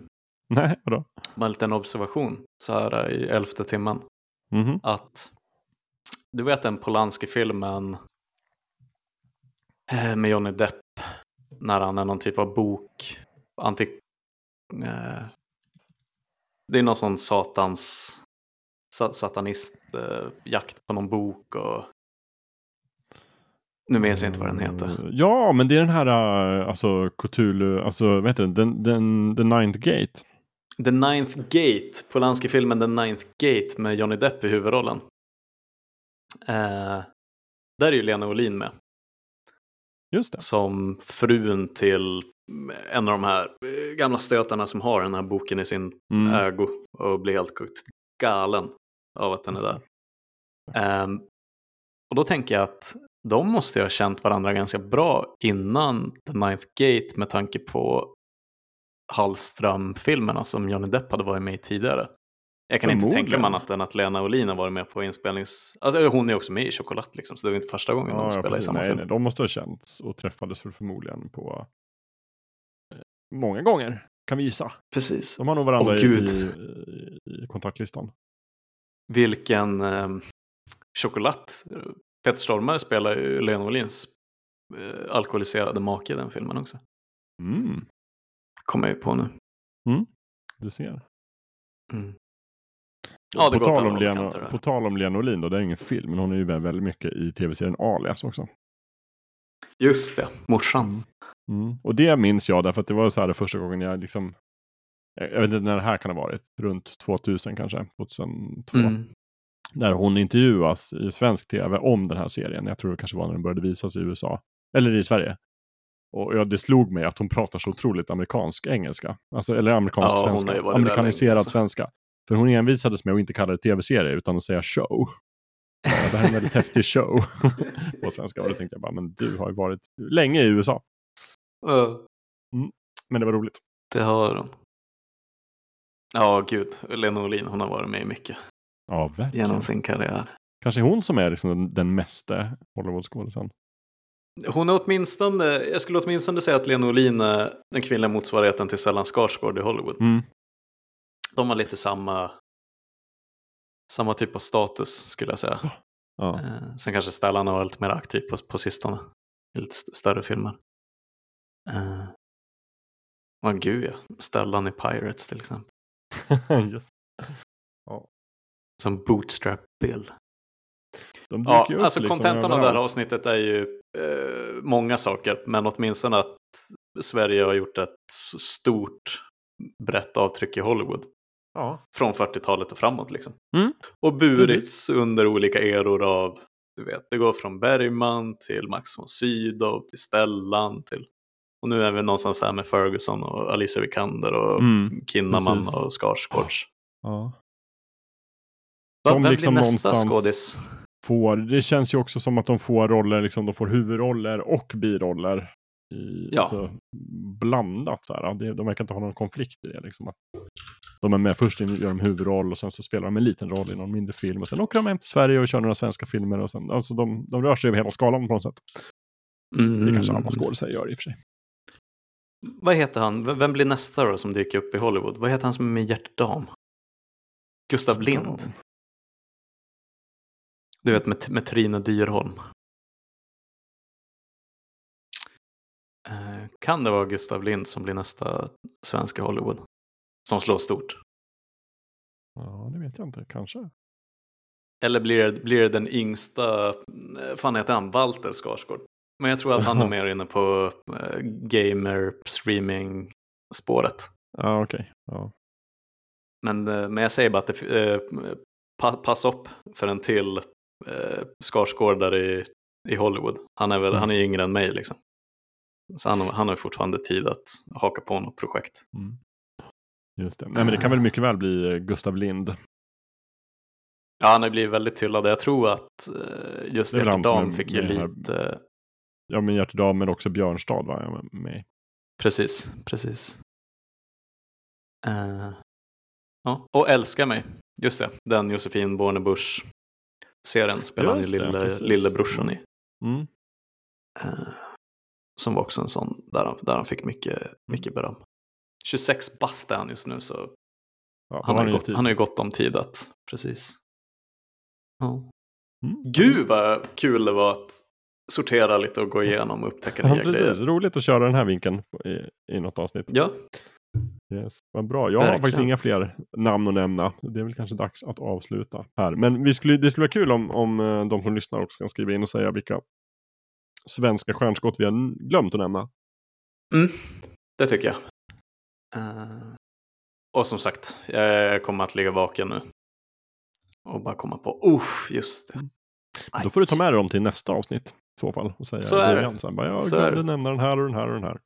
Nej, vadå? Bara en liten observation så här i elfte timmen. Mhm. Att du vet den Polanski-filmen eh, med Johnny Depp när han är någon typ av bok, antik... Eh, det är någon sån satans sa, satanist eh, jakt på någon bok och nu minns jag inte vad den heter. Ja, men det är den här, äh, alltså Cthulhu, alltså vad heter den, den, den, The Ninth Gate. The Ninth Gate, Polanski-filmen The Ninth Gate med Johnny Depp i huvudrollen. Eh, där är ju Lena Olin med. Just det. Som frun till en av de här eh, gamla stötarna som har den här boken i sin Mm. ägo och blir helt galen av att den är där. Ehm, och då tänker jag att de måste ju ha känt varandra ganska bra innan The Ninth Gate med tanke på Hallström-filmerna som Johnny Depp hade varit med i tidigare. Jag kan inte tänka mig annat än att Lena Olin har varit med på inspelnings... Alltså hon är också med i Choklad liksom, så det är inte första gången de spelar i precis. samma nej, film. nej, de måste ha känts och träffades förmodligen på eh, många gånger, kan vi gissa. Precis. De har nog varandra Åh, i, i, i kontaktlistan. Vilken eh, choklad. Peter Stormare spelar ju Lena Olins eh, alkoholiserade make i den filmen också. Mm. Kommer jag ju på nu. Mm. Du ser. Mm. Ja, på, tal om Lena, på tal om Lena Olin då, det är ingen film, men hon är ju med väldigt mycket i tv-serien Alias också. Just det, morsan. Mm. Och det minns jag därför att det var så här det första gången jag liksom jag vet inte när det här kan ha varit, runt 2000 kanske, 2002. Mm. Där hon intervjuas i svensk tv om den här serien. Jag tror det kanske var när den började visas i USA. Eller i Sverige. Och ja, det slog mig att hon pratar så otroligt amerikansk engelska. Alltså, eller amerikansk Ja, svenska. Amerikaniserad alltså. svenska. För hon envisades med att inte kalla det tv-serie utan att säga show. Ja, det här är en väldigt häftig show på svenska. Och då tänkte jag bara, men du har ju varit länge i USA. Mm. Men det var roligt. Det har hon. Ja, gud. Lena Olin, hon har varit med i mycket Ja, verkligen. genom sin karriär. Kanske hon som är liksom den, den meste Hollywoodskådisen. Hon är åtminstone, jag skulle åtminstone säga att Lena Olin är den kvinnliga motsvarigheten till Stellan Skarsgård i Hollywood. Mm. De har lite samma, samma typ av status skulle jag säga. Ja. Eh, sen kanske Stellan har varit lite mer aktiv på, på sistone. I lite st- större filmer. Eh, Åh gud ja, Stellan i Pirates till exempel. Just. Ja. Som Bootstrap Bill. De Ja, alltså liksom kontentan av det här avsnittet är ju eh, många saker, men åtminstone att Sverige har gjort ett stort brett avtryck i Hollywood. Ja. Från 40-talet och framåt liksom. Mm. Och burits under olika eror av, du vet, det går från Bergman till Max von Sydow till Stellan till och nu är vi någonstans här med Ferguson och Alicia Vikander och Mm, Kinnaman precis. och Skarsgårds. Ja. Som Vem liksom blir nästa någonstans skådis? Får, det känns ju också som att de får roller, liksom, de får huvudroller och biroller. I, Ja. alltså, blandat. Det, de verkar inte ha någon konflikt i det. Liksom, de är med först in, gör de huvudroll och sen så spelar de en liten roll i någon mindre film. Och sen åker de hem till Sverige och kör några svenska filmer. Och sen, alltså de, de rör sig över hela skalan på något sätt. Det kanske alla skådespelare gör i och för sig. Vad heter han? V- Vem blir nästa då som dyker upp i Hollywood? Vad heter han som är med Hjärtdam? Gustav Lind. Du vet med, med Trine Dyrholm. Eh, kan det vara Gustav Lind som blir nästa svenska Hollywood? Som slår stort? Ja, det vet jag inte. Kanske. Eller blir det, blir det den yngsta, fan heter han, Walter Skarsgård? Men jag tror att han är mer inne på eh, gamer, streaming spåret. Ja, okej. Ja. Men, eh, men jag säger bara att det, eh, pa, pass upp för en till eh, Skarsgårdare i, i Hollywood. Han är, väl, han är yngre än mig liksom. Så han, han har fortfarande tid att haka på något projekt. Mm. Just det. Nej, men det kan väl mycket väl bli eh, Gustav Lind. Ja, han har blivit väldigt hyllad. Jag tror att eh, just Hjärtedam är fick ju här. lite... Ja, men Hjärtedam, men också Björnstad var jag med. Precis, precis. Eh, ja. Och Älska mig, just det. Den Josefin Bornebusch-serien spelar han ju lille, lillebrorsan i. Mm. Eh, som var också en sån där han, där han fick mycket, mycket beröm. 26 bast är han just nu så Ja, han, har har ju gott, tid. han har ju gott om tid att, precis. Ja. Mm. Gud vad kul det var att sortera lite och gå igenom och upptäcka Ja, nya precis. grejer. Roligt att köra den här vinkeln i, i något avsnitt. Ja. Yes. Vad bra. Jag har Verkligen. faktiskt inga fler namn att nämna. Det är väl kanske dags att avsluta här. Men vi skulle, det skulle vara kul om, om eh, de som lyssnar också kan skriva in och säga vilka svenska stjärnskott vi har glömt att nämna. Mm, det tycker jag. Eh, och som sagt, jag kommer att ligga vaken nu. Och bara komma på, oh, just det. Då får du ta med dig dem till nästa avsnitt i så fall. Och säga Så är det. sen bara, jag Så glömde det. nämna den här och den här och den här.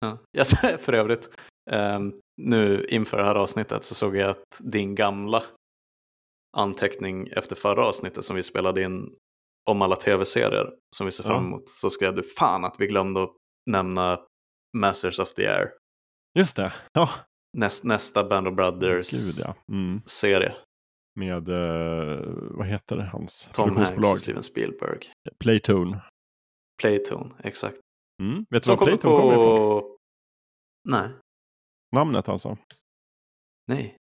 Ja. Jag sa för övrigt, ehm, nu inför det här avsnittet så såg jag att din gamla anteckning efter förra avsnittet som vi spelade in om alla tv-serier som vi ser fram Ja. emot så skrev du fan att vi glömde att nämna Masters of the Air. Just det. Ja. Näst, nästa Band of Brothers Gud ja. Mm. serie. Med, eh, vad heter det, hans Tom Hanks och Steven Spielberg. Playtone. Playtone, exakt. Mm. Vet du var kommer Playtone kommer ifrån? på... Nej. Namnet alltså? Nej. Det vet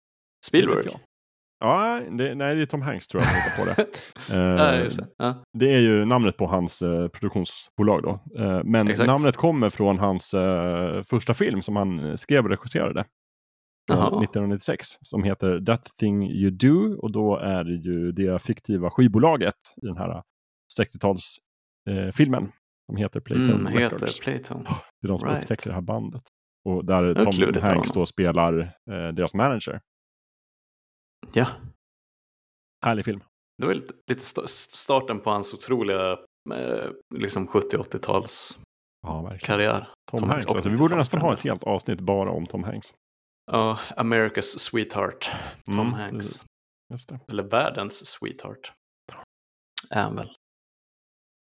Spielberg? Ja, det, nej, det är Tom Hanks tror jag som hittar på det. Ja, Eh, just det. Ja. det är ju namnet på hans eh, produktionsbolag då. Eh, men Exakt. namnet kommer från hans eh, första film som han eh, skrev och regisserade. Från Jaha. 1996. Som heter That thing you do. Och då är det ju det fiktiva skivbolaget i den här 60-tals eh. Som heter Playtone Mm, heter Records. Playtone. Det är de som Right. upptäcker det här bandet. Och där Tom Hanks då spelar eh, deras manager. Ja. Härlig film. Det var lite, lite sta- starten på hans otroliga eh, liksom 70-80-tals Ja, karriär. Tom, Hanks. Alltså, vi borde nästan ha ett helt avsnitt bara om Tom Hanks. Ja, America's Sweetheart. Tom Mm, Hanks. precis. Just det. Eller världens Sweetheart. Är han väl.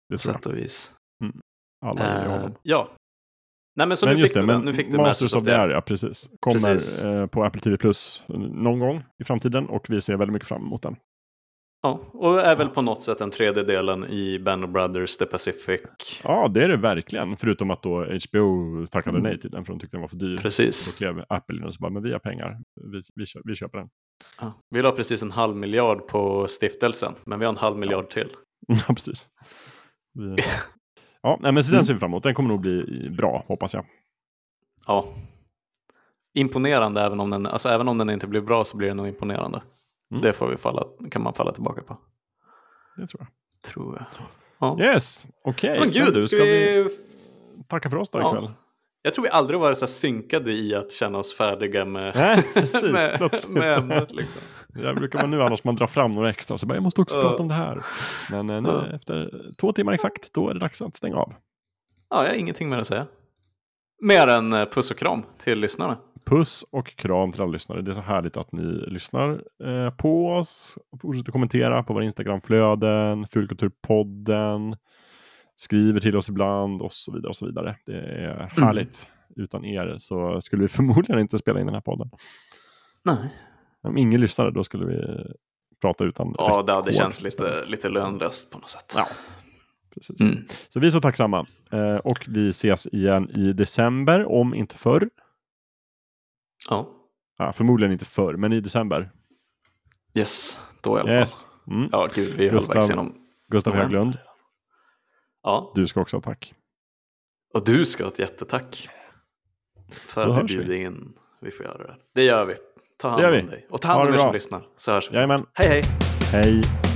Det På sätt och vis. Mm. Alla gillar Eh, honom. ja. Nej men så men nu just fick det, men. Nu fick du Masters of the ja precis. Kommer Precis. Eh, på Apple TV Plus någon gång i framtiden och vi ser väldigt mycket fram emot den. Ja, och är väl på något sätt den tredje delen i Band of Brothers The Pacific. Ja, det är det verkligen. Förutom att då HBO tackade nej till den för de tyckte den var för dyr. Mm. Precis. Då klev Apple in och så bara, men vi har pengar, vi, vi, vi köper den. Ja, vi la precis en halv miljard på stiftelsen, men vi har en halv miljard till. Ja, precis. Vi... Ja, nej, men så den ser vi fram emot. Den kommer nog bli bra, hoppas jag. Ja. Imponerande, även om den, alltså, även om den inte blir bra så blir den nog imponerande. Mm. Det får vi falla, kan man falla tillbaka på. Det tror jag. Tror jag. Ja. Yes, okej. Men gud, du, ska vi... tacka för oss då Ja. Jag tror vi aldrig varit så synkade i att känna oss färdiga med, Nej, precis. med, med ämnet. Liksom. Det brukar vara nu annars man drar fram några extra. Så bara, jag måste också Ja. prata om det här. Men eh, nu Ja. efter två timmar exakt, då är det dags att stänga av. Ja, jag har ingenting mer att säga. Mer än eh, puss och kram till lyssnarna. Puss och kram till alla lyssnare. Det är så härligt att ni lyssnar eh, på oss. Och fortsätter kommentera på våra Instagramflöden, Fulkulturpodden. Skriver till oss ibland och så vidare. och så vidare. Det är Mm. härligt. Utan er så skulle vi förmodligen inte spela in den här podden. Nej. Om ingen lyssnade då skulle vi prata utan Ja, det, det rekord känns lite, lite lönlöst på något sätt. Ja, precis. Mm. Så vi är så tacksamma. Eh, och vi ses igen i december, om inte förr. Ja. Ja, förmodligen inte förr, men i december. Yes, då i alla Yes. fall. Mm. Ja, gud, vi är halvvägs genom. Gustav. Höglund, Ja, du ska också ha tack. och du ska ha ett jättetack. För Då att du vi. bjuder in. Vi får göra det. Det gör vi. Ta hand om vi. dig. Och ta Ha hand om er som lyssnar. Så hörs vi. Jajamän. Hej hej. Hej.